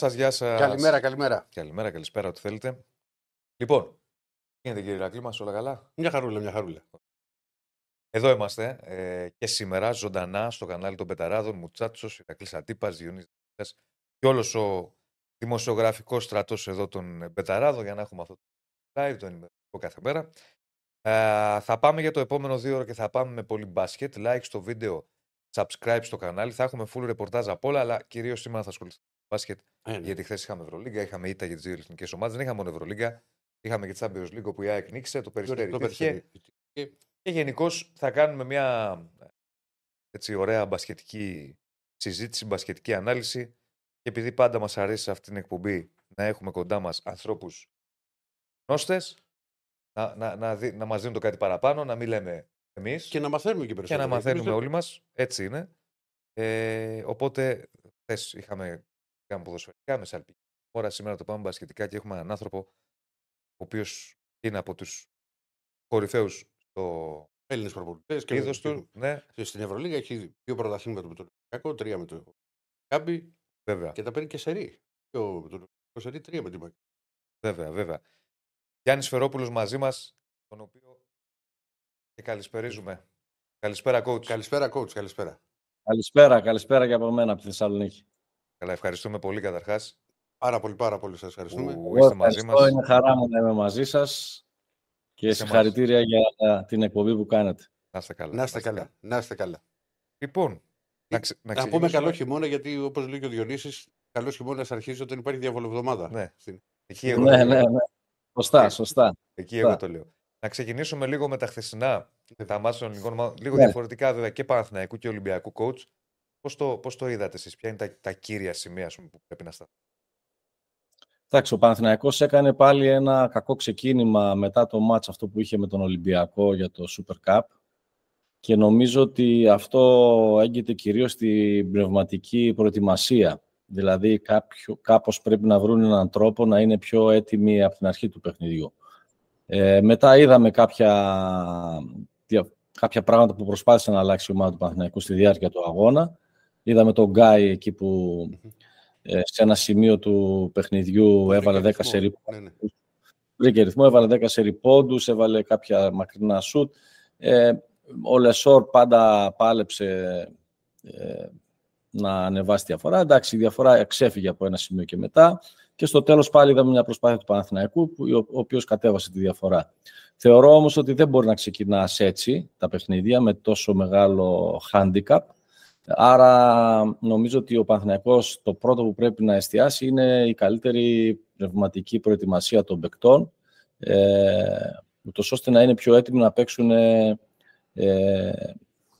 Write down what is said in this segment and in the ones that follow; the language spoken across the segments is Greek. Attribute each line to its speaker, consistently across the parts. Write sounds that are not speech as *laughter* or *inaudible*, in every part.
Speaker 1: Γεια σας, γεια σας.
Speaker 2: Καλημέρα, καλημέρα.
Speaker 1: Καλημέρα, καλησπέρα, ό,τι θέλετε. Λοιπόν, τι γίνεται κύριε Ηρακλή μας, όλα καλά;
Speaker 2: Μια χαρούλα, μια χαρούλα.
Speaker 1: Εδώ είμαστε ε, και σήμερα ζωντανά στο κανάλι των Μπεταράδων, Muchachos, Ηρακλής Αντίπας, Διονύσης και όλος ο δημοσιογραφικός στρατός εδώ των Μπεταράδων για να έχουμε αυτό το live, το ενημερωτικό κάθε μέρα. Ε, θα πάμε για το επόμενο δίωρο και θα πάμε με πολύ μπάσκετ. Like στο βίντεο, subscribe στο κανάλι. Θα έχουμε full ρεπορτάζ από όλα, αλλά κυρίως σήμερα θα ασχοληθούμε με μπάσκετ.
Speaker 2: Ε, ναι.
Speaker 1: Γιατί χθες είχαμε Ευρωλίγκα, είχαμε ήττα για τις δύο εθνικές ομάδες. Δεν είχαμε μόνο Ευρωλίγκα. Είχαμε και Champions League που η ΑΕΚ νίξε, το περιστέρι.
Speaker 2: Το
Speaker 1: υπήρχε.
Speaker 2: Περιστέρι.
Speaker 1: Και γενικώς θα κάνουμε μια έτσι, ωραία μπασκετική συζήτηση, μπασκετική ανάλυση. Και επειδή πάντα μας αρέσει σε αυτήν την εκπομπή να έχουμε κοντά μας ανθρώπους γνώστες, να, να, να, δι- να μας δίνουν το κάτι παραπάνω, να μην λέμε εμείς
Speaker 2: Και να μαθαίνουμε και
Speaker 1: και
Speaker 2: περισσότερο.
Speaker 1: να μαθαίνουμε
Speaker 2: Εμείς
Speaker 1: όλοι μας. Έτσι είναι. Ε, οπότε, χθες είχαμε κάνει ποδοσφαιρικά με σαλπική ώρα. Σήμερα το πάμε μπασκετικά και έχουμε έναν άνθρωπο ο οποίος είναι από τους κορυφαίους στο
Speaker 2: Έλληνες προπονητές και
Speaker 1: είδος
Speaker 2: και-
Speaker 1: του. Ναι,
Speaker 2: και στην Ευρωλίγα έχει δύο πρωταθλήματα με τον Ολυμπιακό, τρία με το Κάμπι
Speaker 1: βέβαια.
Speaker 2: και τα παίρνει και σερί. Δύο με τον Ολυμπιακό σερί, τρία με την Μακρύ.
Speaker 1: Βέβαια, βέβαια. Γιάννης Φερόπουλος μαζί μας, τον οποίο και καλησπερίζουμε. Καλησπέρα, coach.
Speaker 2: Καλησπέρα, coach, καλησπέρα.
Speaker 3: Καλησπέρα, καλησπέρα και από μένα από τη Θεσσαλονίκη.
Speaker 1: Καλά, ευχαριστούμε πολύ καταρχάς.
Speaker 2: Πάρα πολύ, πάρα πολύ σας ευχαριστούμε.
Speaker 1: Που
Speaker 3: Εγώ
Speaker 1: είστε μαζί
Speaker 3: ευχαριστώ,
Speaker 1: μας.
Speaker 3: Είναι χαρά μου να είμαι μαζί σας και
Speaker 1: Και σε
Speaker 3: συγχαρητήρια για ε, την εκπομπή που κάνετε.
Speaker 1: Να είστε καλά.
Speaker 2: Να είστε καλά, να είστε καλά.
Speaker 1: Λοιπόν, να, ξε, να,
Speaker 2: Να πούμε
Speaker 1: ξεκινήσουμε.
Speaker 2: καλό χειμώνα, γιατί όπως λέει και ο Διονύσης, καλός χειμώνας αρχίζει όταν υπάρχει διαβολοβδομάδα.
Speaker 1: Ναι.
Speaker 2: Στην-
Speaker 1: Εκεί εγώ,
Speaker 3: Ναι,
Speaker 1: το
Speaker 3: ναι,
Speaker 1: λέω.
Speaker 3: ναι. Σωστά,
Speaker 1: Ε,
Speaker 3: σωστά.
Speaker 1: Εκεί εγώ
Speaker 3: Σωστά.
Speaker 1: το λέω. Να ξεκινήσουμε λίγο με τα χθεσινά, με τα μάτια των ελληνικών ομάδων. Λίγο
Speaker 3: Ναι.
Speaker 1: διαφορετικά βέβαια και Παναθηναϊκού και Ολυμπιακού coach. Πώς το, πώς το είδατε εσείς, ποια είναι τα, τα κύρια σημεία ας πούμε, που πρέπει να σταθούν;
Speaker 3: Εντάξει, ο Παναθηναϊκός έκανε πάλι ένα κακό ξεκίνημα μετά το μάτς αυτό που είχε με τον Ολυμπιακό για το Super Cup και νομίζω ότι αυτό έγκυται κυρίως στην πνευματική προετοιμασία. Δηλαδή κάποιο, κάπως πρέπει να βρουν έναν τρόπο να είναι πιο έτοιμοι από την αρχή του παιχνιδιού. Ε, μετά είδαμε κάποια, δια- κάποια πράγματα που προσπάθησε να αλλάξει η ομάδα του Παναθηναϊκού στη διάρκεια του αγώνα. Είδαμε τον Γκάι εκεί που ε, σε ένα σημείο του παιχνιδιού έβαλε 10
Speaker 2: Βρήκε
Speaker 3: σερί
Speaker 2: ρυθμό. Ναι, ναι.
Speaker 3: βρήκε ρυθμό, έβαλε 10 σερί πόντους, έβαλε κάποια μακρινά σουτ. Ε, ο Λεσόρ πάντα πάλεψε ε, να ανεβάσει τη διαφορά. Εντάξει, η διαφορά ξέφυγε από ένα σημείο και μετά. Και στο τέλος πάλι είδαμε μια προσπάθεια του Παναθηναϊκού, που, ο οποίος κατέβασε τη διαφορά. Θεωρώ όμως ότι δεν μπορεί να ξεκινάς έτσι τα παιχνίδια με τόσο μεγάλο handicap. Άρα νομίζω ότι ο Παναθηναϊκός το πρώτο που πρέπει να εστιάσει είναι η καλύτερη πνευματική προετοιμασία των παικτών, ε, ούτως ώστε να είναι πιο έτοιμοι να παίξουν ε, ε,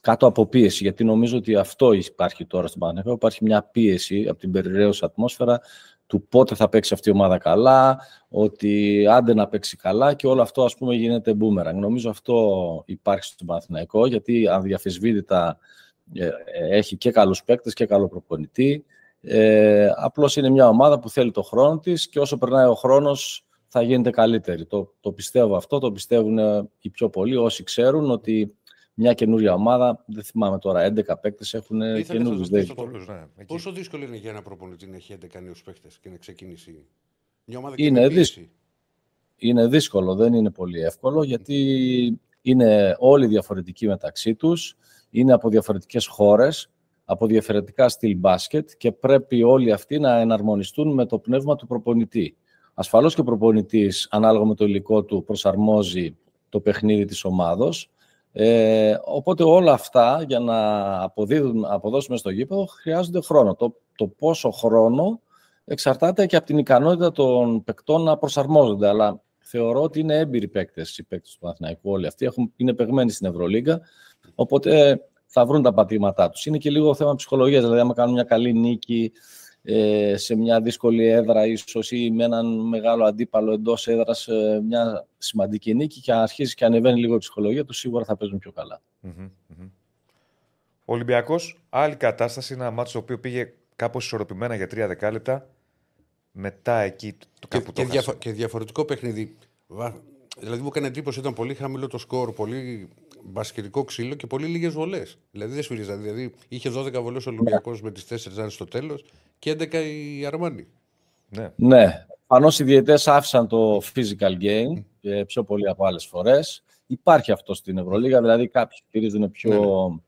Speaker 3: κάτω από πίεση. Γιατί νομίζω ότι αυτό υπάρχει τώρα στον Παναθηναϊκό. Υπάρχει μια πίεση από την περιραίωση ατμόσφαιρα του πότε θα παίξει αυτή η ομάδα καλά, ότι άντε να παίξει καλά και όλο αυτό ας πούμε γίνεται boomerang. Νομίζω αυτό υπάρχει στον Παναθηναϊκό, γιατί αδιαφεσβήτητα ε, ε, έχει και καλούς παίκτες και καλό προπονητή. Ε, απλώς είναι μια ομάδα που θέλει το χρόνο της και όσο περνάει ο χρόνος θα γίνεται καλύτερη. Το, το πιστεύω αυτό, το πιστεύουν ε, οι πιο πολλοί όσοι ξέρουν ότι μια καινούρια ομάδα, δεν θυμάμαι τώρα, 11 παίκτες έχουν
Speaker 2: Ήθελα να
Speaker 3: καινούριους.
Speaker 2: σας
Speaker 3: Δεν-
Speaker 2: ρωτήσω
Speaker 1: Πολλούς, ναι, εκεί.
Speaker 2: Πόσο δύσκολο είναι για ένα προπονητή να έχει 11 νέους παίχτε και να ξεκινήσει; Μια ομάδα
Speaker 3: Είναι
Speaker 2: και με πίεση.
Speaker 3: δύσκολο. Είναι δύσκολο, δεν είναι πολύ εύκολο, γιατί είναι όλοι διαφορετικοί μεταξύ τους, είναι από διαφορετικές χώρες, από διαφορετικά στυλ μπάσκετ και πρέπει όλοι αυτοί να εναρμονιστούν με το πνεύμα του προπονητή. Ασφαλώς και ο προπονητής, ανάλογα με το υλικό του, προσαρμόζει το παιχνίδι της ομάδος. Ε, οπότε όλα αυτά, για να αποδίδουν, αποδώσουμε στο γήπεδο, χρειάζονται χρόνο. Το, το πόσο χρόνο εξαρτάται και από την ικανότητα των παικτών να προσαρμόζονται. Αλλά θεωρώ ότι είναι έμπειροι παίκτες οι παίκτες του Παναθηναϊκού. Όλοι αυτοί έχουν, είναι παιγμένοι στην Ευρωλίγκα. Οπότε θα βρουν τα πατήματά τους. Είναι και λίγο θέμα ψυχολογίας. Δηλαδή, άμα κάνουν μια καλή νίκη ε, σε μια δύσκολη έδρα, ίσως ή με έναν μεγάλο αντίπαλο εντός έδρας, ε, μια σημαντική νίκη και αρχίζει και ανεβαίνει λίγο η ψυχολογία τους, σίγουρα θα παίζουν πιο καλά.
Speaker 1: Μμμ, μμμ. Ο Ολυμπιακός, άλλη κατάσταση, ένα μάτσο το οποίο πήγε κάπως ισορροπημένα για τρία δεκάλεπτα. Μετά εκεί το
Speaker 2: Και,
Speaker 1: κάπου το
Speaker 2: και,
Speaker 1: έχασε.
Speaker 2: διαφο- και διαφορετικό παιχνίδι. Βα- Δηλαδή μου έκανε εντύπωση ήταν πολύ χαμηλό το σκορ, πολύ μπασκετικό ξύλο και πολύ λίγες βολές. Δηλαδή δεν σφυρίζα. Δηλαδή είχε 12 βολές ο Ολυμπιακός με τις 4 αν στο τέλος και 11 η Αρμάνι.
Speaker 1: Ναι.
Speaker 3: ναι. Πάνω οι διαιτές άφησαν το physical game και πιο πολύ από άλλες φορές. Υπάρχει αυτό στην Ευρωλίγα, δηλαδή κάποιοι χειρίζουν πιο,
Speaker 2: Ναι, ναι.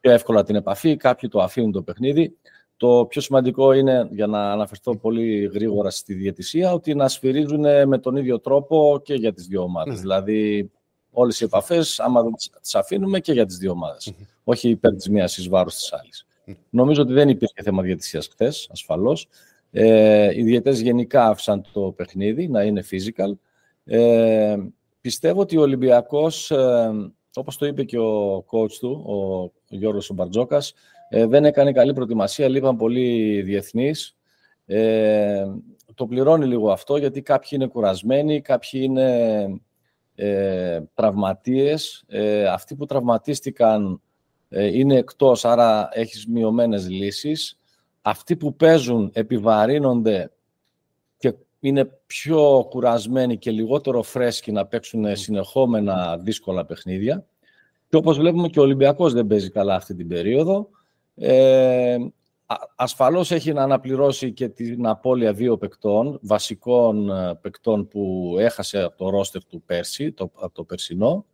Speaker 3: πιο εύκολα την επαφή, κάποιοι το αφήνουν το παιχνίδι. Το πιο σημαντικό είναι, για να αναφερθώ πολύ γρήγορα στη διαιτησία, ότι να σφυρίζουν με τον ίδιο τρόπο και για τις δύο ομάδες.
Speaker 2: Ναι.
Speaker 3: Δηλαδή, όλες οι επαφές, άμα δεν τις- τις αφήνουμε και για τις δύο ομάδες. Όχι υπέρ της μίας εις βάρος της άλλης. Νομίζω ότι δεν υπήρχε θέμα διαιτησίας χθες, ασφαλώς. Ε, οι διαιτές γενικά άφησαν το παιχνίδι να είναι physical. Ε, πιστεύω ότι ο Ολυμπιακός, ε, όπως το είπε και ο coach του, ο Γιώργος Μπαρτζόκας, ε, δεν έκανε καλή προετοιμασία, λείπαν πολύ διεθνείς. Ε, το πληρώνει λίγο αυτό, γιατί κάποιοι είναι κουρασμένοι, κάποιοι είναι ε, τραυματίες. Ε, αυτοί που τραυματίστηκαν ε, είναι εκτός, άρα έχεις μειωμένες λύσεις. Αυτοί που παίζουν επιβαρύνονται και είναι πιο κουρασμένοι και λιγότερο φρέσκοι να παίξουν συνεχόμενα δύσκολα παιχνίδια. Και όπως βλέπουμε και ο Ολυμπιακός δεν παίζει καλά αυτή την περίοδο. Ε, α- ασφαλώς έχει να αναπληρώσει και την απώλεια δύο παικτών, βασικών ε, παικτών που έχασε από το ρόστερ του πέρσι, το, από το περσινό.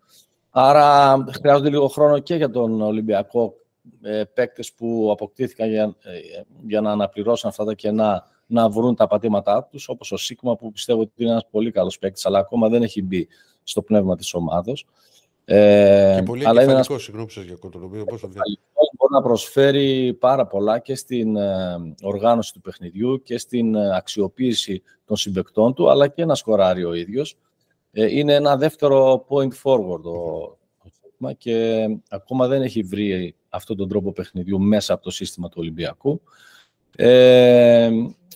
Speaker 3: Άρα χρειάζονται λίγο χρόνο και για τον Ολυμπιακό ε, παίκτες που αποκτήθηκαν για, ε, για να αναπληρώσουν αυτά τα κενά να βρουν τα πατήματά τους, όπως ο Σίγμα που πιστεύω ότι είναι ένας πολύ καλός παίκτης, αλλά ακόμα δεν έχει μπει στο πνεύμα της ομάδος. Ε,
Speaker 2: Και πολύ
Speaker 3: αλλά είναι ένας
Speaker 2: εγκεφαλικό, συγγνώμη που σας διακόπτω, το οποίο πόσο δια-
Speaker 3: Καλλιτέχνης μπορεί να προσφέρει πάρα πολλά και στην ε, οργάνωση του παιχνιδιού και στην ε, αξιοποίηση των συμπεκτών του, αλλά και να σκοράρει ο ίδιος. Ε, είναι ένα δεύτερο point forward ο, ο Σίγμα και ακόμα δεν έχει βρει αυτόν τον τρόπο παιχνιδιού μέσα από το σύστημα του Ολυμπιακού. Ε,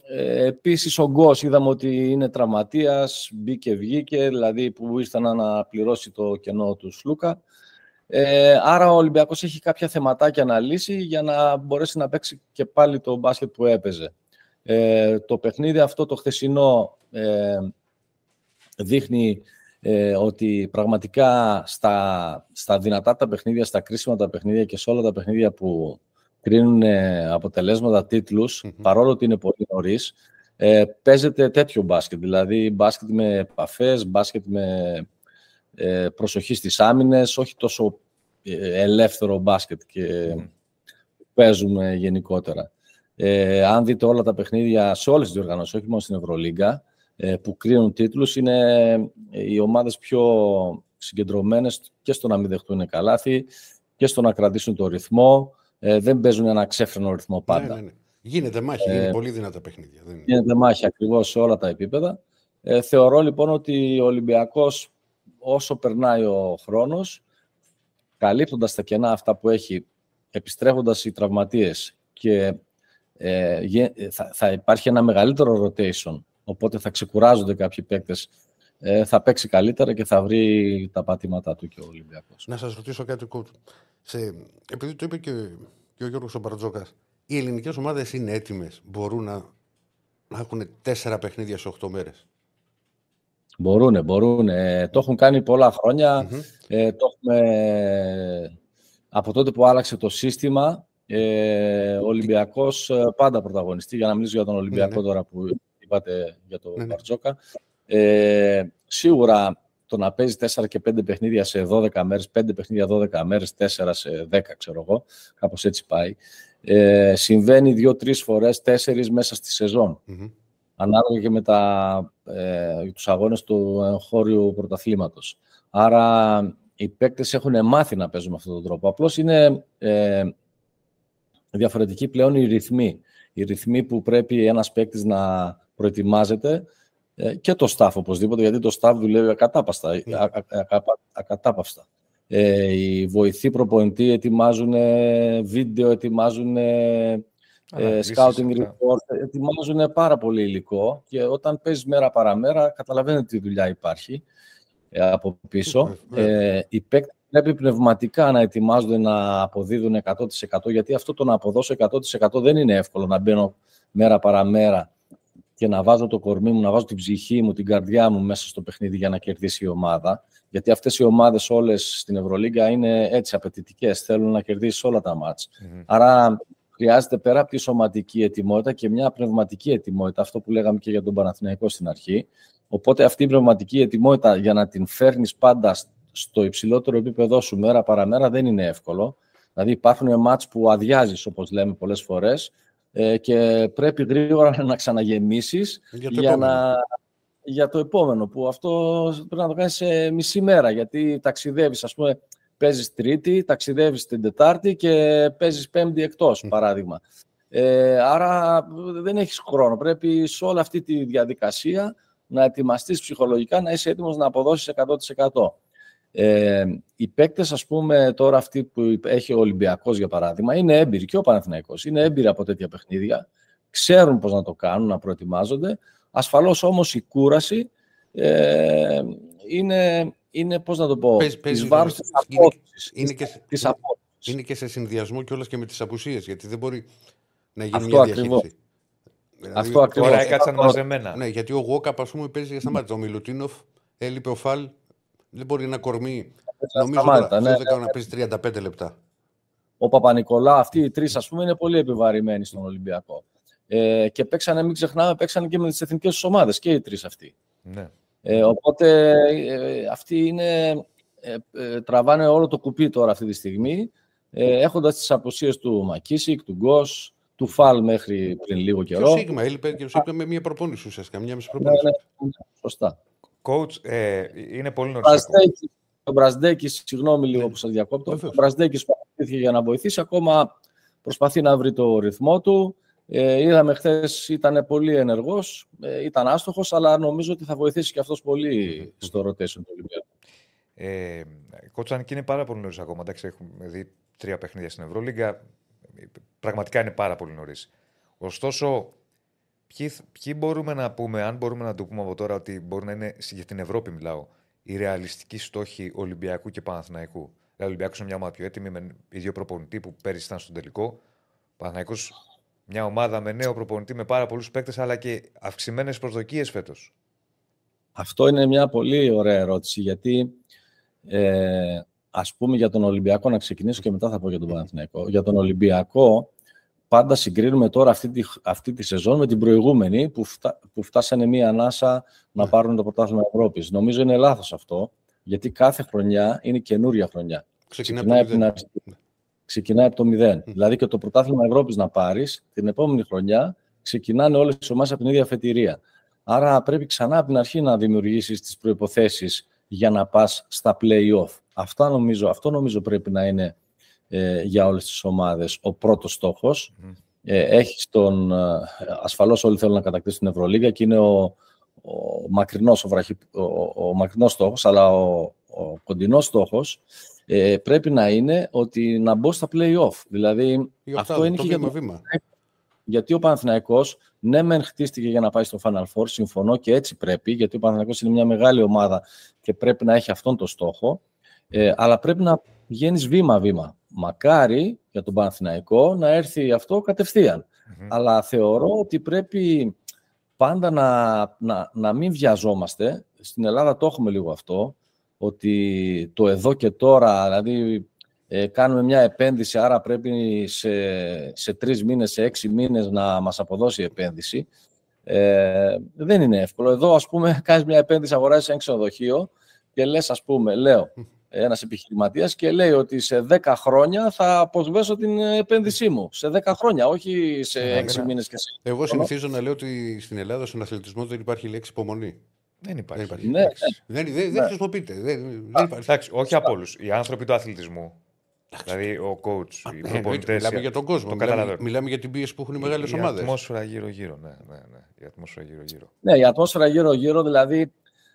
Speaker 3: ε, επίσης ο Γκος είδαμε ότι είναι τραυματίας, μπήκε βγήκε, δηλαδή που ήρθε να αναπληρώσει το κενό του Σλούκα. Ε, άρα ο Ολυμπιακός έχει κάποια θεματάκια να λύσει για να μπορέσει να παίξει και πάλι το μπάσκετ που έπαιζε. Ε, το παιχνίδι αυτό το χθεσινό ε, δείχνει ε, ότι πραγματικά στα, στα δυνατά τα παιχνίδια, στα κρίσιμα τα παιχνίδια και σε όλα τα παιχνίδια που κρίνουν ε, αποτελέσματα τίτλους, παρόλο ότι είναι πολύ νωρίς, ε, παίζεται τέτοιο μπάσκετ. Δηλαδή μπάσκετ με επαφές, μπάσκετ με ε, προσοχή στις άμυνες, όχι τόσο ε, ελεύθερο μπάσκετ και παίζουμε γενικότερα. Ε, αν δείτε όλα τα παιχνίδια σε όλες τις διοργανώσεις, όχι μόνο στην Ευρωλίγκα, ε, που κρίνουν τίτλους, είναι ε, οι ομάδες πιο συγκεντρωμένες και στο να μην δεχτούν καλάθι και στο να κρατήσουν το ρυθμό. Ε, δεν παίζουν ένα ξέφρενο ρυθμό πάντα.
Speaker 2: Ναι, ναι, ναι. Γίνεται μάχη,
Speaker 3: Ε,
Speaker 2: είναι πολύ δυνατά παιχνίδια. Δεν είναι.
Speaker 3: Γίνεται μάχη ακριβώς σε όλα τα επίπεδα. Ε, θεωρώ λοιπόν ότι ο Ολυμπιακός όσο περνάει ο χρόνος, καλύπτοντας τα κενά αυτά που έχει, επιστρέφοντας οι τραυματίες και ε, γε- θα, θα υπάρχει ένα μεγαλύτερο rotation, οπότε θα ξεκουράζονται κάποιοι παίκτες, ε, θα παίξει καλύτερα και θα βρει τα πατήματά του και ο Ολυμπιακός.
Speaker 2: Να σας ρωτήσω κάτι κούτ. Σε, επειδή το είπε και, και ο Γιώργος Μπαρτζόκα, οι ελληνικές ομάδες είναι έτοιμες, μπορούν να, να έχουν τέσσερα παιχνίδια σε 8 μέρες;
Speaker 3: Μπορούνε, μπορούνε. Το έχουν κάνει πολλά χρόνια. Ε, το έχουμε από τότε που άλλαξε το σύστημα. Ε, ο Ολυμπιακός ε, πάντα πρωταγωνιστή. Για να μιλήσω για τον Ολυμπιακό
Speaker 2: ναι.
Speaker 3: τώρα που είπατε για τον
Speaker 2: Ναι, ναι.
Speaker 3: Μπαρτζόκα. Ε, σίγουρα το να παίζει 4 και 5 παιχνίδια σε 12 μέρες, 5 παιχνίδια 12 μέρες, 4 σε 10 ξέρω εγώ, κάπως έτσι πάει. Ε, συμβαίνει 2-3 φορές, 4 μέσα στη σεζόν
Speaker 2: Μμμ.
Speaker 3: Ανάλογα και με τα, ε, τους αγώνες του εγχώριου πρωταθλήματος. Άρα οι παίκτες έχουν μάθει να παίζουν με αυτόν τον τρόπο. Απλώς είναι ε, διαφορετικοί πλέον οι ρυθμοί. Οι ρυθμοί που πρέπει ένας παίκτης να προετοιμάζεται ε, και το staff οπωσδήποτε, γιατί το staff δουλεύει ακατάπαστα,
Speaker 2: Ναι.
Speaker 3: α- α- ακα- ακατάπαυστα. Ε, οι βοηθοί προπονητή ετοιμάζουν ε, βίντεο, ετοιμάζουν ε, ε,
Speaker 1: Αναλύσεις,
Speaker 3: scouting
Speaker 1: αυτά.
Speaker 3: report, ετοιμάζουν πάρα πολύ υλικό και όταν παίζεις μέρα παραμέρα καταλαβαίνετε τι δουλειά υπάρχει ε, από πίσω.
Speaker 2: Βέβαια.
Speaker 3: Ε, οι παίκτες πρέπει πνευματικά να ετοιμάζονται να αποδίδουν 100% γιατί αυτό το να αποδώσω 100% δεν είναι εύκολο να μπαίνω μέρα παραμέρα και να βάζω το κορμί μου, να βάζω την ψυχή μου, την καρδιά μου μέσα στο παιχνίδι για να κερδίσει η ομάδα. Γιατί αυτές οι ομάδες όλες στην Ευρωλίγκα είναι έτσι απαιτητικές, θέλουν να κερδίσεις όλα τα μάτς.
Speaker 1: Μμμ.
Speaker 3: Άρα χρειάζεται πέρα από τη σωματική ετοιμότητα και μια πνευματική ετοιμότητα, αυτό που λέγαμε και για τον Παναθηναϊκό στην αρχή. Οπότε αυτή η πνευματική ετοιμότητα για να την φέρνεις πάντα στο υψηλότερο επίπεδό σου μέρα παραμέρα δεν είναι εύκολο. Δηλαδή υπάρχουν μάτς που αδειάζεις, όπως λέμε πολλές φορές, ε, και πρέπει γρήγορα *laughs* να ξαναγεμίσεις
Speaker 2: Για το
Speaker 3: για,
Speaker 2: επόμενο.
Speaker 3: να, για το επόμενο, που αυτό πρέπει να το κάνεις σε μισή μέρα, γιατί ταξιδεύεις, ας πούμε, παίζεις Τρίτη, ταξιδεύεις την Τετάρτη και παίζεις Πέμπτη εκτός, παράδειγμα. Ε, άρα δεν έχεις χρόνο. Πρέπει σε όλη αυτή τη διαδικασία να ετοιμαστείς ψυχολογικά, να είσαι έτοιμος να αποδώσεις 100%. Ε, οι παίκτες, ας πούμε, τώρα αυτοί που έχει ο Ολυμπιακός, για παράδειγμα, είναι έμπειροι και ο Παναθηναϊκός. Είναι έμπειροι από τέτοια παιχνίδια. Ξέρουν πώς να το κάνουν, να προετοιμάζονται. Ασφαλώς όμως η κούραση ε, είναι, είναι, πώς να το πω,
Speaker 2: Παίζει-
Speaker 3: εις
Speaker 2: παίζει
Speaker 3: βάρος
Speaker 2: ρόλο.
Speaker 3: της
Speaker 2: Είναι-
Speaker 3: απόδοσης.
Speaker 2: είναι
Speaker 3: της-
Speaker 2: και-
Speaker 3: της
Speaker 2: είναι-
Speaker 3: απόδοσης.
Speaker 2: Είναι και σε συνδυασμό κιόλα και με τις απουσίες, γιατί δεν μπορεί να γίνει
Speaker 3: Αυτό
Speaker 2: μια
Speaker 3: ακριβώς.
Speaker 2: διαχείριση. Δηλαδή,
Speaker 3: Αυτό ακριβώς.
Speaker 1: Τώρα
Speaker 3: Ε,
Speaker 1: έκατσαν
Speaker 3: ε,
Speaker 1: μαζεμένα.
Speaker 2: Ναι, γιατί ο Γουόκαπ, ας πούμε, παίζει για σταμάτητα. Ο Μιλουτίνοφ έλειπε ο Φαλ. Δεν μπορεί ένα κορμί. Νομίζω
Speaker 3: σταμάτητα,
Speaker 2: τώρα,
Speaker 3: ναι,
Speaker 2: αυτός δεν κάνω να παίζει 35 λεπτά.
Speaker 3: ο Παπα-Νικολά, αυτοί οι τρεις, ας πούμε, είναι πολύ επιβαρημένοι στον Ολυμπιακό. Ε, και παίξανε, μην ξεχνάμε, παίξανε και με τις εθνικές τους ομάδες και οι τρεις αυτοί.
Speaker 1: Ναι.
Speaker 3: Ε, οπότε ε, αυτοί είναι, ε, ε, τραβάνε όλο το κουπί τώρα αυτή τη στιγμή, ε, έχοντας τις αποσίες του Μακίσικ, του Γκος, του Φαλ μέχρι πριν λίγο
Speaker 2: Και ο
Speaker 3: καιρό.
Speaker 2: Σίγμα έλειπε και ο Σίγμα με μια προπόνηση ουσιαστικά. Μια μισή
Speaker 3: Ναι,
Speaker 2: προπόνηση.
Speaker 3: ναι, σωστά.
Speaker 1: Coach, ε, είναι πολύ
Speaker 3: Ο
Speaker 1: νωρίς ακόμα.
Speaker 3: Μπραζδέκης- Ο Μπραζδέκης, συγγνώμη λίγο
Speaker 2: Ναι.
Speaker 3: που σας διακόπτω, ο
Speaker 2: Βεβαίως.
Speaker 3: Μπραζδέκης που αφήθηκε για να βοηθήσει, ακόμα προσπαθεί να βρει το ρυθμό του. Ε, είδαμε χθες ήταν πολύ ενεργός, ε, ήταν άστοχος, αλλά νομίζω ότι θα βοηθήσει και αυτός πολύ στο rotation του Ολυμπιακού.
Speaker 1: Ε, Κότσαν και είναι πάρα πολύ νωρίς ακόμα. Εντάξει, έχουμε δει τρία παιχνίδια στην Ευρωλίγκα. Πραγματικά είναι πάρα πολύ νωρίς. Ωστόσο, ποιοι, ποιοι μπορούμε να πούμε, αν μπορούμε να το πούμε από τώρα, ότι μπορεί να είναι για την Ευρώπη, μιλάω, οι ρεαλιστικοί στόχοι Ολυμπιακού και Παναθηναϊκού. Δηλαδή, ο Ολυμπιακός είναι μια ομάδα πιο έτοιμη με ίδιο προπονητή που πέρυσι ήταν στον τελικό. Ο Παναθηναϊκός μια ομάδα με νέο προπονητή με πάρα πολλούς παίκτες, αλλά και αυξημένες προσδοκίες φέτος.
Speaker 3: Αυτό είναι μια πολύ ωραία ερώτηση, γιατί ε, ας πούμε για τον Ολυμπιακό, να ξεκινήσω και μετά θα πω για τον Παναθηναϊκό. Για τον Ολυμπιακό, πάντα συγκρίνουμε τώρα αυτή τη, αυτή τη σεζόν με την προηγούμενη, που, φτά, που φτάσανε μία ανάσα να πάρουν το πρωτάθλημα Ευρώπης. Νομίζω είναι λάθος αυτό, γιατί κάθε χρονιά είναι καινούρια χρονιά.
Speaker 2: Ξεκινάει
Speaker 3: Ξεκινάει
Speaker 2: από
Speaker 3: από,
Speaker 2: το
Speaker 3: την
Speaker 2: μηδέν.
Speaker 3: αρχή. Ξεκινάει από το μηδέν. Δηλαδή και το πρωτάθλημα Ευρώπης να πάρεις την επόμενη χρονιά ξεκινάνε όλες τι ομάδες από την ίδια αφετηρία. Άρα πρέπει ξανά από την αρχή να δημιουργήσεις τις προποθέσει για να πας στα play-off. Αυτά νομίζω, αυτό νομίζω πρέπει να είναι ε, για όλες τις ομάδες ο πρώτος στόχος.
Speaker 1: Μμμ.
Speaker 3: Ε, έχεις τον, ε, ασφαλώς όλοι θέλουν να κατακτήσουν την Ευρωλίγα και είναι ο, ο μακρινός, ο, βραχυ, ο, ο, ο μακρινός στόχος, αλλά ο, ο κοντινός στόχος ε, πρέπει να είναι ότι να μπω στα play-off. Δηλαδή,
Speaker 2: Η
Speaker 3: αυτό
Speaker 2: οκτάδα,
Speaker 3: είναι
Speaker 2: το
Speaker 3: και για
Speaker 2: βήμα,
Speaker 3: το
Speaker 2: βήμα.
Speaker 3: γιατί ο Παναθηναϊκός ναι μεν χτίστηκε για να πάει στο Final Four, συμφωνώ και έτσι πρέπει, γιατί ο Παναθηναϊκός είναι μια μεγάλη ομάδα και πρέπει να έχει αυτόν τον στόχο, ε, αλλά πρέπει να πηγαίνεις βήμα-βήμα. Μακάρι για τον Παναθηναϊκό να έρθει αυτό κατευθείαν.
Speaker 1: Μμμ.
Speaker 3: Αλλά θεωρώ ότι πρέπει πάντα να, να, να μην βιαζόμαστε. Στην Ελλάδα το έχουμε λίγο αυτό, ότι το εδώ και τώρα, δηλαδή ε, κάνουμε μια επένδυση, άρα πρέπει σε, σε τρεις μήνες, σε έξι μήνες να μας αποδώσει η επένδυση. Ε, δεν είναι εύκολο. Εδώ, ας πούμε, *laughs* κάνεις μια επένδυση, αγοράζεις ένα ξενοδοχείο και λες, ας πούμε, λέω, ένας επιχειρηματίας και λέει ότι σε 10 χρόνια θα αποσβέσω την επένδυσή μου. Σε 10 χρόνια, όχι σε
Speaker 1: Ναι,
Speaker 3: 6
Speaker 1: ναι.
Speaker 3: μήνες και σε
Speaker 2: Εγώ συνηθίζω να λέω ότι στην Ελλάδα στον αθλητισμό δεν υπάρχει λέξη υπομονή.
Speaker 1: Δεν υπάρχει.
Speaker 2: Δεν υπάρχει.
Speaker 3: Ναι,
Speaker 2: λέξη. Δεν, δεν, δεν
Speaker 3: Ναι.
Speaker 2: χρησιμοποιείται. Δεν, δεν υπάρχει.
Speaker 1: Εντάξει, όχι από όλους. Οι άνθρωποι του αθλητισμού. Δηλαδή ο coach, οι
Speaker 2: Ε,
Speaker 1: προπονητές.
Speaker 2: Μιλάμε για τον κόσμο.
Speaker 1: Το
Speaker 2: Μιλάμε,
Speaker 1: καταλαβαίνω.
Speaker 2: μιλάμε για την πίεση που έχουν οι μεγάλες
Speaker 1: Η
Speaker 2: ομάδες.
Speaker 1: ατμόσφαιρα γύρω-γύρω. Ναι, ναι, ναι. Η ατμόσφαιρα γύρω-γύρω.
Speaker 3: Ναι, η ατμόσφαιρα γύρω-γύρω, δηλαδή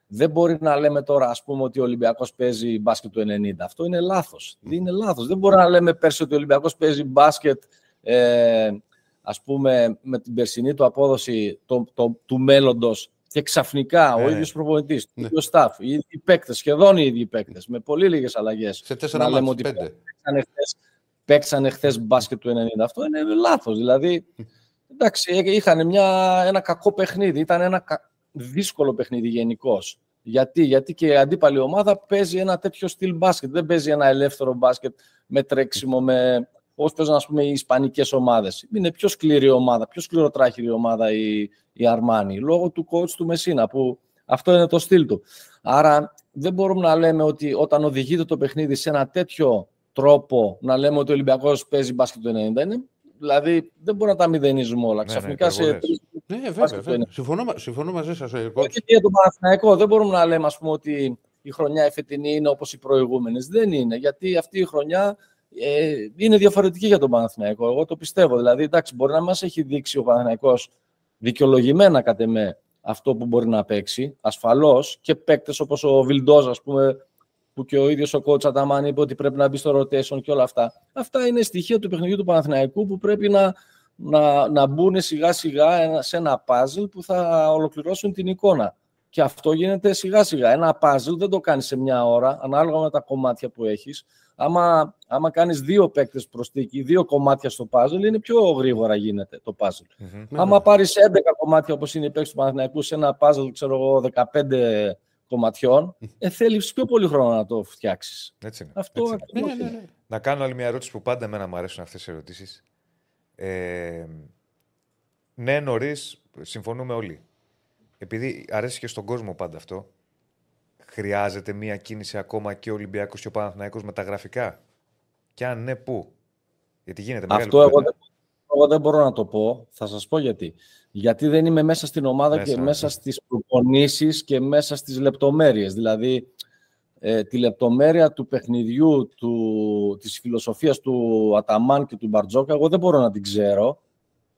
Speaker 3: δεν μπορεί να λέμε τώρα, ας πούμε, ότι ο Ολυμπιακός παίζει μπάσκετ του 90. Αυτό είναι λάθος. Είναι λάθος. Δεν μπορεί να λέμε πέρσι ότι ο Ολυμπιακός παίζει μπάσκετ, ε, ας πούμε, με την περσινή του απόδοση το, το, του μέλλοντος και ξαφνικά
Speaker 1: Ναι,
Speaker 3: ο
Speaker 1: ναι.
Speaker 3: ίδιος προπονητής, το
Speaker 2: Ναι.
Speaker 3: ίδιος staff, οι ίδιοι παίκτες, σχεδόν οι ίδιοι παίκτες, με πολύ λίγες αλλαγές.
Speaker 2: Σε τέσσερα
Speaker 3: Να λέμε
Speaker 2: μάτια,
Speaker 3: ότι
Speaker 2: πέντε.
Speaker 3: παίξανε χθες, παίξανε χθες μπάσκετ του 90. Αυτό είναι λάθος. Δηλαδή, εντάξει, ε, είχαν μια, ένα κακό παιχνίδι. Ήταν ένα κα- δύσκολο παιχνίδι γενικώς. Γιατί; Γιατί και η αντίπαλη ομάδα παίζει ένα τέτοιο στυλ μπάσκετ. Δεν παίζει ένα ελεύθερο μπάσκετ με τρέξιμο, με Πώς παίζουν ας πούμε, οι Ισπανικές ομάδες. Είναι πιο σκληρή ομάδα, πιο σκληροτράχηρη ομάδα η, η Αρμάνη, λόγω του coach του Μεσίνα, που αυτό είναι το στυλ του. Άρα δεν μπορούμε να λέμε ότι όταν οδηγείται το παιχνίδι σε ένα τέτοιο τρόπο, να λέμε ότι ο Ολυμπιακός παίζει μπάσκετ το 90. Είναι, δηλαδή δεν μπορούμε να τα μηδενίζουμε όλα.
Speaker 1: Ναι,
Speaker 3: Ξαφνικά
Speaker 1: ναι,
Speaker 3: σε.
Speaker 2: Ναι, βέβαια. βέβαια. Συμφωνώ, μα- συμφωνώ μαζί σας.
Speaker 3: Όχι και για τον Παναθηναϊκό. Δεν μπορούμε να λέμε ας πούμε, ότι η χρονιά η φετινή είναι όπως οι προηγούμενες. Δεν είναι, γιατί αυτή η χρονιά ε, είναι διαφορετική για τον Παναθηναϊκό. Εγώ το πιστεύω. Δηλαδή, εντάξει, μπορεί να μας έχει δείξει ο Παναθηναϊκός δικαιολογημένα κατ' εμέ αυτό που μπορεί να παίξει, ασφαλώς, και παίκτες όπως ο Βιλντόζ, ας πούμε, που και ο ίδιος ο coach Αταμάν είπε ότι πρέπει να μπει στο rotation και όλα αυτά. Αυτά είναι στοιχεία του παιχνιδιού του Παναθηναϊκού που πρέπει να, να, να μπουν σιγά σιγά ένα- σε ένα puzzle που θα ολοκληρώσουν την εικόνα. Και αυτό γίνεται σιγά σιγά. Ένα puzzle δεν το κάνεις σε μια ώρα, ανάλογα με τα κομμάτια που έχεις. Άμα, άμα κάνεις δύο παίκτες προστίκη, δύο κομμάτια στο puzzle, είναι πιο γρήγορα γίνεται το puzzle.
Speaker 1: Μμμ.
Speaker 3: Άμα πάρεις 11 κομμάτια όπως είναι η παίκτες του Παναθηναϊκού σε ένα puzzle, ξέρω εγώ, 15 κομματιών, ε, θέλεις πιο πολύ χρόνο να το φτιάξεις.
Speaker 1: Έτσι είναι.
Speaker 3: Αυτό
Speaker 1: έτσι είναι.
Speaker 3: ακριβώς
Speaker 2: Ναι, ναι,
Speaker 3: είναι.
Speaker 2: ναι.
Speaker 1: Να κάνω άλλη μια ερώτηση που πάντα εμένα μου αρέσουν αυτές οι ερωτήσεις. Ε, ναι, νωρίς, συμφωνούμε όλοι. Επειδή αρέσει και στον κόσμο πάντα αυτό, χρειάζεται μια κίνηση ακόμα και ο Ολυμπιακός και ο Παναθηναϊκός με τα γραφικά; Και αν ναι, πού; Γιατί γίνεται μεγάλη
Speaker 3: Αυτό εγώ
Speaker 1: κουβέντα.
Speaker 3: δεν, εγώ δεν μπορώ να το πω. Θα σας πω γιατί. Γιατί δεν είμαι μέσα στην ομάδα
Speaker 1: Μέσα,
Speaker 3: και
Speaker 1: ναι.
Speaker 3: μέσα στις προπονήσεις και μέσα στις λεπτομέρειες. Δηλαδή, ε, τη λεπτομέρεια του παιχνιδιού, του, της φιλοσοφίας του Αταμάν και του Μπαρτζόκα, εγώ δεν μπορώ να την ξέρω.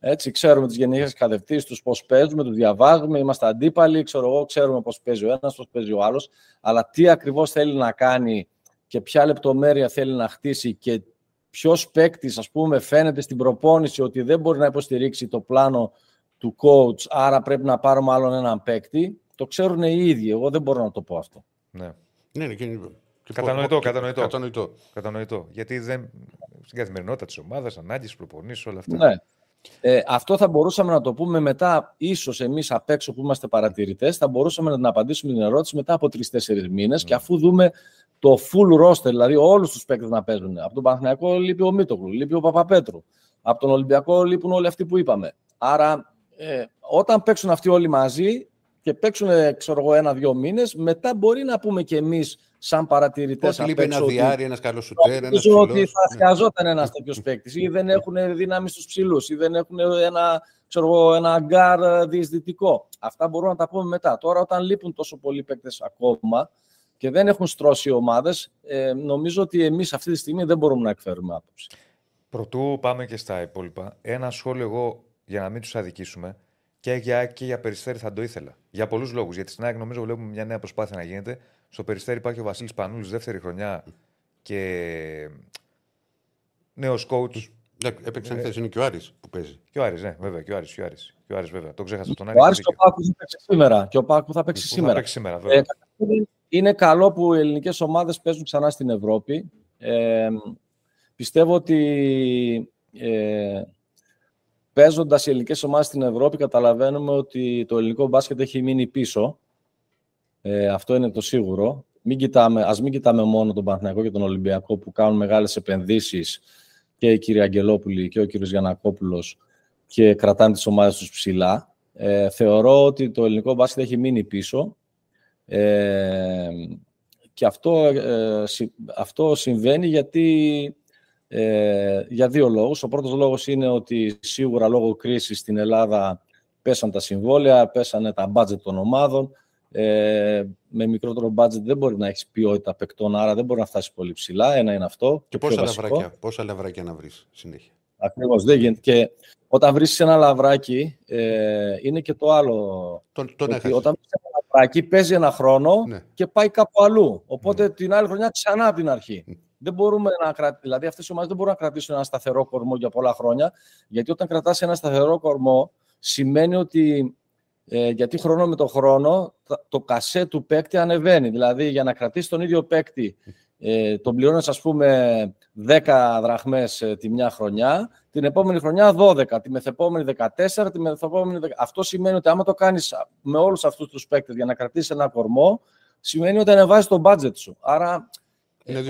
Speaker 3: Έτσι, ξέρουμε τις γενικές κατευθύνσεις τους, πώς παίζουμε, τους διαβάζουμε, είμαστε αντίπαλοι, ξέρω εγώ, ξέρουμε πώς παίζει ο ένας, πώς παίζει ο άλλος, αλλά τι ακριβώς θέλει να κάνει και ποια λεπτομέρεια θέλει να χτίσει και ποιος παίκτης, ας πούμε, φαίνεται στην προπόνηση ότι δεν μπορεί να υποστηρίξει το πλάνο του coach, άρα πρέπει να πάρουμε άλλον έναν παίκτη, το ξέρουν οι ίδιοι. Εγώ δεν μπορώ να το πω αυτό.
Speaker 1: Ναι.
Speaker 2: Ναι, ναι, και- και-
Speaker 1: Κατανοητό,
Speaker 2: και-
Speaker 1: κατανοητό.
Speaker 2: κατανοητό.
Speaker 1: Κατανοητό. Γιατί δεν, στην καθημερινότητα της ομάδας, ανάγκε, προπονήσεις, όλα αυτά.
Speaker 3: Ναι. Ε, αυτό θα μπορούσαμε να το πούμε μετά, ίσως εμείς απ' έξω που είμαστε παρατηρητές, θα μπορούσαμε να την απαντήσουμε την ερώτηση μετά από τρει-τέσσερι μήνες και αφού δούμε το full roster, δηλαδή όλους τους παίκτες να παίζουν. Από τον Παναθηναϊκό λείπει ο Μίτογλου, λείπει ο Παπαπέτρου. Από τον Ολυμπιακό λείπουν όλοι αυτοί που είπαμε. Άρα, ε, όταν παίξουν αυτοί όλοι μαζί και παίξουν, ε, ξέρω εγώ, ένα-δύο μήνες, μετά μπορεί να πούμε και εμείς σαν παρατηρητές
Speaker 2: Ότι
Speaker 3: απ'
Speaker 2: λείπει ένα
Speaker 3: έξω ότι-
Speaker 2: διάρρη, ένας καλός σουτέρ, ένας
Speaker 3: Νομίζω ότι
Speaker 2: ψηλός.
Speaker 3: θα
Speaker 2: Ναι.
Speaker 3: χρειαζόταν ένας τέτοιος παίκτης ή δεν έχουν δύναμη στους ψηλούς ή δεν έχουν ένα, ξέρω εγώ, ένα γκαρντ ε, διεισδυτικό. Αυτά μπορούμε να τα πούμε μετά. Τώρα, όταν λείπουν τόσο πολλοί παίκτες ακόμα και δεν έχουν στρώσει οι ομάδες, ε, νομίζω ότι εμείς αυτή τη στιγμή δεν μπορούμε να εκφέρουμε άποψη.
Speaker 1: Πρωτού πάμε και στα υπόλοιπα, ένα σχόλιο εγώ για να μην τους αδικήσουμε και για ΑΕΚ και για Περιστέρη θα το ήθελα. Για πολλούς λόγους. Γιατί στην ΑΕΚ νομίζω βλέπουμε μια νέα προσπάθεια να γίνεται. Στο Περιστέρη υπάρχει ο Βασίλης Πανούλης, δεύτερη χρονιά και νέος coach.
Speaker 2: Ναι, Έπαιξε
Speaker 1: Ε,
Speaker 2: χθες, είναι και ο Άρης που παίζει.
Speaker 1: Και ο Άρης, ναι, βέβαια. Και ο Άρης, και ο Άρης, και ο Άρης βέβαια. Το ξέχασα τον Άρη.
Speaker 3: Ο
Speaker 1: έχει
Speaker 3: Άρης και ο
Speaker 1: δίκιο.
Speaker 3: Πάκου θα παίξει σήμερα. Και ο Πάκου θα παίξει
Speaker 1: Που θα
Speaker 3: σήμερα.
Speaker 1: παίξει σήμερα, βέβαια.
Speaker 3: Ε, καταρχήν, είναι καλό που οι ελληνικές ομάδες παίζουν ξανά στην Ευρώπη. Ε, πιστεύω ότι ε, παίζοντας οι ελληνικές ομάδες στην Ευρώπη καταλαβαίνουμε ότι το ελληνικό μπάσκετ έχει μείνει πίσω. Ε, αυτό είναι το σίγουρο. Μην κοιτάμε, ας μην κοιτάμε μόνο τον Παναθηναϊκό και τον Ολυμπιακό που κάνουν μεγάλες επενδύσεις και η κυρία Αγγελόπουλη και ο κύριος Γιανακόπουλος και κρατάνε τις ομάδες τους ψηλά. Ε, θεωρώ ότι το ελληνικό μπάσκετ έχει μείνει πίσω ε, και αυτό, ε, συ- αυτό συμβαίνει γιατί ε, για δύο λόγους. Ο πρώτος λόγος είναι ότι σίγουρα λόγω κρίσης στην Ελλάδα πέσαν τα συμβόλαια, πέσανε τα μπάτζετ των ομάδων. Ε, με μικρότερο μπάτζετ δεν μπορεί να έχεις ποιότητα παικτών, άρα δεν μπορεί να φτάσεις πολύ ψηλά. Ένα είναι αυτό.
Speaker 2: Και
Speaker 3: το πιο
Speaker 2: πόσα
Speaker 3: βασικό.
Speaker 2: λαβράκια, πόσα λαβράκια να βρεις συνέχεια;
Speaker 3: Ακριβώς, δεν γίνεται. Και όταν βρεις ένα λαβράκι, ε, είναι και το άλλο.
Speaker 2: Τον, τον
Speaker 3: ότι
Speaker 2: έχασες.
Speaker 3: όταν βρεις ένα λαβράκι, παίζει ένα χρόνο
Speaker 2: Ναι.
Speaker 3: και πάει κάπου αλλού. Οπότε την άλλη χρονιά ξανά από την αρχή.
Speaker 2: Μμ.
Speaker 3: Δεν μπορούμε να κρατήσουμε, δηλαδή αυτές οι ομάδες δεν μπορούν να κρατήσουν ένα σταθερό κορμό για πολλά χρόνια, γιατί όταν κρατάς ένα σταθερό κορμό, σημαίνει ότι ε, γιατί χρόνο με το χρόνο τα- το κασέ του παίκτη ανεβαίνει. Δηλαδή για να κρατήσει τον ίδιο παίκτη, ε, τον πληρώνεις ας πούμε 10 δραχμές ε, τη μια χρονιά, την επόμενη χρονιά 12, τη μεθεπόμενη 14, τη μεθεπόμενη 10. Αυτό σημαίνει ότι άμα το κάνεις με όλους αυτούς τους παίκτες για να κρατήσεις ένα κορμό, σημαίνει ότι ανεβάζει το budget σου. Άρα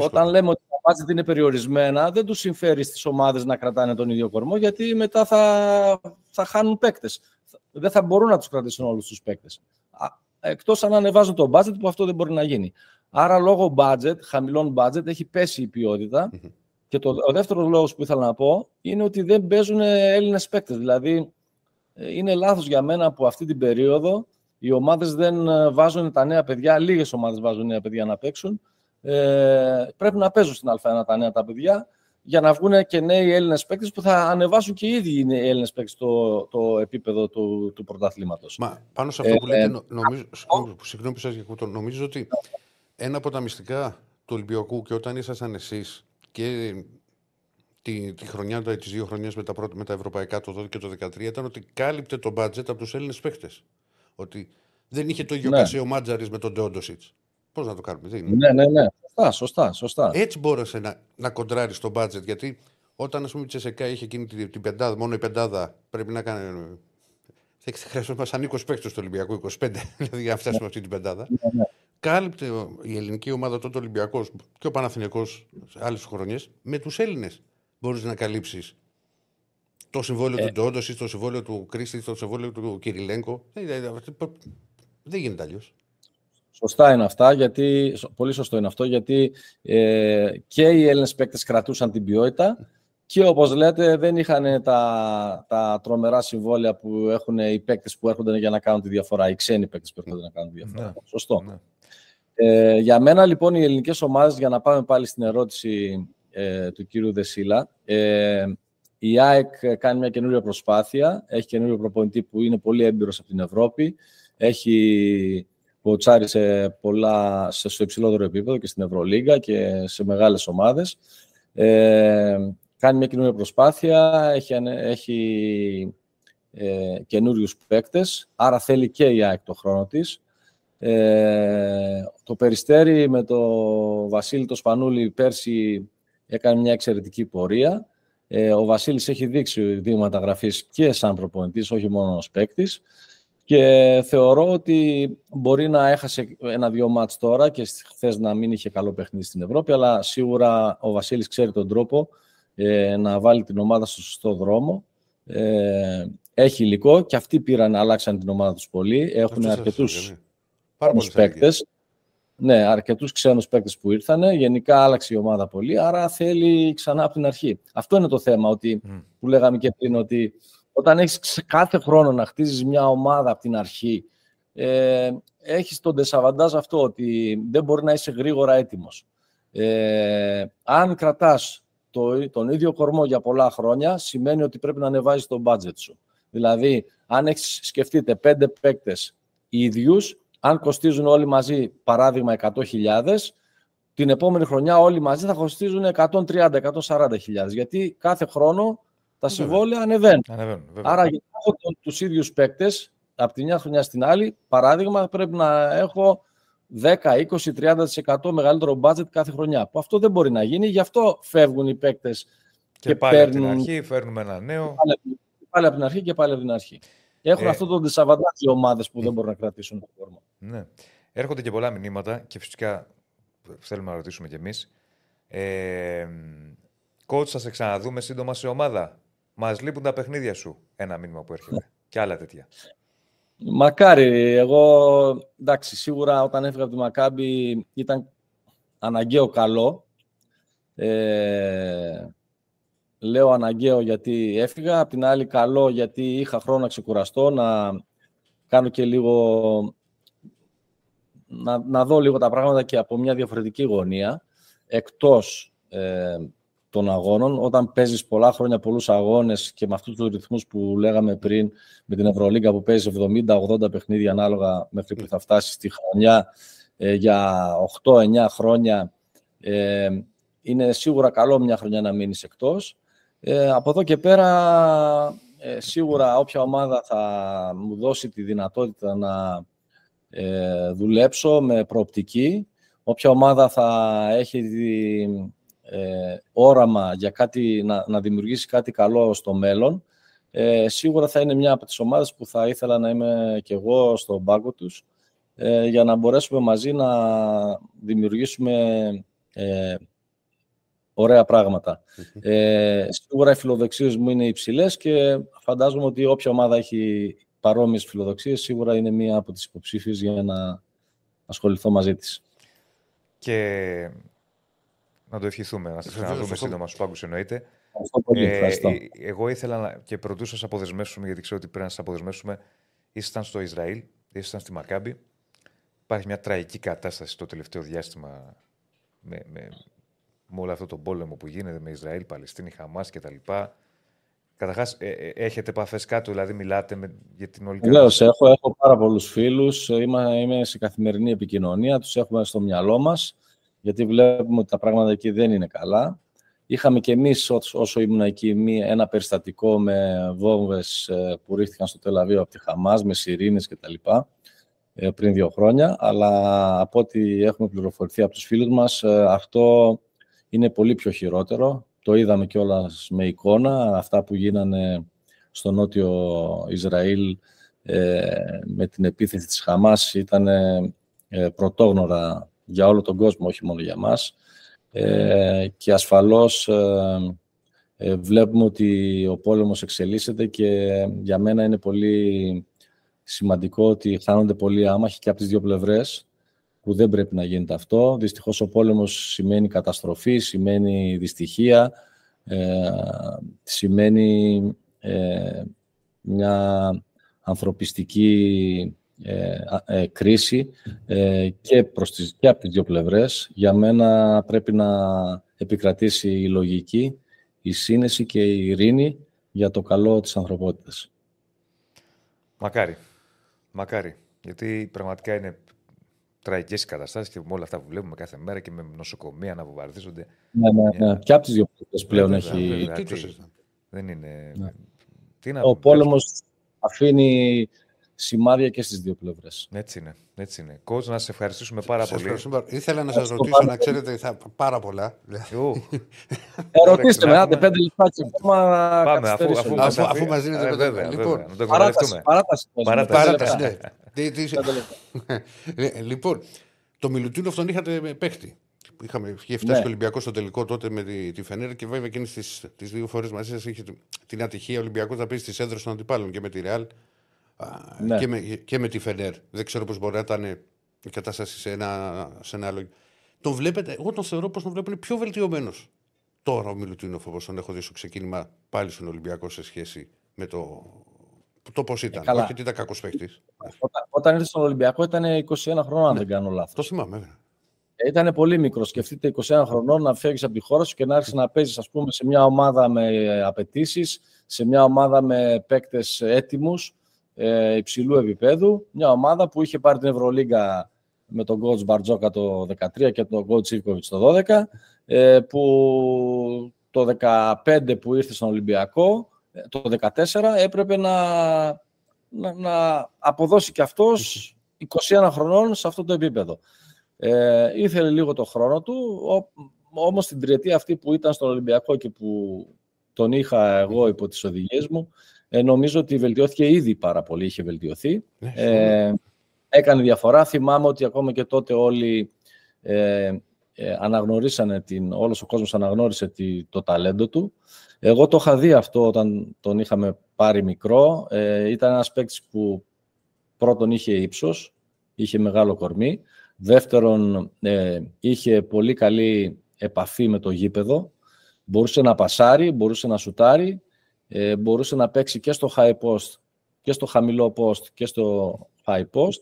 Speaker 3: όταν λέμε ότι τα budget είναι περιορισμένα, δεν τους συμφέρει στις ομάδες να κρατάνε τον ίδιο κορμό, γιατί μετά θα, θα χάνουν παίκτες. Δεν θα μπορούν να τους κρατήσουν όλους τους παίκτες. Εκτός αν ανεβάζουν το budget, που αυτό δεν μπορεί να γίνει. Άρα, λόγω budget, χαμηλών budget, έχει πέσει η ποιότητα. Και το, ο δεύτερος λόγος που ήθελα να πω είναι ότι δεν παίζουν Έλληνες παίκτες. Δηλαδή, ε, είναι λάθος για μένα που αυτή την περίοδο οι ομάδες δεν ε, βάζουν τα νέα παιδιά, λίγες ομάδες βάζουν νέα παιδιά να παίξουν. Ε, πρέπει να παίζουν στην Α1 τα νέα τα παιδιά για να βγουν και νέοι Έλληνες παίκτες που θα ανεβάσουν και οι ίδιοι οι Έλληνες παίκτες το, το επίπεδο του, του πρωταθλήματος.
Speaker 2: Μα πάνω σε αυτό που λέτε, νομίζω, συγγνώμη που σας νομίζω ότι ένα από τα μυστικά του Ολυμπιακού και όταν ήσασταν εσείς και τη, τη χρονιά, τις δύο χρονιές με, τα με τα ευρωπαϊκά, το 12 και το 2013, ήταν ότι κάλυπτε το μπάτζετ από τους Έλληνες παίχτε. Ότι δεν είχε το ίδιο ναι. ο Μάτζαρη με τον Ντεόντοσιτ. Πώ να το κάνουμε, δεν είναι.
Speaker 3: Ναι, ναι, ναι. Σωστά, σωστά. σωστά.
Speaker 2: Έτσι μπόρεσε να, να κοντράρει το μπάτζετ. Γιατί όταν α πούμε η Τσεσεκά είχε εκείνη την, την πεντάδα, μόνο η πεντάδα πρέπει να κάνει. Θα χρειαζόμασταν 20 παίχτε στο Ολυμπιακό, 25 δηλαδή για να φτάσουμε ναι. αυτή την πεντάδα. Ναι, ναι κάλυπτε η ελληνική ομάδα τότε Ολυμπιακό και ο Παναθηναϊκός άλλε χρονιέ με του Έλληνε. Μπορεί να καλύψει το συμβόλαιο ε. του Ντόντοση, το συμβόλαιο του Κρίστη, το συμβόλαιο του Κυριλέγκο. Δεν γίνεται αλλιώ.
Speaker 3: Σωστά είναι αυτά, γιατί, πολύ σωστό είναι αυτό, γιατί ε, και οι Έλληνες παίκτες κρατούσαν την ποιότητα και όπως λέτε δεν είχαν τα, τα τρομερά συμβόλαια που έχουν οι παίκτες που έρχονται για να κάνουν τη διαφορά, οι ξένοι παίκτες που έρχονται να κάνουν τη διαφορά. Ναι. Σωστό. Ναι. Ε, για μένα λοιπόν οι ελληνικές ομάδες, για να πάμε πάλι στην ερώτηση ε, του κύριου Δεσίλα, ε, η ΑΕΚ κάνει μια καινούργια προσπάθεια, έχει καινούριο προπονητή που είναι πολύ έμπειρος από την Ευρώπη, έχει ποτσάρει σε πολλά, σε, στο υψηλότερο επίπεδο και στην Ευρωλίγκα και σε μεγάλες ομάδες. Ε, κάνει μια καινούργια προσπάθεια, έχει, έχει ε, καινούριους παίκτες, άρα θέλει και η ΑΕΚ το χρόνο της. Ε, το Περιστέρι με το Βασίλη το Σπανούλη πέρσι έκανε μια εξαιρετική πορεία. Ε, ο Βασίλης έχει δείξει δείγματα γραφής και σαν προπονητής, όχι μόνο ως παίκτης. Και θεωρώ ότι μπορεί να έχασε ένα-δυο μάτς τώρα και χθες να μην είχε καλό παιχνίδι στην Ευρώπη, αλλά σίγουρα ο Βασίλης ξέρει τον τρόπο ε, να βάλει την ομάδα στο σωστό δρόμο. Ε, έχει υλικό και αυτοί πήραν, αλλάξαν την ομάδα τους πολύ. Έχουν αρκετούς παίκτες. Ναι, αρκετούς ξένους παίκτες που ήρθαν. Γενικά άλλαξε η ομάδα πολύ, άρα θέλει ξανά από την αρχή. Αυτό είναι το θέμα ότι, που λέγαμε και πριν, ότι όταν έχεις κάθε χρόνο να χτίζεις μια ομάδα από την αρχή, ε, έχεις τον τεσαβαντάζ αυτό ότι δεν μπορεί να είσαι γρήγορα έτοιμος. Ε, αν κρατάς το, τον ίδιο κορμό για πολλά χρόνια, σημαίνει ότι πρέπει να ανεβάζεις το budget σου. Δηλαδή, αν έχεις σκεφτείτε πέντε παίκτες ίδιους, αν κοστίζουν όλοι μαζί, παράδειγμα, 100.000, την επόμενη χρονιά όλοι μαζί θα κοστίζουν 130-140.000. Γιατί κάθε χρόνο τα συμβόλαια ανεβαίνουν. ανεβαίνουν Άρα, για να έχω τους ίδιους παίκτες από τη μια χρονιά στην άλλη, παράδειγμα, πρέπει να έχω 10, 20, 30% μεγαλύτερο budget κάθε χρονιά. Που αυτό δεν μπορεί να γίνει, γι' αυτό φεύγουν οι παίκτες και,
Speaker 1: και πάλι παίρνουν... από την αρχή, φέρνουμε ένα νέο.
Speaker 3: Πάλι, πάλι από την αρχή και πάλι από την αρχή. Έχουν ε, αυτό το δισαβαντάζ οι ομάδες που δεν μπορούν να κρατήσουν το φόρμα.
Speaker 1: Ναι. Έρχονται και πολλά μηνύματα και φυσικά θέλουμε να ρωτήσουμε κι εμείς. Ε, coach, θα σε ξαναδούμε σύντομα σε ομάδα; Μας λείπουν τα παιχνίδια σου. Ένα μήνυμα που έρχεται. και άλλα τέτοια.
Speaker 3: Μακάρι. Εγώ, εντάξει, σίγουρα όταν έφυγα από τη Μακάμπη ήταν αναγκαίο καλό. Ε, λέω αναγκαίο γιατί έφυγα, απ' την άλλη καλό γιατί είχα χρόνο να ξεκουραστώ, να κάνω και λίγο, να, να δω λίγο τα πράγματα και από μια διαφορετική γωνία, εκτός ε, των αγώνων. Όταν παίζεις πολλά χρόνια, πολλούς αγώνες και με αυτούς τους ρυθμούς που λέγαμε πριν, με την Ευρωλίγκα που παίζει 70-80 παιχνίδια ανάλογα μέχρι που θα φτάσεις στη χρονιά ε, για 8-9 χρόνια, ε, είναι σίγουρα καλό μια χρονιά να μείνεις εκτός. Ε, από εδώ και πέρα, ε, σίγουρα όποια ομάδα θα μου δώσει τη δυνατότητα να ε, δουλέψω με προοπτική, όποια ομάδα θα έχει ε, όραμα για κάτι, να, να δημιουργήσει κάτι καλό στο μέλλον, ε, σίγουρα θα είναι μια από τις ομάδες που θα ήθελα να είμαι και εγώ στον πάγκο τους, ε, για να μπορέσουμε μαζί να δημιουργήσουμε ε, ωραία πράγματα. Ε, σίγουρα οι φιλοδοξίες μου είναι υψηλές και φαντάζομαι ότι όποια ομάδα έχει παρόμοιες φιλοδοξίες σίγουρα είναι μία από τις υποψήφιες για να ασχοληθώ μαζί της.
Speaker 1: Και να το ευχηθούμε, να σας ξαναδούμε σύντομα στους πάγκους εννοείται.
Speaker 3: Ε,
Speaker 1: εγώ ήθελα να, και πρωτού σας αποδεσμεύσουμε, γιατί ξέρω ότι πρέπει να σας αποδεσμεύσουμε, ήσασταν στο Ισραήλ, ήσασταν στη Μακάμπη. Υπάρχει μια τραγική κατάσταση το τελευταίο διάστημα με, με, με όλο αυτό το πόλεμο που γίνεται με Ισραήλ, Παλαιστίνη, Χαμάς κτλ. Καταρχάς, ε, ε, έχετε επαφές κάτω, δηλαδή μιλάτε με, για την όλη
Speaker 3: κατάσταση. έχω, έχω πάρα πολλούς φίλους. Είμαι, είμαι σε καθημερινή επικοινωνία. Τους έχουμε στο μυαλό μας, γιατί βλέπουμε ότι τα πράγματα εκεί δεν είναι καλά. Είχαμε και εμείς, όσο ήμουν εκεί, ένα περιστατικό με βόμβες ε, που ρίχθηκαν στο Τελαβίο από τη Χαμάς, με σιρήνες κτλ. πριν δύο χρόνια. Αλλά από ό,τι έχουμε πληροφορηθεί από τους φίλους μας, αυτό είναι πολύ πιο χειρότερο. Το είδαμε κιόλας με εικόνα, αυτά που γίνανε στο νότιο Ισραήλ ε, με την επίθεση της Χαμάς ήταν ε, πρωτόγνωρα για όλο τον κόσμο, όχι μόνο για μας. Ε, και ασφαλώς βλέπουμε ότι ο πόλεμος εξελίσσεται και για μένα είναι πολύ σημαντικό ότι χάνονται πολλοί άμαχοι και από τις δύο πλευρές που δεν πρέπει να γίνεται αυτό. Δυστυχώς ο πόλεμος σημαίνει καταστροφή, σημαίνει δυστυχία, ε, σημαίνει ε, μια ανθρωπιστική ε, ε κρίση ε, και, προς τις, και από τις δύο πλευρές. Για μένα πρέπει να επικρατήσει η λογική, η σύνεση και η ειρήνη για το καλό της ανθρωπότητας.
Speaker 1: Μακάρι. Μακάρι. Γιατί πραγματικά είναι τραγικές καταστάσεις και με όλα αυτά που βλέπουμε κάθε μέρα και με νοσοκομεία να βομβαρδίζονται.
Speaker 3: Ναι, ναι, ναι. Και από τις δύο πλευρές πλέον έχει.
Speaker 1: δεν είναι.
Speaker 3: Ναι. Τι να Ο πόλεμος αφήνει σημάδια και στις δύο πλευρές.
Speaker 1: Έτσι είναι. Έτσι είναι. Κότς, να σα ευχαριστήσουμε πάρα πολύ.
Speaker 2: Ήθελα να σας ρωτήσω, να ξέρετε, θα, πάρα πολλά. *laughs*
Speaker 3: Ερωτήστε με, άντε πέντε λεπτά και
Speaker 1: Πάμε, αφού, αφού,
Speaker 2: αφού, αφού μας δίνετε ε,
Speaker 1: βέβαια, λοιπόν, να το
Speaker 3: παράταση, παράταση.
Speaker 2: Παράταση, ναι. *laughs* *laughs* λοιπόν, το Μιλουτίνοφ τον είχατε παίχτη. Είχαμε, είχε φτάσει ναι. στο Ολυμπιακός στο τελικό τότε με τη, τη Φενέρ και βέβαια εκείνες τι δύο φορές μαζί σας είχε την ατυχία ο Ολυμπιακός να πει στις έδρες των αντιπάλων και με τη Ρεάλ ναι. και, με, και με τη Φενέρ. Δεν ξέρω πώς μπορεί να ήταν η κατάσταση σε ένα, σε ένα άλλο. Τον βλέπετε, εγώ τον θεωρώ πως τον βλέπουν πιο βελτιωμένος τώρα ο Μιλουτίνοφ όπω τον έχω δει στο ξεκίνημα πάλι στον Ολυμπιακό σε σχέση με το, το πώς ήταν. Ε, Όχι ότι ήταν κακός παίχτης.
Speaker 3: Όταν, όταν ήρθε στον Ολυμπιακό ήταν 21 χρονών, αν ναι. δεν κάνω λάθος.
Speaker 2: Το θυμάμαι, βέβαια.
Speaker 3: Ε, ήταν πολύ μικρός. Σκεφτείτε 21 χρονών να φεύγεις από τη χώρα σου και να άρχισε να παίζεις, ας πούμε, σε μια ομάδα με απαιτήσεις, σε μια ομάδα με παίκτες έτοιμους ε, υψηλού επίπεδου. Μια ομάδα που είχε πάρει την Ευρωλίγκα με τον coach Μπαρτζόκα το 2013 και τον coach Ιβκοβιτ το 2012, ε, που το 2015 που ήρθε στον Ολυμπιακό, ε, το 2014 έπρεπε να, να, να αποδώσει και αυτός 21 χρονών σε αυτό το επίπεδο. Ε, ήθελε λίγο το χρόνο του, όμως την τριετία αυτή που ήταν στον Ολυμπιακό και που τον είχα εγώ υπό τις οδηγίες μου, ε, νομίζω ότι βελτιώθηκε ήδη πάρα πολύ, είχε βελτιωθεί. Ναι, ε, έκανε διαφορά. Θυμάμαι ότι ακόμα και τότε όλοι ε, ε, αναγνωρίσανε, την, όλος ο κόσμος αναγνώρισε τη, το ταλέντο του. Εγώ το είχα δει αυτό όταν τον είχαμε πάρει μικρό. Ε, ήταν ένας παίκτης που πρώτον είχε ύψος, είχε μεγάλο κορμί. Δεύτερον, ε, είχε πολύ καλή επαφή με το γήπεδο. Μπορούσε να πασάρει, μπορούσε να σουτάρει ε, μπορούσε να παίξει και στο high post και στο χαμηλό post και στο high post.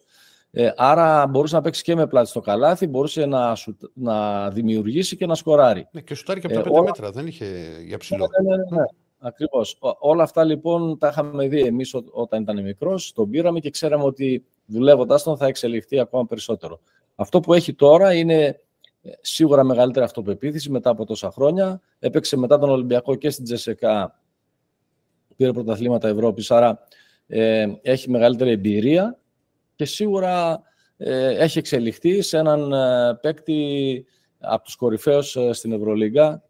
Speaker 3: Ε, άρα μπορούσε να παίξει και με πλάτη στο καλάθι, μπορούσε να, να δημιουργήσει και να σκοράρει.
Speaker 2: Ναι, και σουτάρει και από τα ε, πέντε μέτρα, δεν είχε για ψηλό.
Speaker 3: Ναι, ναι, ναι, ναι. Ακριβώς. Όλα αυτά λοιπόν τα είχαμε δει εμείς όταν ήταν μικρός, τον πήραμε και ξέραμε ότι δουλεύοντα τον θα εξελιχθεί ακόμα περισσότερο. Αυτό που έχει τώρα είναι ε, σίγουρα μεγαλύτερη αυτοπεποίθηση μετά από τόσα χρόνια. Έπαιξε μετά τον Ολυμπιακό και στην Τζεσεκά πήρε πρωταθλήματα Ευρώπης, άρα ε, έχει μεγαλύτερη εμπειρία και σίγουρα ε, έχει εξελιχθεί σε έναν ε, παίκτη από τους κορυφαίους ε, στην Ευρωλίγκα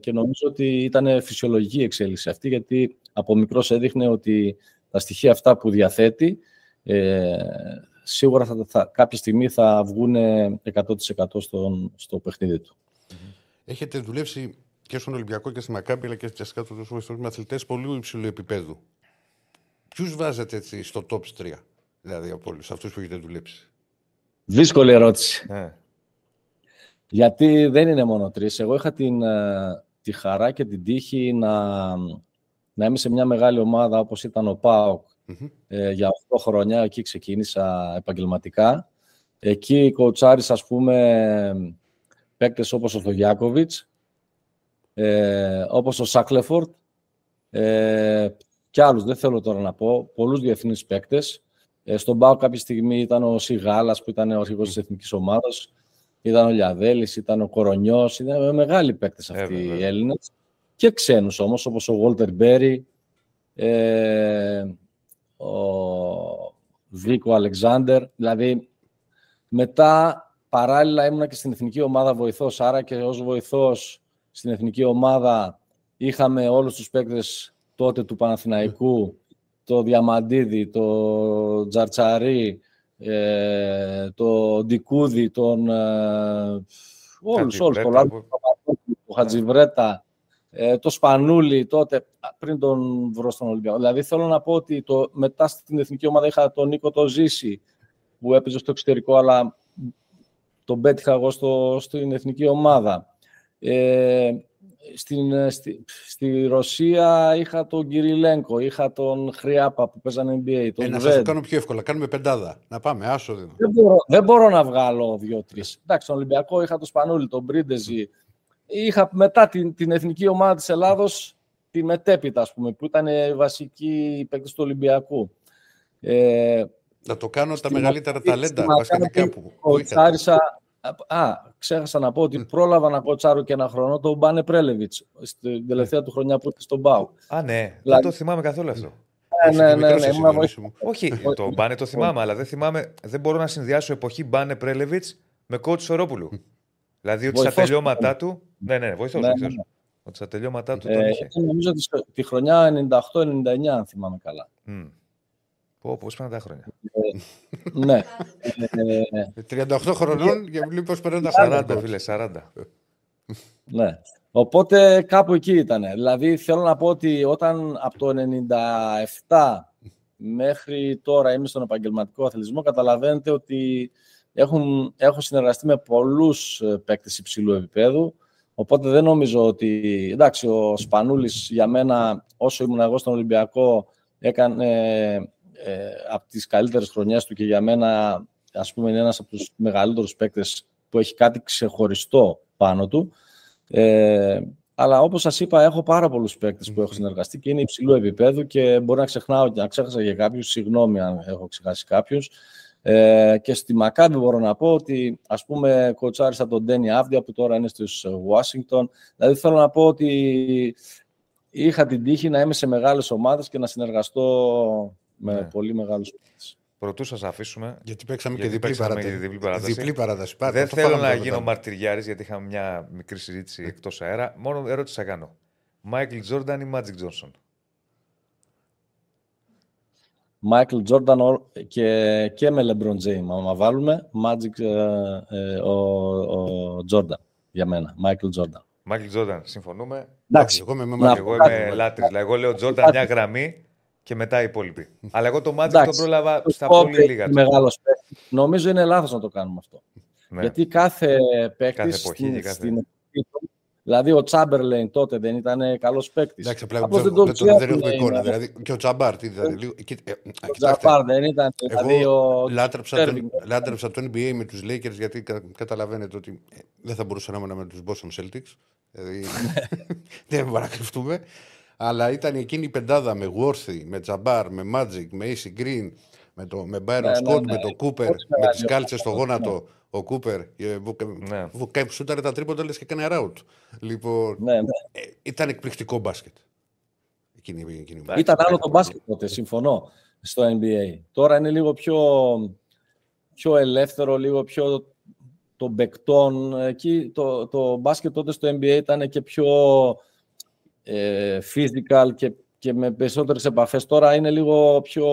Speaker 3: και νομίζω ότι ήταν φυσιολογική εξέλιξη αυτή γιατί από μικρός έδειχνε ότι τα στοιχεία αυτά που διαθέτει σίγουρα θα, θα, κάποια στιγμή θα βγουν 100% στον, στο παιχνίδι του.
Speaker 2: Έχετε δουλέψει και στον Ολυμπιακό και στη Μακάμπη, αλλά και στη Τσασκά του με αθλητές πολύ υψηλού επίπεδου. Ποιους βάζετε έτσι στο top 3, δηλαδή από όλους αυτούς που έχετε δουλέψει;
Speaker 3: Δύσκολη ερώτηση. Ναι. Γιατί δεν είναι μόνο τρεις. Εγώ είχα την, ε, τη χαρά και την τύχη να, να είμαι σε μια μεγάλη ομάδα όπως ήταν ο ΠΑΟΚ ε, για 8 χρόνια. Εκεί ξεκίνησα επαγγελματικά. Εκεί κοουτσάρισα, ας πούμε, παίκτες όπως ο Θογιάκοβιτς, ε, όπως ο Σάκλεφορτ ε, και άλλους, δεν θέλω τώρα να πω, πολλούς διεθνείς παίκτες. Ε, στον ΠΑΟΚ κάποια στιγμή ήταν ο Σιγάλας που ήταν ο αρχηγός της εθνικής ομάδας. Ήταν ο Λιαδέλης, ήταν ο Κορονιός, ήταν μεγάλοι παίκτες αυτοί ε, οι Έλληνες. Και ξένους όμως, όπως ο Βόλτερ Μπέρι, ε, ο Βίκο Αλεξάνδερ. Δηλαδή, μετά παράλληλα ήμουνα και στην εθνική ομάδα βοηθός, άρα και ως βοηθός στην εθνική ομάδα είχαμε όλους τους παίκτες τότε του Παναθηναϊκού, το Διαμαντίδη, το Τζαρτσαρί, ε, το Ντικούδη, τον... Ε, όλους, όλους, το το Χατζιβρέτα, ε, το Σπανούλι τότε, πριν τον βρω στον Ολυμπιακό. Δηλαδή θέλω να πω ότι το, μετά στην εθνική ομάδα είχα τον Νίκο το Ζήση, που έπαιζε στο εξωτερικό, αλλά τον πέτυχα εγώ στο, στην εθνική ομάδα. Ε, στην, ε, στη, στη, Ρωσία είχα τον Κυριλένκο, είχα τον Χρυάπα που παίζανε NBA. Τον
Speaker 2: ε, να σας το κάνω πιο εύκολα. Κάνουμε πεντάδα. Να πάμε, άσο
Speaker 3: δεν. Δεν μπορώ, δεν μπορώ να βγάλω δύο-τρεις. Εντάξει, στον Ολυμπιακό είχα τον Σπανούλη, τον Μπρίντεζι. Είχα μετά την, την εθνική ομάδα της Ελλάδος, τη μετέπειτα, ας πούμε, που ήταν βασική παίκτης του Ολυμπιακού.
Speaker 2: Ε, να το κάνω τα μεγαλύτερα ταλέντα
Speaker 3: βασικά που, που Α, ξέχασα να πω ότι πρόλαβα να κοτσάρω και ένα χρόνο τον Μπάνε Πρέλεβιτς στην τελευταία του χρονιά που ήταν στον Μπάου.
Speaker 1: Α, ναι. Δεν το θυμάμαι καθόλου αυτό.
Speaker 3: Ναι, ναι, ναι. ναι,
Speaker 1: Όχι, το Μπάνε το θυμάμαι, αλλά δεν θυμάμαι. Δεν μπορώ να συνδυάσω εποχή Μπάνε Πρέλεβιτς με κότσου Σορόπουλου. Δηλαδή ότι στα τελειώματά του. Ναι, ναι, βοηθός. Ναι, ναι. Ότι στα τελειώματά του τον
Speaker 3: ε, είχε. Νομίζω ότι τη χρονιά 98-99, αν θυμάμαι καλά.
Speaker 1: Πω, πώς πάνε τα χρόνια.
Speaker 3: Ε, ναι.
Speaker 2: 38 ε, χρονών και βλέπει πώς περνάνε
Speaker 1: τα 40, φίλε, 40.
Speaker 3: ναι. Οπότε κάπου εκεί ήταν. Δηλαδή θέλω να πω ότι όταν από το 97 μέχρι τώρα είμαι στον επαγγελματικό αθλητισμό, καταλαβαίνετε ότι έχουν, έχω συνεργαστεί με πολλούς ε, παίκτες υψηλού επίπεδου, οπότε δεν νομίζω ότι... Εντάξει, ο Σπανούλης για μένα, όσο ήμουν εγώ στον Ολυμπιακό, έκανε ε, από τις καλύτερες χρονιές του και για μένα ας πούμε είναι ένας από τους μεγαλύτερους παίκτες που έχει κάτι ξεχωριστό πάνω του. Ε, αλλά όπως σας είπα, έχω πάρα πολλούς παίκτες που έχω συνεργαστεί και είναι υψηλού επίπεδου και μπορεί να ξεχνάω και να ξέχασα για κάποιους, συγγνώμη αν έχω ξεχάσει κάποιους. Ε, και στη Μακάβη μπορώ να πω ότι ας πούμε κοτσάρισα τον Ντένι Άβδια που τώρα είναι στους Washington. Δηλαδή θέλω να πω ότι είχα την τύχη να είμαι σε μεγάλες ομάδες και να συνεργαστώ με ναι. πολύ μεγάλους παίκτες.
Speaker 1: Πρωτού σας αφήσουμε.
Speaker 2: Γιατί παίξαμε και διπλή παράταση.
Speaker 1: Διπλή παράταση.
Speaker 2: Διπλή παράταση.
Speaker 1: Δεν θέλω να γίνω μαρτυριάρης γιατί είχαμε μια μικρή συζήτηση ναι. εκτός αέρα. Μόνο ερώτηση θα κάνω. Μάικλ Τζόρνταν ή Μάτζικ Τζόνσον;
Speaker 3: Μάικλ Τζόρνταν και, και με Λεμπρόν Τζέιμς. Αν βάλουμε, Magic ε, ε, ο Τζόρνταν για μένα. Μάικλ Τζόρνταν.
Speaker 1: Μάικλ Τζόρνταν, συμφωνούμε.
Speaker 3: Εντάξει.
Speaker 1: Εγώ είμαι, εγώ είμαι λάτρης. Εγώ λέω Τζόρνταν μια γραμμή και μετά οι υπόλοιποι. *laughs* Αλλά εγώ το Magic τον πρόλαβα στα πολύ λίγα.
Speaker 3: Μεγάλος Νομίζω είναι λάθος να το κάνουμε αυτό. *laughs* Ναι. Γιατί κάθε παίκτης στην, κάθε... στην Δηλαδή ο Τσάμπερλεν τότε δεν ήταν καλός παίκτης.
Speaker 2: Εντάξει, απλά δεν, δεν, δεν, δεν έχουμε εικόνα. Δηλαδή, και ο Τσαμπάρ. Τι, δηλαδή, λίγο,
Speaker 3: ε, ο Τσαμπάρ δεν ήταν. Δηλαδή, ο...
Speaker 2: λάτρεψα, τον, λάτρεψα το NBA με τους Lakers γιατί καταλαβαίνετε ότι ε, δεν θα μπορούσαμε να με τους Boston Celtics. Δηλαδή, *laughs* δεν μπορούμε να κρυφτούμε. Αλλά ήταν εκείνη η πεντάδα με Worthy, με Τζαμπάρ, με Magic, με AC Green, με, το, με Byron ναι, Scott, ναι, με το Cooper, με τις κάλτσες στο γόνατο. Ο Κούπερ, που σούταρε τα τρίποντα λες και έκανε ράουτ. Λοιπόν, ναι, ναι. Ε, ήταν εκπληκτικό μπάσκετ. Εκείνη, εκείνη.
Speaker 3: Ήταν άλλο το μπάσκετ τότε, συμφωνώ, στο NBA. Τώρα είναι λίγο πιο, πιο ελεύθερο, λίγο πιο των παικτών. Εκεί το, το μπάσκετ τότε στο NBA ήταν και πιο ε, physical και και με περισσότερες επαφές. Τώρα είναι λίγο πιο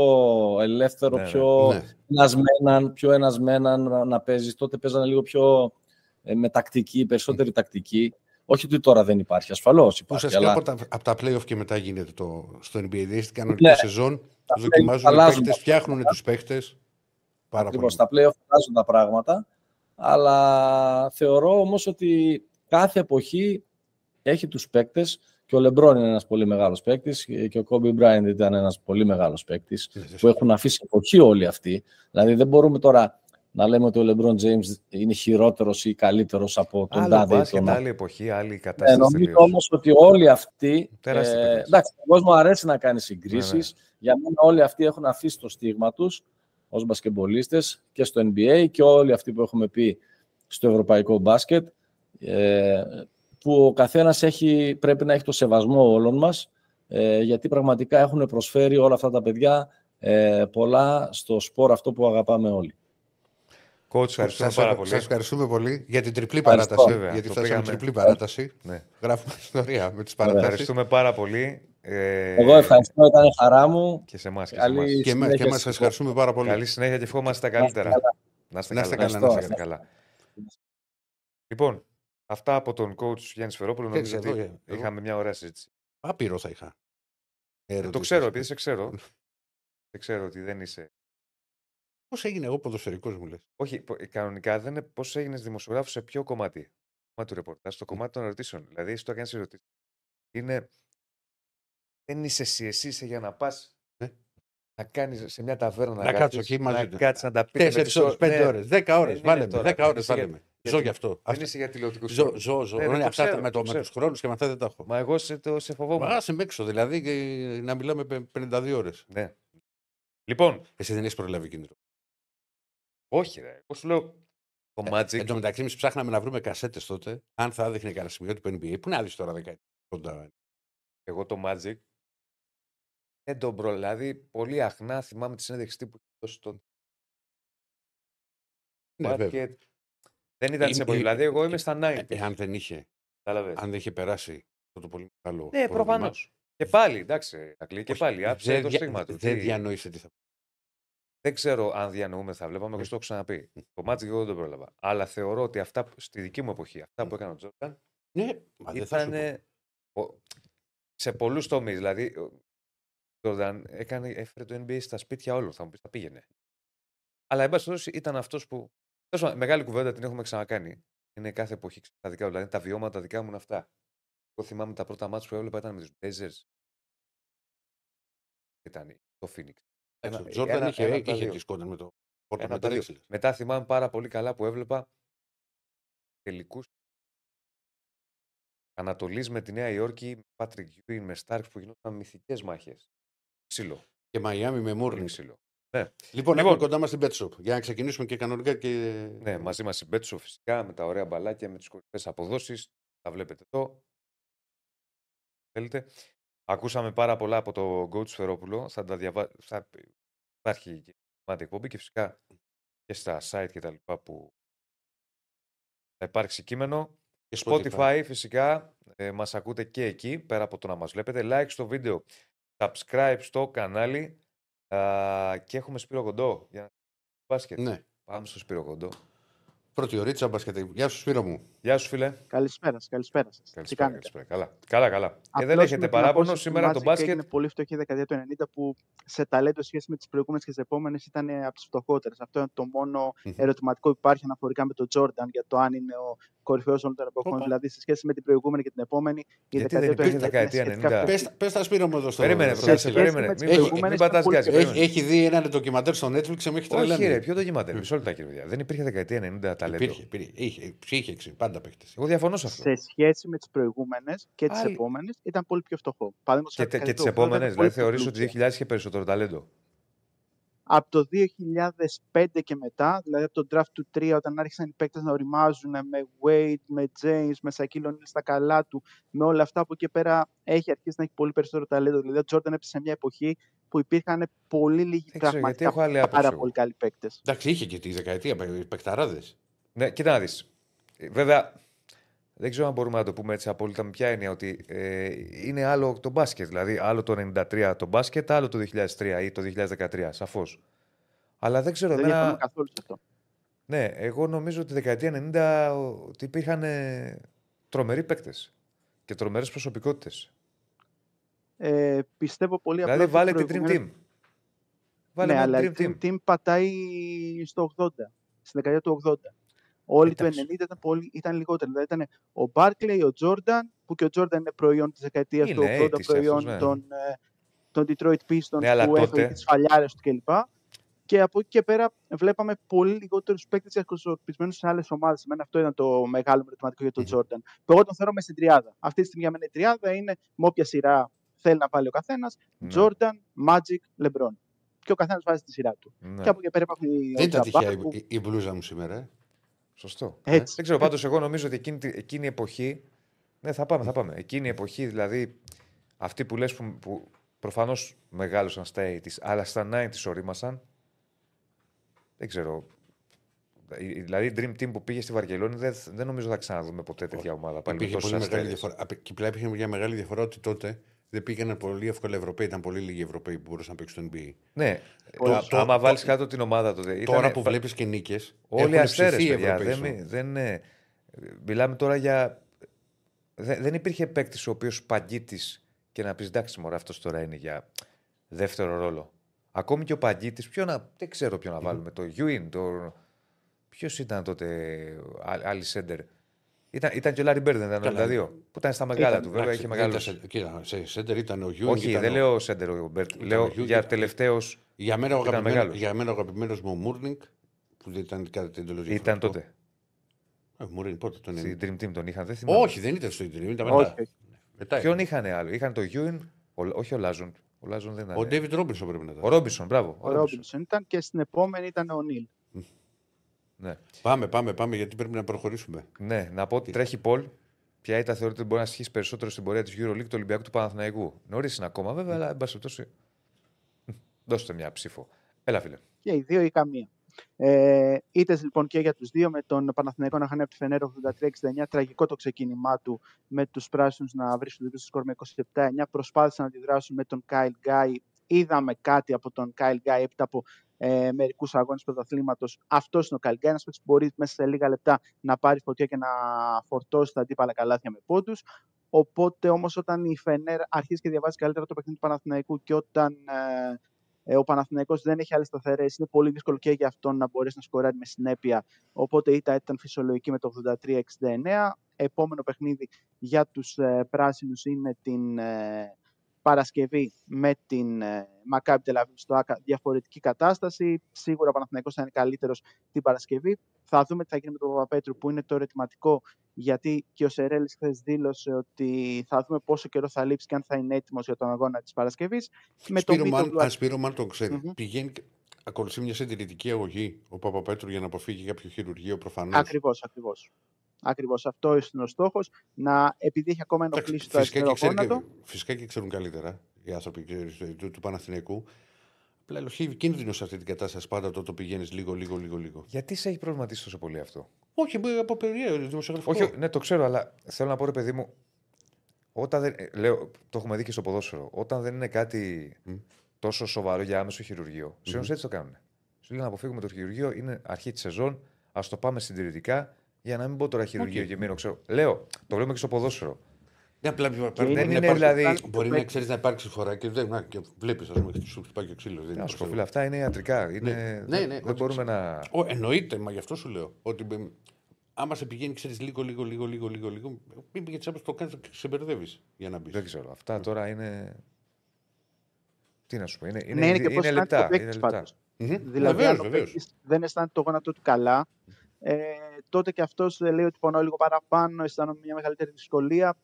Speaker 3: ελεύθερο,
Speaker 1: Ναι, ναι.
Speaker 3: πιο,
Speaker 2: Ναι.
Speaker 3: ένας με έναν, πιο ένας με έναν να, να παίζεις. Τότε παίζανε λίγο πιο ε, με τακτική, περισσότερη τακτική. Όχι ότι τώρα δεν υπάρχει, ασφαλώς
Speaker 2: Που
Speaker 3: υπάρχει.
Speaker 2: ουσιαστικά
Speaker 3: Αλλά
Speaker 2: από, τα, από τα playoff και μετά γίνεται το, στο NBA. Δηλαδή στην κανονική
Speaker 3: Ναι.
Speaker 2: σεζόν
Speaker 3: Τα
Speaker 2: δοκιμάζουν
Speaker 3: playoff
Speaker 2: οι
Speaker 3: αλλάζουν
Speaker 2: παίχτες,
Speaker 3: τα
Speaker 2: φτιάχνουν τους παίχτε. Πάρα
Speaker 3: Ακριβώς,
Speaker 2: πολύ.
Speaker 3: στα play-off αλλάζουν τα πράγματα, αλλά θεωρώ όμως ότι κάθε εποχή έχει τους παίκτες και ο Λεμπρόν είναι ένας πολύ μεγάλος παίκτης και ο Κόμπι Μπράιντ ήταν ένας πολύ μεγάλος παίκτης
Speaker 2: Ναι,
Speaker 3: που έχουν αφήσει εποχή όλοι αυτοί. Δηλαδή δεν μπορούμε τώρα να λέμε ότι ο Λεμπρόν James είναι χειρότερος ή καλύτερος από τον
Speaker 1: Άλλο
Speaker 3: Τάδε ή
Speaker 1: μπάσκετ,
Speaker 3: τον
Speaker 1: άλλη εποχή, άλλη
Speaker 3: ε,
Speaker 1: κατάσταση.
Speaker 3: νομίζω
Speaker 1: τελείως.
Speaker 3: όμως ότι όλοι αυτοί.
Speaker 1: Τεράστια
Speaker 3: Ε,
Speaker 1: παιδιά.
Speaker 3: εντάξει, ο κόσμο αρέσει να κάνει συγκρίσεις.
Speaker 1: Ναι,
Speaker 3: Για μένα, όλοι αυτοί έχουν αφήσει το στίγμα τους ως μπασκεμπολίστες και στο NBA και όλοι αυτοί που έχουμε πει στο ευρωπαϊκό μπάσκετ. Ε, που ο καθένας πρέπει να έχει το σεβασμό όλων μας. Ε, γιατί πραγματικά έχουν προσφέρει όλα αυτά τα παιδιά ε, πολλά στο σπορ αυτό που αγαπάμε όλοι.
Speaker 1: Coach, ευχαριστούμε
Speaker 2: Σας,
Speaker 1: πάρα πολύ.
Speaker 2: σας ευχαριστούμε πολύ για την τριπλή
Speaker 3: Ευχαριστώ.
Speaker 2: παράταση.
Speaker 1: Βέβαια,
Speaker 2: γιατί
Speaker 1: το
Speaker 2: φτάσαμε
Speaker 1: πήγαμε.
Speaker 2: τριπλή παράταση.
Speaker 1: Ναι.
Speaker 2: Γράφουμε *laughs* ιστορία με τις παρατάσεις.
Speaker 1: Ευχαριστούμε πάρα πολύ. Ε,
Speaker 3: Εγώ ευχαριστώ, ήταν χαρά μου.
Speaker 1: Και σε εμάς και σε
Speaker 3: Καλή
Speaker 1: εμάς.
Speaker 2: Και εμάς
Speaker 3: συνέχεια
Speaker 2: και εμάς
Speaker 3: στις
Speaker 2: σας ευχαριστούμε πάρα πολύ.
Speaker 1: Καλή συνέχεια και ευχόμαστε τα
Speaker 3: Να είστε
Speaker 1: καλύτερα.
Speaker 3: καλά.
Speaker 1: Να είστε
Speaker 2: Να είστε
Speaker 1: καλά.
Speaker 2: καλά,
Speaker 3: να
Speaker 1: είστε
Speaker 3: είστε
Speaker 1: καλά. Λοιπόν, αυτά από τον coach Γιάννης Σφερόπουλο.
Speaker 2: Ξέρεις,
Speaker 1: Νομίζω ότι
Speaker 2: εδώ, εδώ.
Speaker 1: είχαμε μια ωραία συζήτηση.
Speaker 2: Άπειρο θα είχα.
Speaker 1: Ε, το ξέρω, επειδή σε ξέρω. Δεν ξέρω ότι δεν είσαι.
Speaker 2: Πώς έγινε εγώ ποδοσφαιρικός μου λες.
Speaker 1: Όχι, πο- ε, κανονικά δεν είναι πώς έγινες δημοσιογράφος σε ποιο κομμάτι; Το κομμάτι του ρεπορτάζ, στο κομμάτι των ερωτήσεων. Δηλαδή, εσύ το έκανε ερωτήσεις. Είναι. Δεν είσαι εσύ, εσύ είσαι για να πας
Speaker 2: Ε.
Speaker 1: να κάνεις σε μια ταβέρνα
Speaker 2: Να
Speaker 1: κάτσεις,
Speaker 2: κάτσω εκεί μαζί
Speaker 1: να
Speaker 2: του.
Speaker 1: κάτσεις να τα πεις.
Speaker 2: Τέσσερις ώρες, πέντε ώρες, δέκα ώρες.
Speaker 1: δεν
Speaker 2: Βάλε
Speaker 1: είναι
Speaker 2: με,
Speaker 1: τώρα.
Speaker 2: δέκα
Speaker 1: Δεν
Speaker 2: ώρε.
Speaker 1: Είσαι
Speaker 2: Βάλε
Speaker 1: για-
Speaker 2: με.
Speaker 1: για
Speaker 2: Ζω
Speaker 1: τη-
Speaker 2: γι' αυτό.
Speaker 1: Δεν
Speaker 2: Αυτά-
Speaker 1: είσαι για τηλεοπτικούς
Speaker 2: Ζω, ζω, ζω.
Speaker 1: Ναι, ναι,
Speaker 2: Ναι,
Speaker 1: το
Speaker 2: αυτά
Speaker 1: ξέρω,
Speaker 2: με,
Speaker 1: το
Speaker 2: το, με
Speaker 1: ξέρω.
Speaker 2: τους χρόνους και με αυτά δεν τα έχω.
Speaker 1: Μα εγώ σε, το, σε φοβόμουν.
Speaker 2: Μα άσε με έξω δηλαδή και να μιλάμε πε- 52 ώρες.
Speaker 1: Ναι. Λοιπόν,
Speaker 2: Εσύ δεν έχεις προλάβει κίνητρο.
Speaker 1: όχι, ρε. Εγώ σου λέω το Magic.
Speaker 2: Εν τω μεταξύ, εμείς ψάχναμε να βρούμε κασέτες τότε. Αν θα έδειχνε κανένα σημείο του NBA. Πού να δεις τώρα δεκαετία.
Speaker 1: Εγώ το Magic. Δεν τον προ... Δηλαδή, πολύ αχνά θυμάμαι τη συνέντευξη τύπου που είχε δώσει τότε.
Speaker 2: Ναι, βέβαια.
Speaker 1: Μπάσκετ. Δεν ήταν σε
Speaker 2: Είμαι-
Speaker 1: εποχή. Δηλαδή, εγώ είμαι στα
Speaker 2: Ε,
Speaker 1: 90.
Speaker 2: Εάν δεν είχε,
Speaker 1: Κατάλαβες.
Speaker 2: αν δεν είχε περάσει αυτό το πολύ μεγάλο.
Speaker 1: Ναι,
Speaker 2: πρόβλημα,
Speaker 1: προφανώς. Και πάλι, εντάξει, Ακλή, και
Speaker 2: όχι,
Speaker 1: πάλι. Άψε
Speaker 2: δεν
Speaker 1: το
Speaker 2: δια-
Speaker 1: στίγμα του.
Speaker 2: Δεν
Speaker 1: Τι-
Speaker 2: διανοείσαι τι θα
Speaker 1: Δεν ξέρω αν διανοούμε θα βλέπαμε, εγώ σου το έχω ξαναπεί. Το Magic εγώ δεν το πρόλαβα. Αλλά θεωρώ ότι αυτά που- στη δική μου εποχή, αυτά που έκανε ο Τζόρνταν
Speaker 2: Ναι, μα δεν θα σου πω.
Speaker 1: ήταν σε πολλούς τομείς. Δηλαδή, ο Τζόρνταν έκανε, έφερε το NBA στα σπίτια όλων. Θα μου πεις, θα πήγαινε. Αλλά εν πάση περιπτώσει ήταν αυτός που. Τέλος πάντων, Μεγάλη κουβέντα την έχουμε ξανακάνει. Είναι κάθε εποχή τα δικά μου. Δηλαδή τα βιώματα δικά μου είναι αυτά. Εγώ θυμάμαι τα πρώτα μάτια που έβλεπα ήταν με τους Blazers. Ήταν το Phoenix.
Speaker 2: Εντάξει,
Speaker 1: Ένα-
Speaker 2: Ο Τζόρνταν
Speaker 1: ένα-
Speaker 2: είχε,
Speaker 1: ένα από τα
Speaker 2: είχε
Speaker 1: δύο.
Speaker 2: τη σκόντα με το Portland
Speaker 1: Ένα
Speaker 2: με
Speaker 1: από τα
Speaker 2: τα
Speaker 1: δύο.
Speaker 2: Lakers.
Speaker 1: Μετά θυμάμαι πάρα πολύ καλά που έβλεπα τελικούς Ανατολής με τη Νέα Υόρκη, με Patrick Ewing, με Starks που γινόταν μυθικές μάχες. Ξύλο.
Speaker 2: Και Μαϊάμι με
Speaker 1: Πολύ
Speaker 2: Μούρλινγκ.
Speaker 1: ξύλο.
Speaker 2: Λοιπόν,
Speaker 1: Λοιπόν.
Speaker 2: έχουμε κοντά μας την Pet Shop. Για να ξεκινήσουμε και κανονικά και.
Speaker 1: Ναι, μαζί μας η Μπέτσο φυσικά με τα ωραία μπαλάκια, με τις κορυφαίε αποδόσεις. Τα βλέπετε εδώ. Θέλετε. Ακούσαμε πάρα πολλά από το Coach Σφερόπουλο. Θα τα διαβα... θα... Υπάρχει και κομμάτι εκπομπή και φυσικά και στα site και τα λοιπά που θα υπάρξει κείμενο.
Speaker 2: και
Speaker 1: Spotify, φυσικά ε, μας ακούτε και εκεί, πέρα από το να μας βλέπετε. Like στο βίντεο, subscribe στο κανάλι α, και έχουμε Σπύρο Κοντό για να μπάσκετ.
Speaker 2: Ναι.
Speaker 1: Πάμε στο Σπύρο Κοντό.
Speaker 2: Πρώτη ωρίτσα μπασκετ. Γεια σου, Σπύρο μου.
Speaker 1: Γεια σου φίλε.
Speaker 4: Καλησπέρα σας, καλησπέρα σας. Τι
Speaker 1: Καλησπέρα,
Speaker 4: κάνετε;
Speaker 1: καλησπέρα. Καλά, καλά. καλά. Και δεν
Speaker 4: Απλώς
Speaker 1: έχετε
Speaker 4: με την
Speaker 1: παράπονο
Speaker 4: απόσταση του
Speaker 1: σήμερα το
Speaker 4: Magic
Speaker 1: μπάσκετ.
Speaker 4: Έγινε πολύ φτωχή η δεκαετία του 90 που σε ταλέντο σχέση με τις προηγούμενες και τις επόμενες ήταν από τις φτωχότερες. Αυτό είναι το μόνο
Speaker 2: Μμμ.
Speaker 4: ερωτηματικό που υπάρχει αναφορικά με τον Τζόρνταν για το αν είναι ο κορυφαίος όλων των εποχών.
Speaker 2: Όπα.
Speaker 4: Δηλαδή σε σχέση με την προηγούμενη και την επόμενη. Η
Speaker 1: Γιατί δεν
Speaker 4: δεκαετία του
Speaker 1: υπήρχε
Speaker 4: 90 ήταν
Speaker 1: δεκαετία
Speaker 4: σχετικά
Speaker 1: 90.
Speaker 4: φτωχή.
Speaker 2: Πες, πες τα Σπύρο μου εδώ στο
Speaker 1: Περίμενε,
Speaker 2: στο-
Speaker 1: προκάτσε,
Speaker 4: σχέση
Speaker 1: περίμενε.
Speaker 4: με τις
Speaker 1: Μην, μην,
Speaker 4: προηγούμενες
Speaker 1: μην
Speaker 4: ήταν πολύ
Speaker 1: πατάς γκάζι,
Speaker 4: πιο-
Speaker 2: Έχει,
Speaker 1: περίμενε.
Speaker 2: έχει δει ένα ντοκιμαντέρ στο Netflix και με έχει
Speaker 1: Όχι,
Speaker 2: τρελάνει.
Speaker 1: ρε, ποιο ντοκιμαντέρ. Μισό λεπτάκι, ρε παιδιά. Δεν υπήρχε δεκαετία 90 ταλέντο.
Speaker 2: Υπήρχε, υπήρχε. Είχε, είχε, είχε, πάντα παίχτες.
Speaker 1: Εγώ διαφωνώ σε αυτό.
Speaker 4: Σε σχέση με τις προηγούμενες και τις
Speaker 1: Άλλη.
Speaker 4: επόμενες ήταν πολύ πιο φτωχό. Παραδείγματος
Speaker 1: Και,
Speaker 4: χάρη,
Speaker 1: τε- και τις
Speaker 4: δεκαετία του 80
Speaker 1: επόμενες,
Speaker 4: ήταν πολύ
Speaker 1: δηλαδή
Speaker 4: πιο
Speaker 1: θεωρεί ότι
Speaker 4: πλούσια.
Speaker 1: 2000 είχε περισσότερο ταλέντο.
Speaker 4: Από το 2005 και μετά, δηλαδή από το draft του 3, όταν άρχισαν οι παίκτες να οριμάζουν με Wade, με James, με Shaquille O'Neal στα καλά του, με όλα αυτά από εκεί και πέρα έχει αρχίσει να έχει πολύ περισσότερο ταλέντο. Δηλαδή ο Jordan έπεσε σε μια εποχή που υπήρχαν πολύ λίγοι
Speaker 1: Δεν ξέρω, γιατί
Speaker 4: πραγματικά
Speaker 1: έχω άλλη άποψη.
Speaker 4: πάρα
Speaker 1: εγώ.
Speaker 4: πολύ καλοί παίκτες.
Speaker 2: Εντάξει, είχε και τη δεκαετία παικταράδε.
Speaker 1: Ναι, κοίτα να δεις. Ε, Βέβαια, δεν ξέρω αν μπορούμε να το πούμε έτσι απόλυτα με ποια έννοια, ότι ε, είναι άλλο το μπάσκετ. Δηλαδή, άλλο το 93 το μπάσκετ, άλλο το 2003 ή το 2013, σαφώς. Αλλά δεν ξέρω.
Speaker 4: Δεν
Speaker 1: εμένα-
Speaker 4: διαφωνώ καθόλου σε αυτό.
Speaker 1: Ναι, εγώ νομίζω ότι τη δεκαετία 90 ότι υπήρχαν ε, τρομεροί παίκτες και τρομερές προσωπικότητες.
Speaker 4: Ε, πιστεύω πολύ απλά.
Speaker 1: Δηλαδή,
Speaker 4: ότι
Speaker 1: βάλε την Dream
Speaker 4: προηγουμένως-
Speaker 1: Team. Βάλε
Speaker 4: ναι,
Speaker 1: μια
Speaker 4: αλλά
Speaker 1: Dream
Speaker 4: η Dream
Speaker 1: Team.
Speaker 4: Team πατάει στο 80, στην δεκαετία του 80. Όλοι του
Speaker 1: Εντάξει.
Speaker 4: 90 ήταν, πολύ, ήταν λιγότεροι. Δηλαδή ήταν ο Barkley, ο Jordan, που και ο Jordan είναι προϊόν της δεκαετίας του
Speaker 1: Είναι
Speaker 4: 80,
Speaker 1: 80s
Speaker 4: προϊόν
Speaker 1: αυτός, ναι.
Speaker 4: των, ε, των Detroit Pistons
Speaker 1: Ναι, αλλά
Speaker 4: που έφαγε
Speaker 1: τότε-
Speaker 4: τις φαλιάρες του κλπ. Και από εκεί και πέρα βλέπαμε πολύ λιγότερους παίκτες διακοσορπισμένου σε άλλες ομάδες. Εμένα αυτό ήταν το μεγάλο μου ερωτηματικό για τον
Speaker 2: Μμμ.
Speaker 4: Τζόρνταν. Που εγώ τον θεωρώ με στην τριάδα. Αυτή τη στιγμή για μένα η τριάδα είναι με όποια σειρά θέλει να βάλει ο καθένας.
Speaker 1: Ναι,
Speaker 4: Jordan, Magic, LeBron. Και ο καθένας βάζει τη σειρά του.
Speaker 1: ναι,
Speaker 4: Και από εκεί πέρα υπάρχουν οι
Speaker 2: Δεν ήταν
Speaker 4: Jabbar
Speaker 2: τυχαία
Speaker 4: που-
Speaker 2: η, η, η μπλούζα μου σήμερα. Ε.
Speaker 1: Σωστό.
Speaker 4: Έτσι.
Speaker 1: Δεν ξέρω, πάντως εγώ νομίζω ότι εκείνη, τη- εκείνη η εποχή. Ναι, θα πάμε, θα πάμε. Εκείνη η εποχή, δηλαδή, αυτοί που λες που, που προφανώς μεγάλωσαν στα 80s, αλλά στα 90s ορίμασαν. Δεν ξέρω. Η- Δηλαδή, η Dream Team που πήγε στη Βαρκελόνη δεν, δεν νομίζω θα ξαναδούμε ποτέ τέτοια ομάδα. Πάλι με
Speaker 2: Υπήρχε
Speaker 1: τόσους
Speaker 2: πολύ μεγάλη
Speaker 1: αστέρες.
Speaker 2: διαφορά. Απ' εκεί πλά υπήρχε μια μεγάλη διαφορά ότι τότε δεν πήγαιναν πολύ εύκολα Ευρωπαίοι. Ήταν πολύ λίγοι Ευρωπαίοι που μπορούσαν να παίξουν στο NBA.
Speaker 1: Ναι,
Speaker 2: Το-
Speaker 1: Α-
Speaker 2: το-
Speaker 1: άμα
Speaker 2: το-
Speaker 1: βάλει κάτω την ομάδα τότε.
Speaker 2: Τώρα
Speaker 1: ήτανε-
Speaker 2: που βλέπεις και νίκες.
Speaker 1: Όλοι αστέρες, παιδιά.
Speaker 2: Ευρωπαίοι.
Speaker 1: Δεν,
Speaker 2: σου.
Speaker 1: μι- δεν, είναι- μιλάμε τώρα για. Δεν, δεν υπήρχε παίκτης ο οποίος παγκίτη και να πεις εντάξει, μωρέ, αυτός τώρα είναι για δεύτερο ρόλο. Ακόμη και ο παγκίτη, ποιο να. Δεν ξέρω ποιο να βάλουμε. Το Γιουίν, το. Ποιος ήταν τότε α- άλλη σέντερ. Ήταν, ήταν και ο Λάρι Μπέρντ, δεν ήταν
Speaker 2: Καλά.
Speaker 1: 92. Που ήταν στα μεγάλα
Speaker 4: Ήταν,
Speaker 1: του, βέβαια,
Speaker 2: Εντάξει,
Speaker 1: είχε
Speaker 2: δεν
Speaker 1: μεγάλο.
Speaker 2: ήταν σε- Κοίτα, σε σέντερ ήταν ο Γιούγκ.
Speaker 1: Όχι,
Speaker 2: ήταν
Speaker 1: δεν
Speaker 2: ο-
Speaker 1: λέω σέντερ ο Μπέρντ.
Speaker 2: ήταν
Speaker 1: Λέω
Speaker 2: ο Γιούγκ,
Speaker 1: για
Speaker 2: ήταν-
Speaker 1: τελευταίο.
Speaker 2: Για μένα ο
Speaker 1: ήταν
Speaker 2: αγαπημένος-
Speaker 1: μεγάλος.
Speaker 2: για μένα ο αγαπημένος μου ο Μούρνινγκ, που δεν ήταν κατά την εντελώ
Speaker 1: Ήταν τότε.
Speaker 2: Ε, Μούρνινγκ, πότε τον
Speaker 1: Στην
Speaker 2: είναι.
Speaker 1: Dream Team τον είχαν. Δεν θυμάμαι.
Speaker 2: Όχι, δεν ήταν στο Ιντερνετ. Ήταν
Speaker 4: Όχι,
Speaker 2: μετά.
Speaker 4: όχι.
Speaker 2: μετά
Speaker 1: Ποιον
Speaker 2: ήταν.
Speaker 1: είχαν άλλο. Είχαν το Γιούιν, όχι ο Λάζον. Ο Λάζον δεν ήταν.
Speaker 2: Ο Ντέβιτ Ρόμπινσον πρέπει να
Speaker 1: Ο
Speaker 2: ήταν.
Speaker 1: Ρόμπινσον, μπράβο.
Speaker 4: Ο Ρόμπινσον ήταν και στην επόμενη ήταν ο Νίλ.
Speaker 1: Ναι.
Speaker 2: Πάμε, πάμε, πάμε, γιατί πρέπει να προχωρήσουμε.
Speaker 1: ναι, να πω ότι τρέχει Πολ. Ποια ήταν θεωρείται ότι μπορεί να ασχίσει περισσότερο στην πορεία της EuroLeague του Ολυμπιακού του Παναθηναϊκού. Νωρίς είναι ακόμα βέβαια, αλλά εν πάση περιπτώσει. *laughs* Δώστε μια ψήφο. Έλα, φίλε.
Speaker 4: Και οι δύο ή καμία. Ε, Είτε λοιπόν και για τους δύο, με τον Παναθηναϊκό να χάνει από τη Φενέρ 83-69, τραγικό το ξεκίνημά του με τους πράσινους να βρίσκουν το δικό σκορ με 27-9. Προσπάθησαν να αντιδράσουν με τον Κάιλ Γκάι. Είδαμε κάτι από τον Κάιλ Γκάι έπειτα από ε, μερικούς αγώνες πρωταθλήματος. Αυτός είναι ο Κάιλ Γκάι, ένα που μπορεί μέσα σε λίγα λεπτά να πάρει φωτιά και να φορτώσει τα αντίπαλα καλάθια με πόντους. Οπότε όμως, όταν η Φενέρ αρχίζει και διαβάζει καλύτερα το παιχνίδι του Παναθηναϊκού και όταν ε, ε, ο Παναθηναϊκός δεν έχει άλλες σταθερές. Είναι πολύ δύσκολο και για αυτόν να μπορέσει να σκοράρει με συνέπεια. Οπότε η ήττα ήταν φυσιολογική με το 83-69. Επόμενο παιχνίδι για τους ε, πράσινους είναι την ε, Παρασκευή με την ε, Μακάμπι Τελαβίβ στο ΆΚΑ. Διαφορετική κατάσταση. Σίγουρα ο Παναθηναϊκός θα είναι καλύτερος την Παρασκευή. Θα δούμε τι θα γίνει με τον Παπαπέτρου που είναι το ερωτηματικό γιατί και ο Σερέλης χθες δήλωσε ότι θα δούμε πόσο καιρό θα λείψει και αν θα είναι έτοιμος για τον αγώνα της Παρασκευής. Με το
Speaker 2: Σπύρο Μαν,
Speaker 4: Μίτογλου
Speaker 2: αν Σπύρο Μαν τον ξέρει,
Speaker 4: Μμμ.
Speaker 2: πηγαίνει και ακολουθεί μια συντηρητική αγωγή ο Παπαπέτρου για να αποφύγει κάποιο χειρουργείο προφανώς.
Speaker 4: Ακριβώς, ακριβώς. Ακριβώς αυτό είναι ο στόχος, να, επειδή έχει ακόμα ενοχλήσει το
Speaker 2: Φυσικά και,
Speaker 4: αριστερό
Speaker 2: ξέρει
Speaker 4: γόνατο,
Speaker 2: και, φυσικά και ξέρουν καλύτερα οι άνθρωποι ξέρεις, του, του, του Παναθηναϊκού. Απλά έχει κίνδυνο σε αυτή την κατάσταση πάντα το, το πηγαίνεις λίγο, λίγο, λίγο, λίγο.
Speaker 1: Γιατί σε έχει προβληματίσει τόσο πολύ αυτό;
Speaker 2: Όχι, μπορεί από περιέργεια, δημοσιογραφικό.
Speaker 1: Όχι, ναι, το ξέρω, αλλά θέλω να πω ρε παιδί μου. Όταν δεν, ε, λέω, το έχουμε δει και στο ποδόσφαιρο. Όταν δεν είναι κάτι
Speaker 2: Μμ.
Speaker 1: τόσο σοβαρό για άμεσο χειρουργείο, έτσι το κάνουν. Σου λέει να αποφύγουμε το χειρουργείο, είναι αρχή της σεζόν, ας το πάμε συντηρητικά για να μην πω τώρα χειρουργείο
Speaker 2: Οκ.
Speaker 1: και μείνω. Ξέρω. Λέω, το βλέπουμε και στο ποδόσφαιρο.
Speaker 2: Ναι, απλά
Speaker 4: είναι-
Speaker 2: μπορεί να
Speaker 1: είναι
Speaker 2: υπάρξει-
Speaker 1: δηλαδή-
Speaker 2: Μπορεί να ξέρεις να υπάρξει φορά και δεν. Να, και βλέπεις, ας πούμε, και σου χτυπάει και ο ξύλος.
Speaker 1: Να σου πω, φίλε, αυτά είναι ιατρικά. Είναι,
Speaker 2: Ναι, ναι,
Speaker 1: δεν
Speaker 2: ότι
Speaker 1: μπορούμε να.
Speaker 2: Ο, εννοείται, μα γι' αυτό σου λέω. Ότι μπε- άμα σε πηγαίνει, ξέρεις λίγο, λίγο, λίγο, λίγο, λίγο, λίγο μην πήγε τσάπα, το κάνεις και σε μπερδεύεις για να μπεις.
Speaker 1: Δεν ξέρω. Αυτά τώρα είναι. Τι να σου πω, είναι, είναι,
Speaker 4: ναι, είναι και πώς
Speaker 1: είναι
Speaker 4: κάνεις το
Speaker 1: λεπτά. Είναι
Speaker 4: παίκτης
Speaker 1: λεπτά.
Speaker 4: πάντως. Δηλαδή,
Speaker 2: Βεβαίως,
Speaker 4: αν ο
Speaker 2: βεβαίως.
Speaker 4: παίκτης δεν αισθάνεται το γόνατό του καλά, ε, τότε και αυτός ε, λέει ότι πονώ λίγο παραπάνω, αισθάνομαι μια μεγαλύτερη δυσκολία.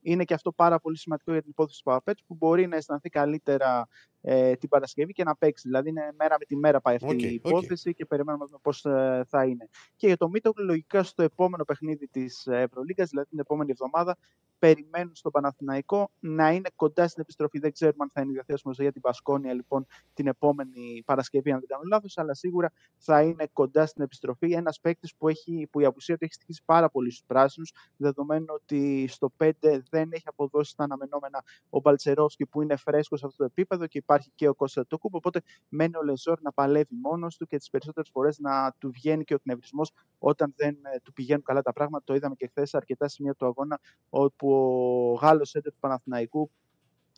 Speaker 4: Είναι και αυτό πάρα πολύ σημαντικό για την υπόθεση του Παπαπέτρου που μπορεί να αισθανθεί καλύτερα ε, την Παρασκευή και να παίξει. Δηλαδή, είναι μέρα με τη μέρα πάει αυτή
Speaker 2: Οκ,
Speaker 4: η
Speaker 2: οκ.
Speaker 4: υπόθεση και περιμένουμε να δούμε πώς θα είναι. Και για το Μίτογλου, λογικά στο επόμενο παιχνίδι της Ευρωλίγα, δηλαδή την επόμενη εβδομάδα, περιμένουν στον Παναθηναϊκό να είναι κοντά στην επιστροφή. Δεν ξέρουμε αν θα είναι διαθέσιμος για την Μπασκόνια λοιπόν την επόμενη Παρασκευή, αν δεν κάνω λάθος, αλλά σίγουρα θα είναι κοντά στην επιστροφή. Ένας παίκτης που, έχει, που η απουσία του έχει στοιχήσει πάρα πολύ στους πράσινους, δεδομένου ότι στο 5 δεν έχει αποδώσει τα αναμενόμενα ο Μπαλτσερόφσκι που είναι φρέσκος σε αυτό το επίπεδο και υπάρχει και ο Κώστα Τούκουπ. Οπότε μένει ο Λεζόρ να παλεύει μόνος του και τις περισσότερες φορές να του βγαίνει και ο εκνευρισμό όταν δεν ε, του πηγαίνουν καλά τα πράγματα. Το είδαμε και χθες σε αρκετά σημεία του αγώνα, όπου ο Γάλλος έντερ του Παναθηναϊκού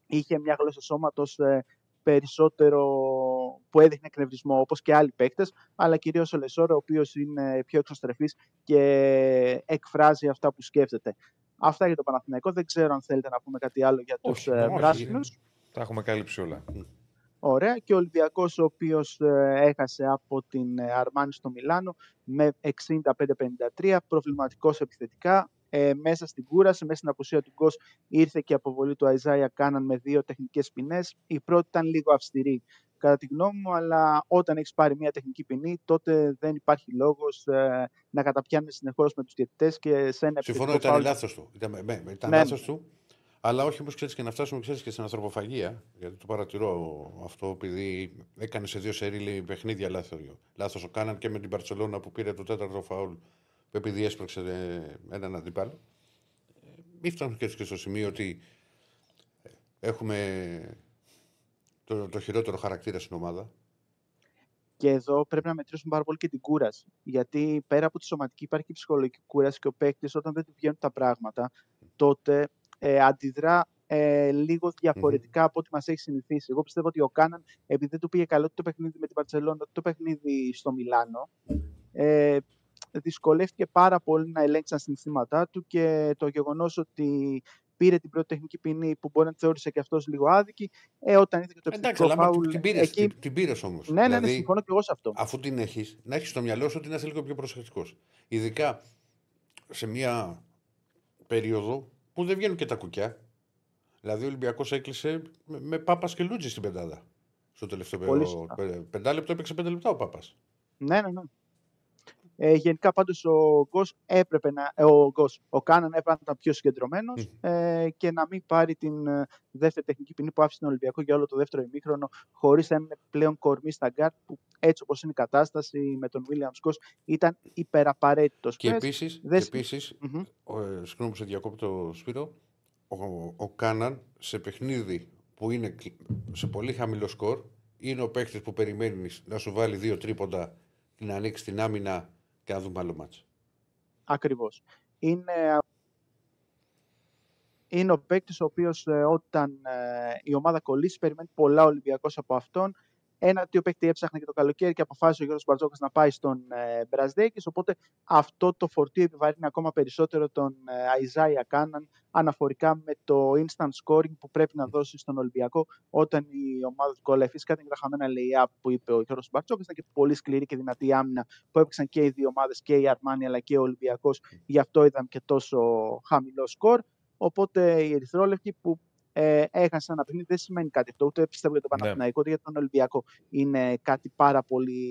Speaker 4: είχε μια γλώσσα σώματος ε, περισσότερο που έδειχνε εκνευρισμό, όπως και άλλοι παίκτες, αλλά κυρίως ο Λεσόρ, ο οποίος είναι πιο εξωστρεφής και εκφράζει αυτά που σκέφτεται. Αυτά για το Παναθηναϊκό. Δεν ξέρω αν θέλετε να πούμε κάτι άλλο για τους ε, πράσινους.
Speaker 1: Τα έχουμε καλύψει όλα.
Speaker 4: Ωραία. Και ο Ολυμπιακός, ο οποίος ε, έχασε από την Αρμάνη στο Μιλάνο με 65-53, προβληματικός επιθετικά ε, μέσα στην κούραση, μέσα στην απουσία του Γκος ήρθε και η αποβολή του Αϊζάια Κάναν με δύο τεχνικές ποινές. Η πρώτη ήταν λίγο αυστηρή κατά τη γνώμη μου, αλλά όταν έχεις πάρει μια τεχνική ποινή, τότε δεν υπάρχει λόγος ε, να καταπιάνεις συνεχώς με τους διαιτητές και σε ένα
Speaker 2: Συμφωνώ, ήταν λάθος του. Ήταν, ήταν ναι. λάθος του. Αλλά όχι όμως ξέρεις και να φτάσουμε ξέρεις, και στην ανθρωποφαγία. Γιατί το παρατηρώ αυτό, επειδή έκανε σε δύο σερίλοι παιχνίδια λάθο. Λάθος ο Κάναν και με την Παρσελόνα που πήρε το τέταρτο φαούλ επειδή έσπρωξε ε, έναν αντίπαλο. Ε, μην φτάνουμε και στο σημείο ότι ε, έχουμε το, το χειρότερο χαρακτήρα στην ομάδα.
Speaker 4: Και εδώ πρέπει να μετρήσουμε πάρα πολύ και την κούραση. Γιατί πέρα από τη σωματική υπάρχει και η ψυχολογική κούραση και ο παίκτης, όταν δεν του βγαίνουν τα πράγματα, τότε ε, αντιδρά ε, λίγο διαφορετικά από ό,τι μας έχει συνηθίσει. Εγώ πιστεύω ότι ο Κάναν, επειδή δεν του πήγε καλό το παιχνίδι με την Παρσελόνα, το παιχνίδι στο Μιλάνο, ε, δυσκολεύτηκε πάρα πολύ να ελέγξει τα συναισθήματά του και το γεγονός ότι πήρε την πρώτη τεχνική ποινή που μπορεί να θεώρησε και αυτός λίγο άδικη. Ε, όταν είδε και το
Speaker 2: επιθετικό φάουλ. Την πήρες εκεί... την, πήρες όμως.
Speaker 4: Ναι, ναι, ναι, δηλαδή, συμφωνώ και εγώ σε αυτό.
Speaker 2: Αφού την έχεις, να έχεις στο μυαλό σου ότι να είσαι λίγο πιο προσεκτικός. Ειδικά σε μια περίοδο που δεν βγαίνουν και τα κουκιά. Δηλαδή ο Ολυμπιακός έκλεισε με, με Πάπας και Λούτζι στην πεντάδα. Στο τελευταίο πεντάλεπτο έπαιξε πέντε λεπτά ο Πάπας.
Speaker 4: Ναι, ναι, ναι. Ε, γενικά πάντως ο Γκος έπρεπε να, ε, ο, Γκος, ο Κάναν έπρεπε να ήταν πιο συγκεντρωμένος ε, και να μην πάρει την ε, δεύτερη τεχνική ποινή που άφησε τον Ολυμπιακό για όλο το δεύτερο ημίχρονο χωρίς να είναι πλέον κορμί στα γκαρντ που έτσι όπως είναι η κατάσταση με τον Βίλιαμ Γκος ήταν υπεραπαραίτητος.
Speaker 2: Και επίσης, Δες... επίσης mm-hmm. Ε, συγγνώμη που σε διακόπτω Σπύρο, ο, ο Κάναν σε παιχνίδι που είναι σε πολύ χαμηλό σκορ είναι ο παίκτης που περιμένεις να σου βάλει δύο τρίποντα να ανοίξει την άμυνα και να δούμε άλλο μάτσο.
Speaker 4: Ακριβώς. Είναι, είναι ο παίκτης ο οποίος ε, όταν ε, η ομάδα κολλήσει περιμένει πολλά Ολυμπιακός από αυτόν ένα τι παίκτη έψαχνε και το καλοκαίρι και αποφάσισε ο Γιώργος Μπαρτζόκας να πάει στον ε, Μπρασδέκης, οπότε αυτό το φορτίο επιβαρύνει ακόμα περισσότερο τον ε, Αϊζάια Κάναν αναφορικά με το instant scoring που πρέπει να δώσει στον Ολυμπιακό όταν η ομάδα του κολλάει. Φυσικά την γραχαμένα lay-up που είπε ο Γιώργος Μπαρτζόκας, ήταν και πολύ σκληρή και δυνατή άμυνα που έπαιξαν και οι δύο ομάδες, και η Αρμάνια αλλά και ο Ολυμπιακός, γι' αυτό είδαμε και τόσο χαμηλό σκορ. Οπότε οι Ερυθρόλευκοι που ε, έχασαν ένα παιχνίδι δεν σημαίνει κάτι αυτό. Ούτε πιστεύω για τον ναι. Παναθηναϊκό, ούτε για τον Ολυμπιακό. Είναι κάτι πάρα πολύ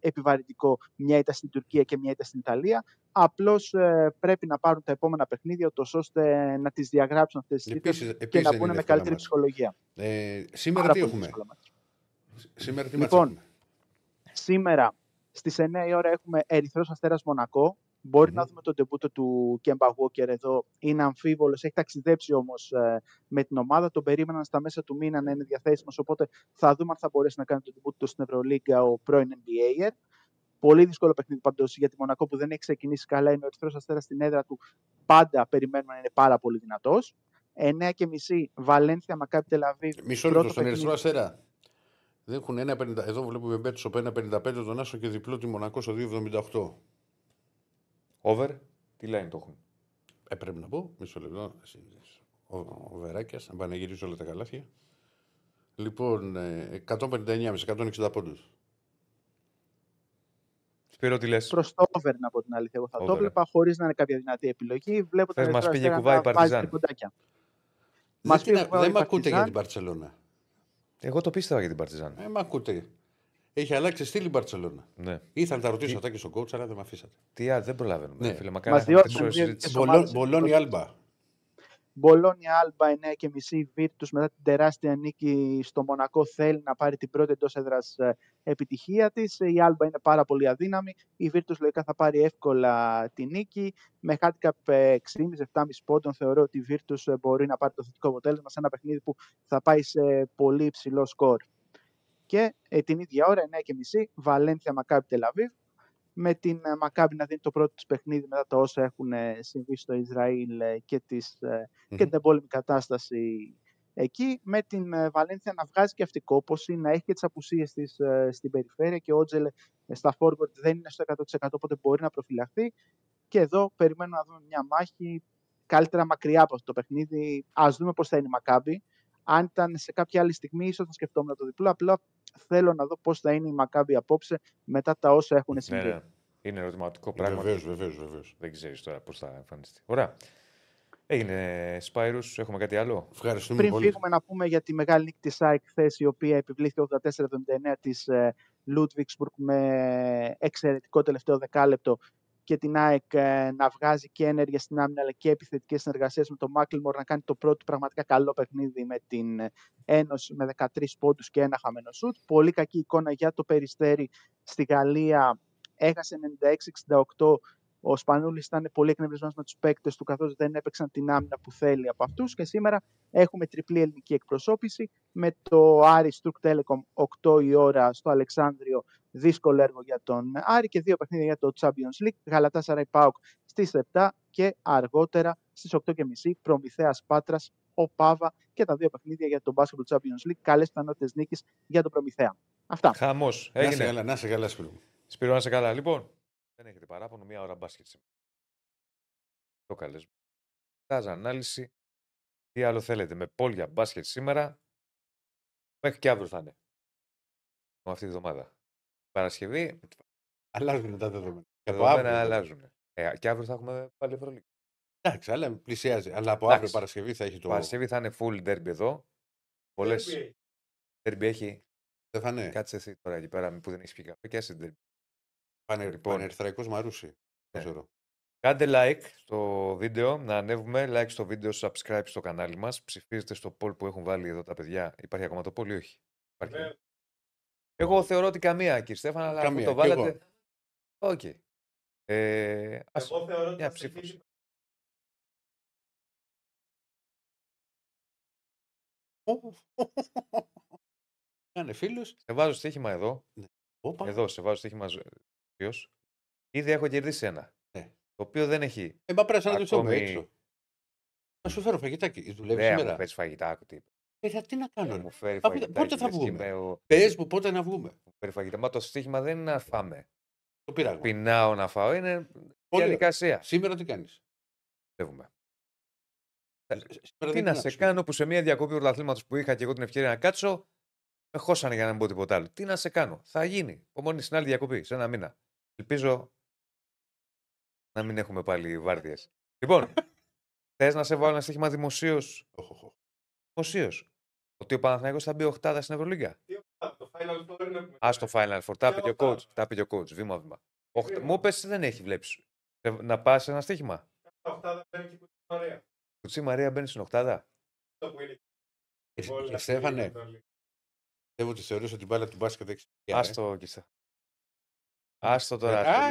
Speaker 4: επιβαρυντικό. Μια ήταν στην Τουρκία και μια ήταν στην Ιταλία. Απλώς ε, πρέπει να πάρουν τα επόμενα παιχνίδια, ώστε να τις διαγράψουν αυτές τις θήκε και να μπουν με καλύτερη ψυχολογία.
Speaker 2: Ε, σήμερα πάρα τι έχουμε; Σήμερα τι
Speaker 4: λοιπόν, σήμερα στις 9 η ώρα έχουμε Ερυθρός Αστέρας Μονακό. Μπορεί να δούμε τον τεμπούτο του Κέμπα Walker εδώ. Είναι αμφίβολος, έχει ταξιδέψει όμως ε, με την ομάδα. Τον περίμεναν στα μέσα του μήνα να είναι διαθέσιμος. Οπότε θα δούμε αν θα μπορέσει να κάνει τον τεμπούτο στην Ευρωλίγκα ο πρώην NBA. Πολύ δύσκολο παιχνίδι πάντω για τη Μονακό που δεν έχει ξεκινήσει καλά. Είναι ο Ερυθρό Αστέρας στην έδρα του. Πάντα περιμένουμε να είναι πάρα πολύ δυνατός. 9 και μισή Βαλένθια Μακάπη Τελαβή.
Speaker 2: Μισό λεπτό στον Ερυθρό Αστέρα. Δεν έχουν 1,50. Εδώ βλέπουμε Μπέτσο 1,55 τον Άσο και διπλό τη Μονακό στο 2,78.
Speaker 1: Over, τι λένε το έχουν;
Speaker 2: Ε, πρέπει να πω, μισό λεπτό. Ο, ο Βεράκιας, να πανεγυρίσω όλα τα καλάθια. Λοιπόν, 159 με 160 πόντους.
Speaker 1: Σπύρο, τι λες;
Speaker 4: Προς το over, να πω την αλήθεια. Εγώ θα over. το έβλεπα χωρίς να είναι κάποια δυνατή επιλογή. Βλέπω
Speaker 1: Θες μας πήγε κουβάει η Παρτιζάν.
Speaker 2: Δεν με ακούτε για την Παρσελόνα.
Speaker 1: Εγώ το πίστευα για την Παρτιζάν.
Speaker 2: Ε, με ακούτε. Έχει αλλάξει στήλη η Μπαρσελόνα.
Speaker 1: Ναι.
Speaker 2: Ήθελα να τα ρωτήσω αυτά και στον coach, αλλά δεν με αφήσατε.
Speaker 1: Τι, α, δεν προλαβαίνω.
Speaker 4: Ναι. Φίλε, μακάρι
Speaker 2: Μπολόνι Άλμπα.
Speaker 4: Μπολόνια Άλμπα 9,5 Βίρτους μετά την τεράστια νίκη στο Μονακό θέλει να πάρει την πρώτη εντός έδρας ε, επιτυχία της. Η Άλμπα είναι πάρα πολύ αδύναμη. Η Βίρτους λογικά θα πάρει εύκολα τη νίκη. Με handicap 6,5-7,5 πόντων θεωρώ ότι η Βίρτους ε, μπορεί να πάρει το θετικό αποτέλεσμα σε ένα παιχνίδι που θα πάει σε πολύ υψηλό σκορ. Και ε, την ίδια ώρα, 9.30, Βαλένθια Μακάμπι Τελαβίβ, με την Μακάμπι να δίνει το πρώτο της παιχνίδι μετά τα όσα έχουν συμβεί στο Ισραήλ και, τις, και την εμπόλεμη κατάσταση εκεί, με την Βαλένθια να βγάζει και αυτή κόποση, να έχει και τις απουσίες της στην περιφέρεια και ο Ότζελε στα forward δεν είναι στο 100% οπότε μπορεί να προφυλαχθεί και εδώ περιμένω να δούμε μια μάχη καλύτερα μακριά από αυτό το παιχνίδι. Ας δούμε πώς θα είναι η Μακάμπι. Αν ήταν σε κάποια άλλη στιγμή, ίσως να σκεφτόμουν το διπλό. Απλά θέλω να δω πώς θα είναι η Μακάμπη απόψε μετά τα όσα έχουν ναι, συμβεί. Ναι,
Speaker 1: Είναι ερωτηματικό πράγμα.
Speaker 2: Βεβαίως, βεβαίως.
Speaker 1: Δεν ξέρεις τώρα πώς θα εμφανιστεί. Ωραία. Έγινε Σπάιρους, έχουμε κάτι άλλο;
Speaker 2: Ευχαριστούμε
Speaker 4: Πριν
Speaker 2: πολύ.
Speaker 4: φύγουμε να πούμε για τη μεγάλη νίκη της ΑΕΚ χθες, η οποία επιβλήθηκε 84-79 της Λούτβιξμπουργκ με εξαιρετικό τελευταίο δεκάλεπτο και την ΑΕΚ ε, να βγάζει και ενέργεια στην άμυνα αλλά και επιθετικές συνεργασίες με τον Μάκλιμορ να κάνει το πρώτο πραγματικά καλό παιχνίδι με την Ένωση με 13 πόντους και ένα χαμένο σουτ. Πολύ κακή εικόνα για το περιστέρι στη Γαλλία. Έχασε 96-68 ο Σπανούλης ήταν πολύ εκνευρισμένος με τους παίκτες του, καθώς δεν έπαιξαν την άμυνα που θέλει από αυτούς. Και σήμερα έχουμε τριπλή ελληνική εκπροσώπηση με το Άρη Στρουκ Telecom 8 η ώρα στο Αλεξάνδριο. Δύσκολο έργο για τον Άρη και δύο παιχνίδια για το Champions League. Γαλατά Σαράι Πάουκ στις 7 και αργότερα στις 8.30 Προμηθέας Πάτρας, ο Πάβα και τα δύο παιχνίδια για το Basketball Champions League. Καλές πιθανότητες νίκης για τον Προμηθέα. Αυτά.
Speaker 1: Χαμός.
Speaker 2: Να σε καλά, να σε καλά, Σπύρο.
Speaker 1: Σπύρο, να σε καλά. Λοιπόν, δεν έχετε παράπονο, μία ώρα μπάσκετ σήμερα. Το καλέσμα. Τάζα ανάλυση. Τι άλλο θέλετε, με πόλια μπάσκετ σήμερα; Μέχρι και αύριο θα είναι. Αυτή τη βδομάδα. Παρασκευή.
Speaker 2: Αλλάζουν τα δεδομένα.
Speaker 1: Τα δεδομένα αλλάζουν. Ε, και αύριο θα έχουμε πάλι Ευρωλίγα.
Speaker 2: Εντάξει, αλλά πλησιάζει. Αλλά από αύριο Παρασκευή θα έχει το.
Speaker 1: Παρασκευή θα είναι full derby εδώ. Πολλές. Derby έχει.
Speaker 2: Δεν θα είναι.
Speaker 1: Κάτσε εσύ τώρα εκεί πέρα που δεν έχεις πιει καφέ και εσύ derby.
Speaker 2: Πανε, λοιπόν. Πανερυθραϊκός Μαρούσι.
Speaker 1: Ναι. Κάντε like στο βίντεο, να ανέβουμε like στο βίντεο, subscribe στο κανάλι μας. Ψηφίζετε στο poll που έχουν βάλει εδώ τα παιδιά. Υπάρχει ακόμα το poll ή όχι; Υπάρχει. Ναι. Εγώ θεωρώ ότι καμία, κύριε Στέφανα, αλλά καμία, το βάλατε. OK. Okay. Ε, ας... Εγώ θεωρώ ότι ψήφος. *laughs*
Speaker 2: Κάνε φίλους.
Speaker 1: Σε βάζω στοίχημα εδώ.
Speaker 2: Ναι.
Speaker 1: Εδώ σε βάζω στοίχημα ποιος. Ήδη έχω κερδίσει ένα.
Speaker 2: Ναι.
Speaker 1: Το οποίο δεν έχει.
Speaker 2: Ε, μα πρέπει να το ακόμη... έξω. Να σου φέρω φαγητάκι. Δουλεύεις
Speaker 1: ναι,
Speaker 2: σήμερα;
Speaker 1: Μου φέρεις φαγητά, τι
Speaker 2: ε, τι να κάνω.
Speaker 1: Μου φέρει
Speaker 2: πότε θα βγούμε; Ο... Πες μου πότε να βγούμε;
Speaker 1: Μου φέρει φαγητά. Μα το στοίχημα δεν είναι να φάμε.
Speaker 2: Το πειράγμα.
Speaker 1: Πεινάω να φάω. Είναι Πολύ διαδικασία.
Speaker 2: Σήμερα τι κάνεις;
Speaker 1: Δουλεύουμε. Τι να σε κάνω που σε μια διακοπή πρωταθλήματος που είχα και εγώ την ευκαιρία να κάτσω, με χώσανε για να μην πω τίποτα άλλο. Τι να σε κάνω; Θα γίνει. Απομονή στην άλλη διακοπή, σε ένα μήνα. Ελπίζω να μην έχουμε πάλι βάρδιες. λοιπόν, *laughs* θες να σε βάλω ένα στοίχημα δημοσίως; Δημοσίω. Ότι ο Παναθηναϊκός θα μπει οχτάδα στην Ευρωλίγκα. Α το Final Four. Τα είπε και ο coach. Τα είπε και ο coach. Βήμα-βήμα. Μου πε δεν έχει βλέψεις. Να πας ένα στοίχημα. Κουτσί Μαρία μπαίνει στην οχτάδα.
Speaker 2: Στέφανε, πιστεύω ότι θεωρείς ότι η μπάλα του μπάσκετ έχει
Speaker 1: Άστο, Κιστα. Άστο τώρα.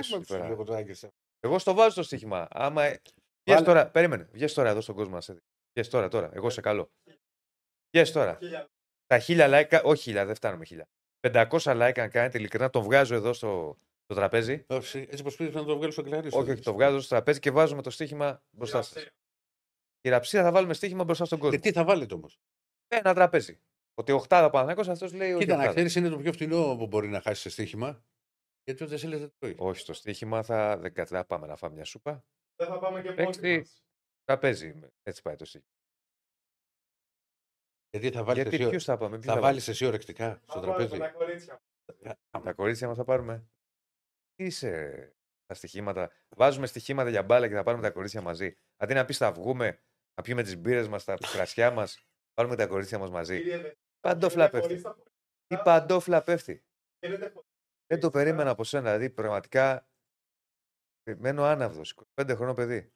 Speaker 1: Εγώ στο βάζω το στοίχημα. Άμα... Βγες τώρα, περίμενε. Βγες τώρα εδώ στον κόσμο μας. Βγες τώρα, τώρα. Εγώ σε καλό. Βγες τώρα. Τα χίλια like, όχι χίλια, δεν φτάνουμε χίλια. 500 like αν κάνετε ειλικρινά, το βγάζω εδώ στο, στο τραπέζι.
Speaker 2: Έτσι πως πήγε να το βγάλω στο κλαρί.
Speaker 1: Όχι, όχι, το βγάζω στο τραπέζι και βάζουμε το στοίχημα μπροστά σας. Η ραψία θα βάλουμε στοίχημα μπροστά στον κόσμο.
Speaker 2: Και τι θα βάλετε όμως;
Speaker 1: Ένα τραπέζι. Ότι οχτάδα Παναγιώ αυτός λέει.
Speaker 2: Κοίτα, να ξέρεις, είναι το πιο φθηνό που μπορεί να χάσεις σε στοίχημα. Γιατί τότε σε δεν τρώει.
Speaker 1: Όχι, στο στοίχημα θα, δεν θα πάμε να φάμε μια σούπα.
Speaker 5: Δεν θα πάμε και μόνοι
Speaker 1: Τραπέζι. Έτσι πάει το στοίχημα.
Speaker 2: Γιατί θα βάλεις
Speaker 1: Γιατί εσύ, θα, πάμε,
Speaker 2: θα, θα βάλεις εσύ ορεκτικά στο τραπέζι;
Speaker 5: Τα κορίτσια.
Speaker 1: Τα κορίτσια μας θα πάρουμε. Τι είσαι τα στοιχήματα. Βάζουμε στοιχήματα για μπάλα και θα πάρουμε τα κορίτσια μαζί. Αντί να πεις θα βγούμε, να πιούμε τις μπύρες μας, τα κρασιά μας, πάρουμε τα κορίτσια μας μαζί. Παντόφλα πέφτει. Τι παντόφλα πέφτει. Δεν το περίμενα από σένα. Δηλαδή, πραγματικά μένω άναυδος. 25 χρόνο παιδί.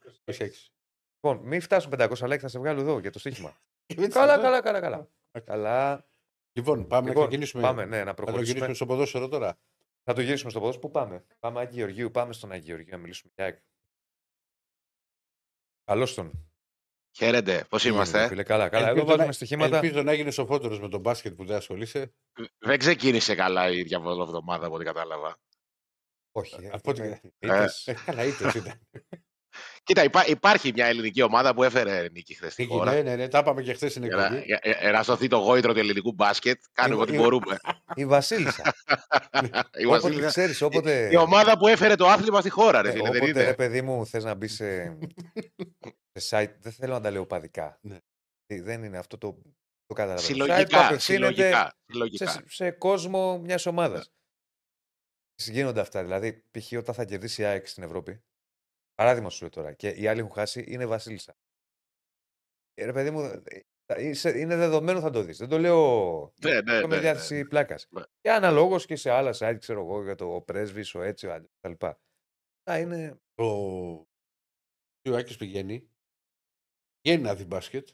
Speaker 1: Λοιπόν, μην φτάσουν 500 like, θα σε βγάλω εδώ για το στοίχημα.
Speaker 2: Έτσι,
Speaker 1: καλά,
Speaker 2: αυτό.
Speaker 1: καλά, καλά, καλά. καλά.
Speaker 2: Λοιπόν, πάμε
Speaker 1: Λοιπόν,
Speaker 2: να ξεκινήσουμε.
Speaker 1: Πάμε, ναι, να
Speaker 2: Θα το
Speaker 1: προχωρήσουμε.
Speaker 2: γυρίσουμε στο ποδόσφαιρο τώρα.
Speaker 1: Θα το γυρίσουμε στο ποδόσφαιρο. Πού πάμε; Πάμε Άγιο Γεωργίου, πάμε στον Άγιο Γεωργίου να μιλήσουμε για ΑΕΚ. Καλώς τον.
Speaker 5: Χαίρετε, πώς είμαστε.
Speaker 1: Φίλε, καλά, καλά. Εδώ
Speaker 2: Ελπίζω
Speaker 1: βάζουμε
Speaker 2: να-
Speaker 1: στοιχήματα.
Speaker 2: Ελπίζω να γίνει σοφότερος με τον μπάσκετ που δεν ασχολείσαι.
Speaker 5: Δεν ξεκίνησε καλά η διαβολοβδομάδα από ό,τι κατάλαβα.
Speaker 1: Όχι. ε,
Speaker 2: Από ό,τι-
Speaker 1: είναι-
Speaker 5: Ε,
Speaker 1: ήττες.
Speaker 2: Ε, καλά, ήττες ήταν. *laughs*
Speaker 5: Κοίτα, υπά- υπάρχει μια ελληνική ομάδα που έφερε νίκη χθες στην χώρα.
Speaker 2: Ναι, ναι, ναι, τα είπαμε και χθες στην
Speaker 5: Για να,
Speaker 2: εκπομπή.
Speaker 5: για- για να σωθεί το γόητρο του ελληνικού μπάσκετ, κάνουμε
Speaker 1: Εγώ-
Speaker 5: ό,τι
Speaker 1: εγώ-
Speaker 5: μπορούμε.
Speaker 1: Η Βασίλισσα. *laughs*
Speaker 5: Η,
Speaker 1: όποτε
Speaker 5: Βασίλισσα-
Speaker 1: ξέρεις, όποτε...
Speaker 5: η ομάδα που έφερε το άθλημα στη χώρα, ρε
Speaker 1: Ε,
Speaker 5: φίλε. δεν
Speaker 1: όποτε,
Speaker 5: είναι.
Speaker 1: ρε παιδί μου, θες να μπεις σε, σε site, δεν θέλω να τα λέω παδικά.
Speaker 2: Ναι.
Speaker 1: Ε, Δεν είναι αυτό το, το καταλαβαίνω. Site που
Speaker 5: Συλλογικά,
Speaker 1: απευθύνεται
Speaker 5: συλλογικά, συλλογικά.
Speaker 1: σε, σε κόσμο μιας ομάδας. Γίνονται αυτά. Δηλαδή, π.χ. όταν θα κερδίσει η ΑΕΚ στην Ευρώπη, παράδειγμα σου λέω τώρα, και οι άλλοι έχουν χάσει, είναι Βασίλισσα. Ε, ρε παιδί μου, ε, θα- είσαι- είναι δεδομένο θα το δεις. Δεν το λέω
Speaker 5: Ναι, ναι,
Speaker 1: το με
Speaker 5: ναι, ναι.
Speaker 1: διάθεση πλάκας.
Speaker 5: Ναι.
Speaker 1: Και αναλόγως και σε άλλα site, ξέρω εγώ, για το πρέσβης, ο έτσι, ο αλλιώ κτλ. Θα είναι.
Speaker 2: Ο ο Άκης πηγαίνει. Πηγαίνει να δει μπάσκετ.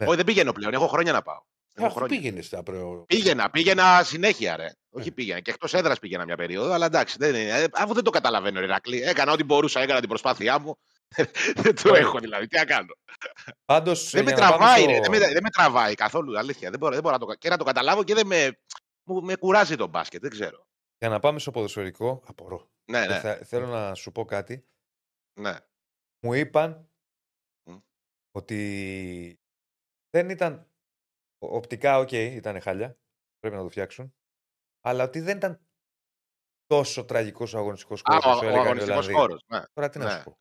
Speaker 1: Ναι.
Speaker 5: Όχι, δεν πηγαίνω πλέον. Έχω χρόνια να πάω. Έχω
Speaker 2: Αφού
Speaker 5: χρόνια.
Speaker 2: πήγαινε στα προ...
Speaker 5: Πήγαινα, πήγαινα συνέχεια, ρε.
Speaker 2: Ναι.
Speaker 5: Όχι πήγαινα. Και εκτός έδρας πήγαινα μια περίοδο, αλλά εντάξει, δεν είναι. Ε, Αφού δεν το καταλαβαίνω, Ηρακλή. Έκανα ό,τι μπορούσα, έκανα την προσπάθειά μου. *laughs* δεν το
Speaker 1: Ωραία.
Speaker 5: έχω δηλαδή. Τι να κάνω.
Speaker 1: Πάντως.
Speaker 5: δεν με τραβάει, ρε. Δεν με, δεν με τραβάει καθόλου, αλήθεια. Δεν μπορώ, δεν μπορώ να το, και να το καταλάβω και δεν με, μου, με κουράζει το μπάσκετ. Δεν ξέρω.
Speaker 1: Για να πάμε στο ποδοσφαιρικό,
Speaker 2: Απορώ.
Speaker 5: Ναι,
Speaker 1: ε,
Speaker 5: ναι.
Speaker 1: θα- θέλω να σου πω κάτι.
Speaker 5: ναι.
Speaker 1: Μου είπαν
Speaker 5: Μμ.
Speaker 1: ότι δεν ήταν. Οπτικά, οκ, ήταν χάλια. Πρέπει να το φτιάξουν. Αλλά ότι δεν ήταν τόσο τραγικός ο αγωνιστικός
Speaker 5: Α,
Speaker 1: χώρο.
Speaker 5: ο, ο αγωνιστικός χώρος. Ναι.
Speaker 1: Τώρα τι να
Speaker 5: Ναι.
Speaker 1: σου πω.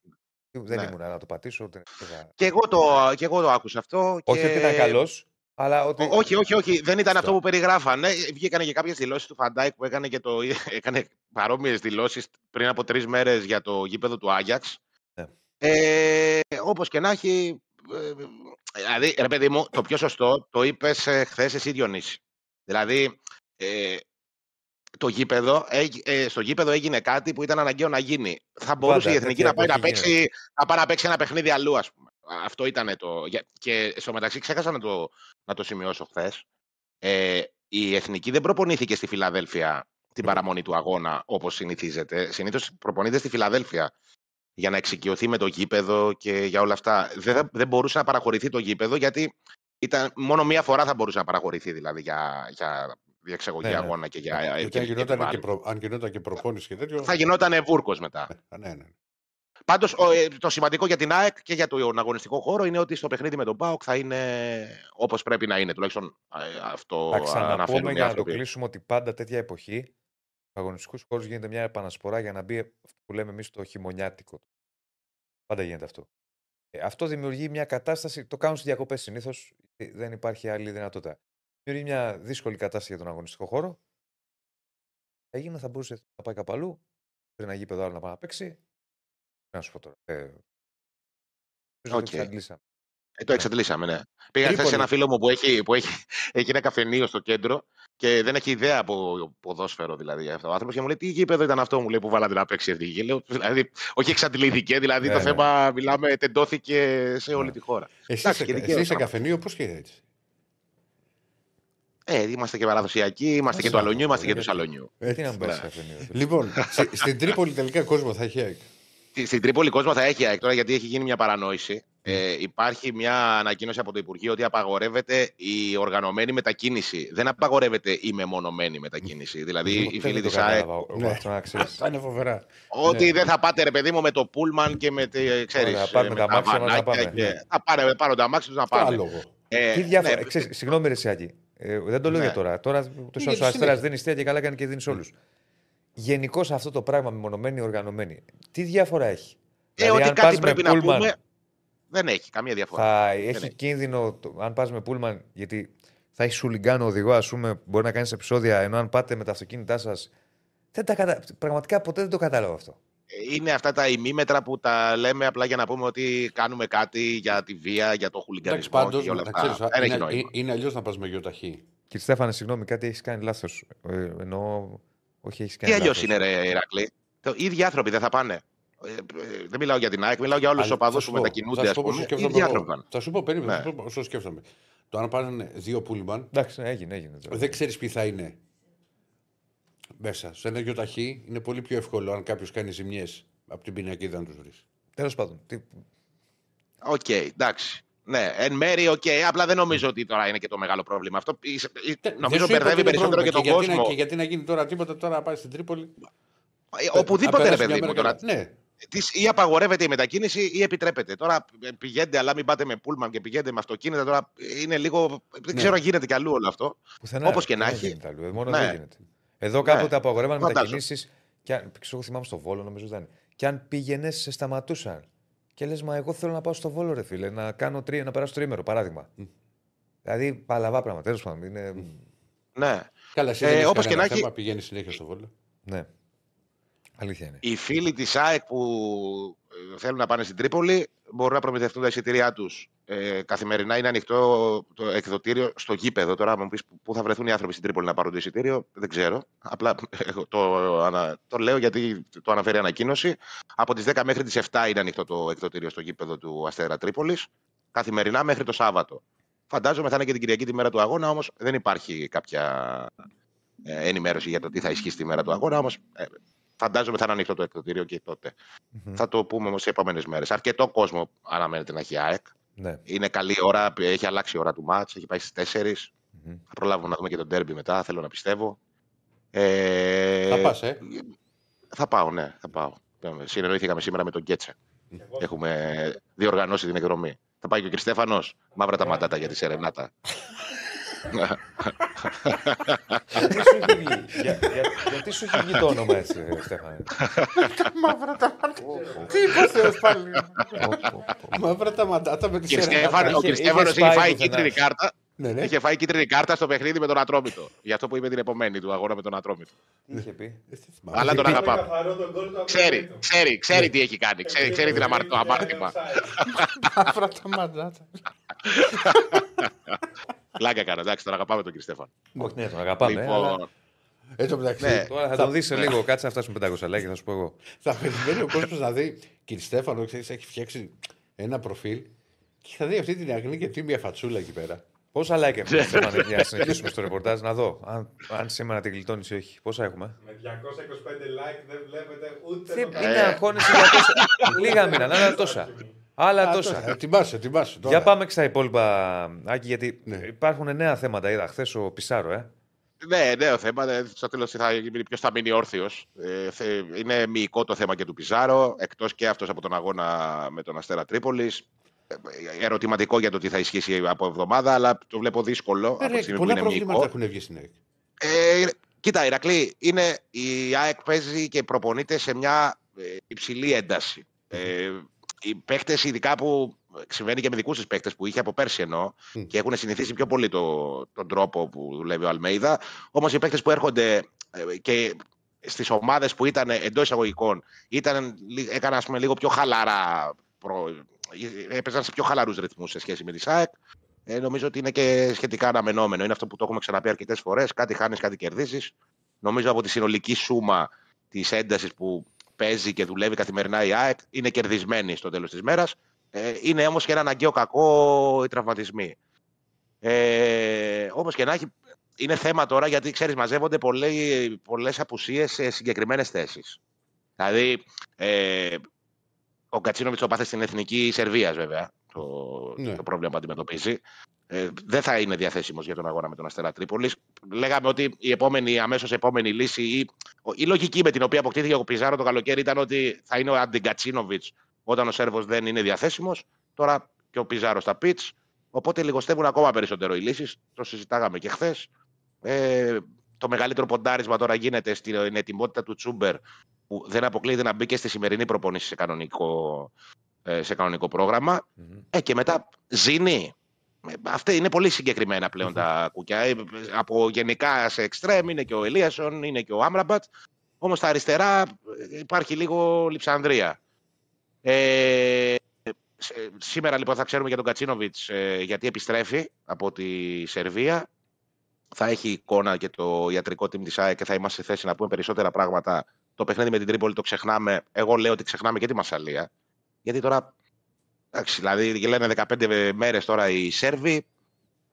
Speaker 1: Δεν
Speaker 5: Ναι.
Speaker 1: ήμουν να το πατήσω. Δεν δεν-
Speaker 5: Και, εγώ το, και εγώ το άκουσα αυτό.
Speaker 1: Όχι
Speaker 5: και...
Speaker 1: ότι ήταν καλός, αλλά ότι.
Speaker 5: Ό- Όχι, όχι, όχι. Δεν ήταν
Speaker 1: Αυτό.
Speaker 5: αυτό που περιγράφανε. Βγήκανε και κάποιες δηλώσεις του Φαν Ντάικ που έκανε, και το, *laughs* έκανε παρόμοιες δηλώσεις πριν από τρεις μέρες για το γήπεδο του Άγιαξ.
Speaker 1: Ναι.
Speaker 5: Ε, Όπως και να έχει. Ε, Δηλαδή, ρε παιδί μου, το πιο σωστό το είπες χθες εσύ, Διονύση. Δηλαδή, ε, το γήπεδο, έγι- ε, στο γήπεδο έγινε κάτι που ήταν αναγκαίο να γίνει. Θα μπορούσε η Εθνική
Speaker 1: τέτοια
Speaker 5: να πάει να
Speaker 1: εποχή
Speaker 5: παίξει, να πάει να παίξει ένα παιχνίδι αλλού, ας πούμε. Αυτό ήταν το. για- Και στο μεταξύ ξέχασα να το, να το σημειώσω χθες. Ε, η Εθνική δεν προπονήθηκε στη Φιλαδέλφια την παραμονή του αγώνα όπως συνηθίζεται. Συνήθως προπονείται στη Φιλαδέλφια για να εξοικειωθεί με το γήπεδο και για όλα αυτά. Δεν, θα- δεν μπορούσε να παραχωρηθεί το γήπεδο γιατί ήταν, μόνο μία φορά θα μπορούσε να παραχωρηθεί δηλαδή για, για διεξαγωγή
Speaker 1: Ναι, ναι.
Speaker 5: αγώνα και για.
Speaker 2: Γιατί
Speaker 5: και-
Speaker 2: αν
Speaker 5: και
Speaker 2: γινόταν και,
Speaker 5: επιβάλληση.
Speaker 2: προ... αν γινόταν και προπόνηση και τέτοιο.
Speaker 5: Θα γινόταν βούρκος μετά.
Speaker 2: Α, ναι, ναι.
Speaker 5: Πάντως, το σημαντικό για την ΑΕΚ και για τον αγωνιστικό χώρο είναι ότι στο παιχνίδι με τον ΠΑΟΚ θα είναι όπως πρέπει να είναι. Τουλάχιστον ε, αυτό
Speaker 1: Θα
Speaker 5: αναφέρουν
Speaker 1: ξαναπούμε
Speaker 5: οι
Speaker 1: για να το
Speaker 5: άνθρωποι.
Speaker 1: κλείσουμε ότι πάντα τέτοια εποχή στου αγωνιστικού χώρου γίνεται μια επανασπορά για να μπει αυτό που λέμε εμείς το χειμωνιάτικο. Πάντα γίνεται αυτό. Ε, αυτό δημιουργεί μια κατάσταση. Το κάνουν στις διακοπές συνήθως. Δεν υπάρχει άλλη δυνατότητα. Δημιουργεί μια δύσκολη κατάσταση για τον αγωνιστικό χώρο. Έγινε, θα μπορούσε να πάει κάπου αλλού. Πριν ένα γήπεδο άλλο να πάει να παίξει. Τι Να σου πω τώρα. Ε, νομίζω ότι
Speaker 5: Οκ.
Speaker 1: εξαντλήσαμε.
Speaker 5: Ε, το εξαντλήσαμε, ναι. Πήγα χθες σε
Speaker 2: Τρίπολη.
Speaker 5: ένα φίλο μου που έχει, που έχει, *laughs* έχει ένα καφενείο στο κέντρο και δεν έχει ιδέα από ποδόσφαιρο δηλαδή αυτό ο άνθρωπος και μου λέει τι γήπεδο ήταν αυτό μου λέει που βάλατε να παίξει η εθνική. Λέω, δηλαδή, όχι εξαντλήθηκε, δηλαδή
Speaker 1: Ναι,
Speaker 5: το
Speaker 1: ναι.
Speaker 5: θέμα μιλάμε τεντώθηκε σε όλη
Speaker 1: Ναι.
Speaker 5: τη χώρα.
Speaker 2: Εσύ,
Speaker 5: Εντάξει,
Speaker 2: είσαι,
Speaker 5: και
Speaker 2: εσύ
Speaker 5: δικαίως
Speaker 2: είσαι
Speaker 5: άμα.
Speaker 2: καφενείο, πώς και έτσι;
Speaker 5: Ε, είμαστε και παραδοσιακοί, είμαστε και
Speaker 1: Όσο
Speaker 5: του Αλονιού, είμαστε και του
Speaker 1: γιατί.
Speaker 5: Σαλονιού.
Speaker 1: Τι να μπει
Speaker 5: Ναι.
Speaker 1: σε καφενείο.
Speaker 2: Λοιπόν, στη- στην Τρίπολη τελικά κόσμο θα έχει ΑΕΚ.
Speaker 5: Στη- Στην Τρίπολη κόσμο θα έχει ΑΕΚ τώρα γιατί έχει γίνει μια παρανόηση. Ε, υπάρχει μια ανακοίνωση από το Υπουργείο ότι απαγορεύεται η οργανωμένη μετακίνηση. Δεν απαγορεύεται η μεμονωμένη μετακίνηση. Δηλαδή οι
Speaker 1: Ποτέ
Speaker 5: φίλοι
Speaker 1: δεν το
Speaker 5: της ΑΕΚ.
Speaker 1: κατάλαβα, εγώ
Speaker 2: Ναι.
Speaker 1: αυτό να ξέρεις. *laughs*
Speaker 2: Θα είναι φοβερά.
Speaker 5: Ότι
Speaker 2: Ναι.
Speaker 5: δεν θα πάτε ρε παιδί μου με το πούλμαν και με, τη- ξέρεις,
Speaker 1: Ωραία, πάρουμε
Speaker 5: με
Speaker 1: τα αμάξια μας να
Speaker 5: βανάκια
Speaker 1: πάμε.
Speaker 5: Και...
Speaker 2: Ναι.
Speaker 5: Θα πάρε, πάρουν τα αμάξια τους να
Speaker 2: Το
Speaker 5: πάνε.
Speaker 2: άλογο.
Speaker 5: Ε,
Speaker 1: Τι διάφορα.
Speaker 5: ναι,
Speaker 1: ξέρεις, συγγνώμη, Ρε Σιάκη. Ε, δεν το λέω
Speaker 5: Ναι.
Speaker 1: για τώρα. Τώρα το
Speaker 2: για τη
Speaker 1: ο Αστέρας
Speaker 2: συνέχεια.
Speaker 1: δίνει αστεία και καλά κάνει και δίνει σε όλους. Γενικώς αυτό το πράγμα μεμονωμένη οργανωμένη. Τι διαφορά έχει;
Speaker 5: ε,
Speaker 1: Δηλαδή,
Speaker 5: ότι
Speaker 1: αν
Speaker 5: κάτι
Speaker 1: πας με
Speaker 5: πρέπει να
Speaker 1: πούλμαν,
Speaker 5: πούμε. Δεν έχει καμία διαφορά.
Speaker 1: Θα
Speaker 5: Δεν
Speaker 1: έχει
Speaker 5: έχει.
Speaker 1: κίνδυνο το- αν πας με πούλμαν, γιατί θα έχεις σουλιγκάνο οδηγό, ας πούμε, μπορεί να κάνεις επεισόδια, ενώ αν πάτε με τα αυτοκίνητά σας. Δεν τα κατα... Πραγματικά ποτέ δεν το κατάλαβα αυτό.
Speaker 5: Είναι αυτά τα ημίμετρα που τα λέμε απλά για να πούμε ότι κάνουμε κάτι για τη βία, για το
Speaker 2: Εντάξει,
Speaker 5: χουλιγκανισμό
Speaker 2: πάντω,
Speaker 5: και για όλα
Speaker 2: να
Speaker 5: αυτά.
Speaker 2: ξέρεις,
Speaker 5: Δεν έχει
Speaker 2: είναι,
Speaker 5: νόημα.
Speaker 2: είναι αλλιώς να πας με γιοταχή.
Speaker 1: Κύριε Στέφανε, συγγνώμη, κάτι έχεις κάνει λάθος. Ε, εννοώ. Όχι, έχεις κάνει.
Speaker 5: Τι αλλιώς
Speaker 1: λάθος.
Speaker 5: είναι, ρε Ηρακλή; Το, οι ίδιοι άνθρωποι δεν θα πάνε. Ε, ε, δεν μιλάω για την ΑΕΚ, μιλάω για όλους τους οπαδούς που μετακινούνται.
Speaker 2: Οι ίδιοι άνθρωποι Θα σου πω, περίμενα. Ναι. Όσο σκέφτομαι. Το αν πάνε δύο πούλμαν.
Speaker 1: Εντάξει, έγινε, έγινε.
Speaker 2: Δεν ξέρεις ποιοι θα είναι μέσα. Σε ένα γιωταχί είναι πολύ πιο εύκολο αν κάποιος κάνει ζημιές από την πινακίδα να τους βρεις.
Speaker 1: Τέλος πάντων. Τι...
Speaker 5: OK, okay, εντάξει. Ναι, εν μέρει, OK. Okay, απλά δεν νομίζω ότι τώρα είναι και το μεγάλο πρόβλημα. Αυτό νομίζω μπερδεύει περισσότερο και τον
Speaker 2: και
Speaker 5: κόσμο.
Speaker 2: Γιατί, και γιατί να γίνει τώρα τίποτα, τώρα να πάει στην Τρίπολη.
Speaker 5: Ε, οπουδήποτε, ρε παιδί μου. Τώρα, ναι. ή απαγορεύεται η μετακίνηση ή επιτρέπεται. Τώρα ε, πηγαίνετε, αλλά μην πάτε με πούλμαν και πηγαίνετε με αυτοκίνητα. Τώρα είναι λίγο. Δεν ναι. ξέρω αν γίνεται κι αλλού όλο αυτό. Όπως και να έχει.
Speaker 1: Μόνο ναι. δεν γίνεται. Εδώ κάποτε ναι. απαγορεύαν μετακινήσεις. Και αν, ξέρω, θυμάμαι στο Βόλο, νομίζω ήταν. Και αν πήγαινες, σε σταματούσαν. Και λες, μα εγώ θέλω να πάω στο Βόλο, ρε φίλε, να, κάνω τρί, να περάσω τρίμερο, παράδειγμα. Mm. Δηλαδή, παλαβά πράγματα. Τέλος πάντων. Είναι... Mm.
Speaker 5: Ναι.
Speaker 2: Καλά, εσύ ε, όπως και να έχει. πηγαίνεις συνέχεια στο Βόλο.
Speaker 1: Ναι. Αλήθεια είναι.
Speaker 5: Οι φίλοι της ΑΕΚ που ε, θέλουν να πάνε στην Τρίπολη μπορούν να προμηθευτούν τα εισιτήριά τους. Ε, καθημερινά είναι ανοιχτό το εκδοτήριο στο γήπεδο. Τώρα, μου πεις πού θα βρεθούν οι άνθρωποι στην Τρίπολη να πάρουν το εισιτήριο, δεν ξέρω. Απλά το, το λέω γιατί το αναφέρει η ανακοίνωση. Από τις 10 μέχρι τις 7 είναι ανοιχτό το εκδοτήριο στο γήπεδο του Αστέρα Τρίπολης. Καθημερινά μέχρι το Σάββατο. Φαντάζομαι θα είναι και την Κυριακή τη μέρα του αγώνα, όμως δεν υπάρχει κάποια ε, ενημέρωση για το τι θα ισχύσει τη μέρα του αγώνα. Όμως ε, Φαντάζομαι θα είναι ανοιχτό το εκδοτήριο και τοτε Θα το πούμε όμως σε επόμενες μέρες. Αρκετό κόσμο αναμένεται να έχει ΑΕΚ. Ναι. Είναι καλή ώρα, έχει αλλάξει η ώρα του μάτς, έχει πάει στις 4. Mm-hmm. Θα προλάβουμε να δούμε και τον τέρμπι μετά, θέλω να πιστεύω.
Speaker 2: Ε, θα πας, ε;
Speaker 5: Θα πάω, ναι, θα πάω. Συνεννοήθηκαμε σήμερα με τον Κέτσε. Έχουμε διοργανώσει την εκδρομή. Θα πάει και ο Κριστέφανος. Μαύρα τα μαντάτα για τη Σερενάτα. *laughs*
Speaker 1: Γιατί σου έχει βγει; Το όνομα έτσι, Στέφανε;
Speaker 2: Μαύρα τα μαντάτα. Τι είπε ο Θεός πάλι. Μαύρα τα μαντάτα με τη
Speaker 5: Σερενάτα. Ο Κριστέφανος έχει φάει κίτρινη κάρτα. Ναι, ναι. Είχε φάει κίτρινη κάρτα στο παιχνίδι με τον Ατρόμητο. Γι' αυτό που είπε την επομένη του αγώνα με τον Ατρόμητο.
Speaker 1: Τι είχε πει;
Speaker 5: Αλλά τον αγαπάμε. Ξέρει, ξέρει, ξέρει τι έχει κάνει. Ξέρει, ξέρει την αμάρτημα.
Speaker 2: Μαύρα τα μαντάτα.
Speaker 5: Πλάκα κάνω, εντάξει, τον αγαπάμε τον κύριο Στέφαν.
Speaker 1: Όχι, ναι, τον αγαπάμε. Λοιπόν...
Speaker 2: Έτσι μεταξύ. Ναι.
Speaker 1: Τώρα θα, θα τον δεις σε λίγο, κάτσε να φτάσουμε 500 like, θα σου πω εγώ.
Speaker 2: θα περιμένει ο κόσμος να δει. Κύριε Στέφανο, έχει φτιάξει ένα προφίλ και θα δει αυτή την αγνή και τίμια φατσούλα εκεί πέρα.
Speaker 1: Πόσα like έχουμε, *laughs* Στέφανε, για να συνεχίσουμε στο ρεπορτάζ, να δω αν, αν σήμερα την κλειτώνει ή όχι. Πόσα έχουμε;
Speaker 6: Με 225 like δεν βλέπετε ούτε.
Speaker 1: Τι είναι αγχώνεσαι για τόσα. *laughs* Λίγα μήνα, να είναι τόσα. Άλλα τόσα.
Speaker 2: Ετοιμάσαι, ετοιμάσαι.
Speaker 1: Για πάμε και στα υπόλοιπα, Άκη, γιατί ναι. υπάρχουν νέα θέματα. Είδα χθες ο Πισάρο, ε.
Speaker 5: Ναι, νέο θέμα. Ναι, στο τέλο ποιος θα μείνει όρθιος. Ε, είναι μυϊκό το θέμα και του Πιζάρο, εκτός και αυτός από τον αγώνα με τον Αστέρα Τρίπολης. Ε, ερωτηματικό για το τι θα ισχύσει από εβδομάδα, αλλά το βλέπω δύσκολο.
Speaker 2: Ε, από πολλά προβλήματα έχουν βγει στην ΑΕΚ.
Speaker 5: Ε, κοίτα, Ηρακλή, είναι, η ΑΕΚ παίζει και προπονείται σε μια υψηλή ένταση. Ε, οι παίχτε, ειδικά που συμβαίνει και με δικούς τους παίχτε που είχε από πέρσι ενώ και έχουν συνηθίσει πιο πολύ το, τον τρόπο που δουλεύει ο Αλμέιδα. Όμως οι παίχτε που έρχονται ε, και στις ομάδες που ήταν εντός εισαγωγικών ήταν, έκαναν πούμε, λίγο πιο χαλαρά. Προ, έπαιζαν σε πιο χαλαρούς ρυθμούς σε σχέση με τη ΣΑΕΚ. Ε, νομίζω ότι είναι και σχετικά αναμενόμενο. Είναι αυτό που το έχουμε ξαναπεί αρκετές φορές. Κάτι χάνεις, κάτι κερδίζεις. Νομίζω από τη συνολική σούμα της έντασης που παίζει και δουλεύει καθημερινά η ΑΕΚ, είναι κερδισμένη στο τέλος της μέρας. Ε, είναι όμως και ένα αναγκαίο κακό οι τραυματισμοί. Ε, Όπω και να έχει, είναι θέμα τώρα γιατί ξέρεις, μαζεύονται πολλές απουσίες σε συγκεκριμένες θέσεις. Δηλαδή, ε, ο Κατσίνοβιτς το πάθε στην εθνική Σερβίας, βέβαια, το, ναι. το πρόβλημα που αντιμετωπίζει. Ε, δεν θα είναι διαθέσιμος για τον αγώνα με τον Αστέρα Τρίπολης. Λέγαμε ότι η επόμενη, αμέσως επόμενη λύση ή η λογική με την οποία αποκτήθηκε ο Πιζάρο το καλοκαίρι ήταν ότι θα είναι ο Αντιγκατσίνοβιτς όταν ο Σέρβος δεν είναι διαθέσιμος. Τώρα και ο Πιζάρο στα πιτς. Οπότε λιγοστεύουν ακόμα περισσότερο οι λύσεις. Το συζητάγαμε και χθες. Ε, το μεγαλύτερο ποντάρισμα τώρα γίνεται στην ετοιμότητα του Τσούμπερ που δεν αποκλείεται να μπει και στη σημερινή προπονήση σε κανονικό, ε, σε κανονικό πρόγραμμα. Mm-hmm. Ε, και μετά Ζήνη, Αυτά είναι πολύ συγκεκριμένα πλέον τα κουκιά. Ε, από γενικά σε εξτρέμ είναι και ο Ελίασον, είναι και ο Άμραμπατ. Όμως στα αριστερά ε, υπάρχει λίγο λιψανδρία. Ε, σήμερα λοιπόν θα ξέρουμε για τον Κατσίνοβιτς ε, γιατί επιστρέφει από τη Σερβία. Θα έχει εικόνα και το ιατρικό team της ΑΕΚ και θα είμαστε σε θέση να πούμε περισσότερα πράγματα το παιχνίδι με την Τρίπολη το ξεχνάμε. Εγώ λέω ότι ξεχνάμε και τη Μασαλία. Γιατί τώρα. Εντάξει, δηλαδή λένε 15 μέρες τώρα οι Σέρβοι.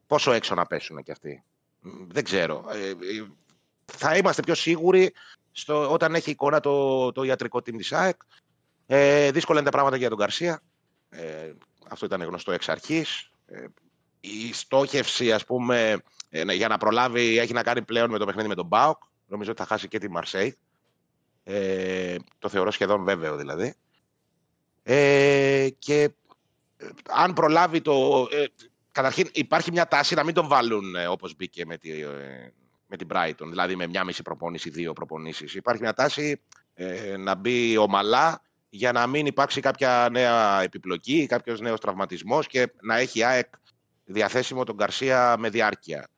Speaker 5: Πόσο έξω να πέσουν κι αυτοί; Δεν ξέρω. Ε, ε, θα είμαστε πιο σίγουροι στο, όταν έχει εικόνα το, το ιατρικό team της ΑΕΚ. Ε, δύσκολα είναι τα πράγματα για τον Καρσία. Ε, αυτό ήταν γνωστό εξ αρχής. Ε, η στόχευση, ας πούμε, ε, για να προλάβει έχει να κάνει πλέον με το παιχνίδι με τον Μπάουκ. Νομίζω ότι θα χάσει και τη Μαρσέη. Ε, το θεωρώ σχεδόν βέβαιο δηλαδή. Ε, και ε, αν προλάβει το... Ε, καταρχήν υπάρχει μια τάση να μην τον βάλουν ε, όπως μπήκε με, τη, ε, με την Brighton, δηλαδή με μια μισή προπόνηση, δύο προπονήσεις. Υπάρχει μια τάση ε, να μπει ομαλά για να μην υπάρξει κάποια νέα επιπλοκή, κάποιος νέος τραυματισμός και να έχει ΑΕΚ διαθέσιμο τον Καρσία με διάρκεια.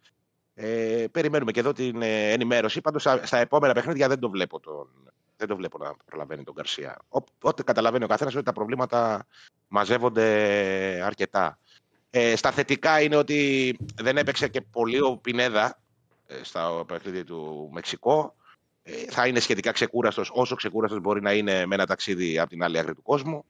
Speaker 5: Ε, περιμένουμε και εδώ την ε, ενημέρωση. Πάντως στα, επόμενα παιχνίδια δεν το βλέπω, τον, δεν το βλέπω να προλαβαίνει τον Καρσία. Ό,τι καταλαβαίνει ο καθένας ότι τα προβλήματα μαζεύονται αρκετά. Ε, στα θετικά είναι ότι δεν έπαιξε και πολύ ο Πινέδα ε, στα παιχνίδια του Μεξικό. Ε, θα είναι σχετικά ξεκούραστος, όσο ξεκούραστος μπορεί να είναι με ένα ταξίδι από την άλλη άκρη του κόσμου.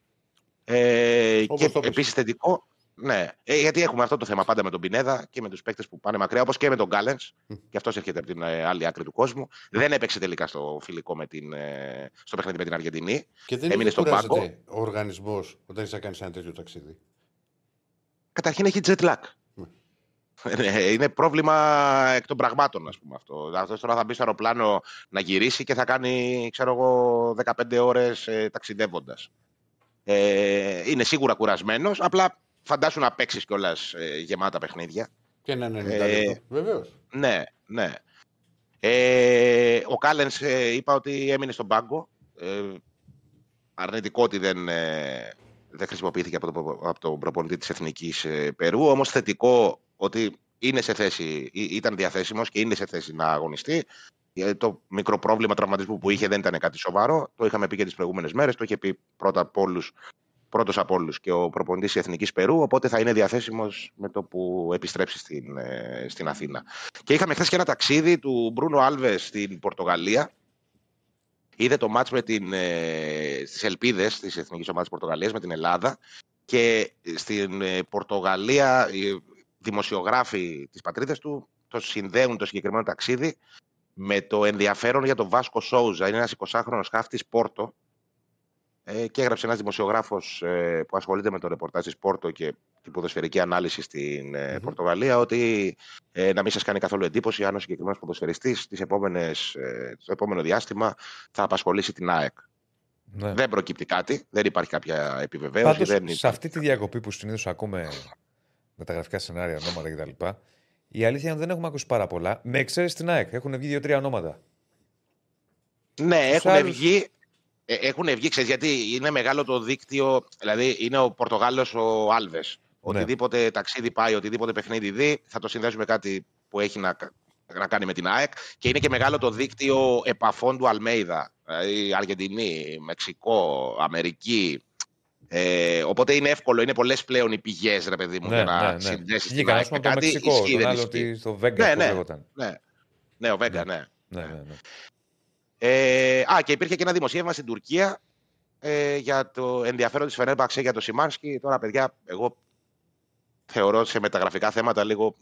Speaker 5: Ε, και επίσης θετικό, ναι, ε, γιατί έχουμε αυτό το θέμα πάντα με τον Πινέδα και με τους παίκτες που πάνε μακριά, όπως και με τον Γκάλενς. Και αυτός έρχεται από την ε, άλλη άκρη του κόσμου. Δεν έπαιξε τελικά στο φιλικό με την, ε, στο παιχνίδι με την Αργεντινή.
Speaker 2: Και δεν Έμεινε στον πάγκο. Ο οργανισμός όταν είσαι να κάνεις ένα τέτοιο ταξίδι.
Speaker 5: Καταρχήν έχει jet lag. Ναι, είναι πρόβλημα εκ των πραγμάτων, ας πούμε αυτό. Αυτό τώρα θα μπει στο αεροπλάνο να γυρίσει και θα κάνει, ξέρω εγώ, 15 ώρες ε, ταξιδεύοντας. Ε, είναι σίγουρα κουρασμένος, απλά φαντάσου να παίξεις κιόλας ε, γεμάτα παιχνίδια.
Speaker 2: Και ένα 90 ε, Βεβαίως.
Speaker 5: Ναι, ναι. Ε, ο Κάλενς ε, είπα ότι έμεινε στον πάγκο. Ε, αρνητικό ότι δεν, ε, δεν χρησιμοποιήθηκε από, το, από τον προπονητή της Εθνικής ε, Περού. Όμως θετικό ότι είναι σε θέση, ήταν διαθέσιμος και είναι σε θέση να αγωνιστεί. Το μικρό πρόβλημα τραυματισμού που είχε δεν ήταν κάτι σοβαρό. Το είχαμε πει και τις προηγούμενες μέρες. Το είχε πει πρώτα από όλους πρώτος από όλους και ο προπονητής της Εθνικής Περού. Οπότε θα είναι διαθέσιμος με το που επιστρέψει στην, ε, στην Αθήνα. Και είχαμε χθες και ένα ταξίδι του Μπρούνο Άλβες στην Πορτογαλία. Είδε το μάτς με την, ε, στις ελπίδες της Εθνικής Ομάδας Πορτογαλίας με την Ελλάδα και στην ε, Πορτογαλία οι δημοσιογράφοι της πατρίδας του το συνδέουν το συγκεκριμένο ταξίδι με το ενδιαφέρον για τον Βάσκο Σόουζα. Είναι ένας 20χρονος χάφτης Πόρτο ε, και έγραψε ένας δημοσιογράφος ε, που ασχολείται με το ρεπορτάζ της Πόρτο και την ποδοσφαιρική ανάλυση στην ε, Πορτογαλία ότι ε, να μην σας κάνει καθόλου εντύπωση αν ο συγκεκριμένος ποδοσφαιριστής ε, το επόμενο διάστημα θα απασχολήσει την ΑΕΚ. Ναι. Δεν προκύπτει κάτι, δεν υπάρχει κάποια επιβεβαίωση.
Speaker 1: Πάντως,
Speaker 5: δεν
Speaker 1: σε αυτή τη διακοπή που συνήθως ακούμε μεταγραφικά σενάρια, ονόματα κτλ. Η αλήθεια είναι ότι δεν έχουμε ακούσει πάρα πολλά. Με εξαίρεση την ΑΕΚ. Έχουν βγει δύο-τρία ονόματα.
Speaker 5: Ναι, έχουν άλλους... βγει. Ε, έχουν βγει, ξέρεις, γιατί είναι μεγάλο το δίκτυο, δηλαδή είναι ο Πορτογάλος ο Άλβες. Ναι. Οτιδήποτε ταξίδι πάει, οτιδήποτε παιχνίδι δει, θα το συνδέσουμε κάτι που έχει να, να κάνει με την ΑΕΚ. Και είναι και μεγάλο το δίκτυο επαφών του Αλμέιδα. Δηλαδή Αργεντινή, Μεξικό, Αμερική. Ε, οπότε είναι εύκολο, είναι πολλές πλέον οι πηγές, ρε παιδί μου,
Speaker 1: ναι,
Speaker 5: για να
Speaker 1: ναι, ναι.
Speaker 5: συνδέσεις
Speaker 1: την ΑΕΚ με κάτι. Μεξικό, ισχύει, δεν ισχύει. Στο Βέγγα
Speaker 5: ναι,
Speaker 1: ναι,
Speaker 5: ναι, ναι, ο Βέγγα, ναι.
Speaker 1: ναι. ναι, ναι.
Speaker 5: Ε, α, και υπήρχε και ένα δημοσίευμα στην Τουρκία ε, για το ενδιαφέρον της Φενέρμπαξε για το Σιμάνσκι. Τώρα, παιδιά, εγώ θεωρώ σε μεταγραφικά θέματα λίγο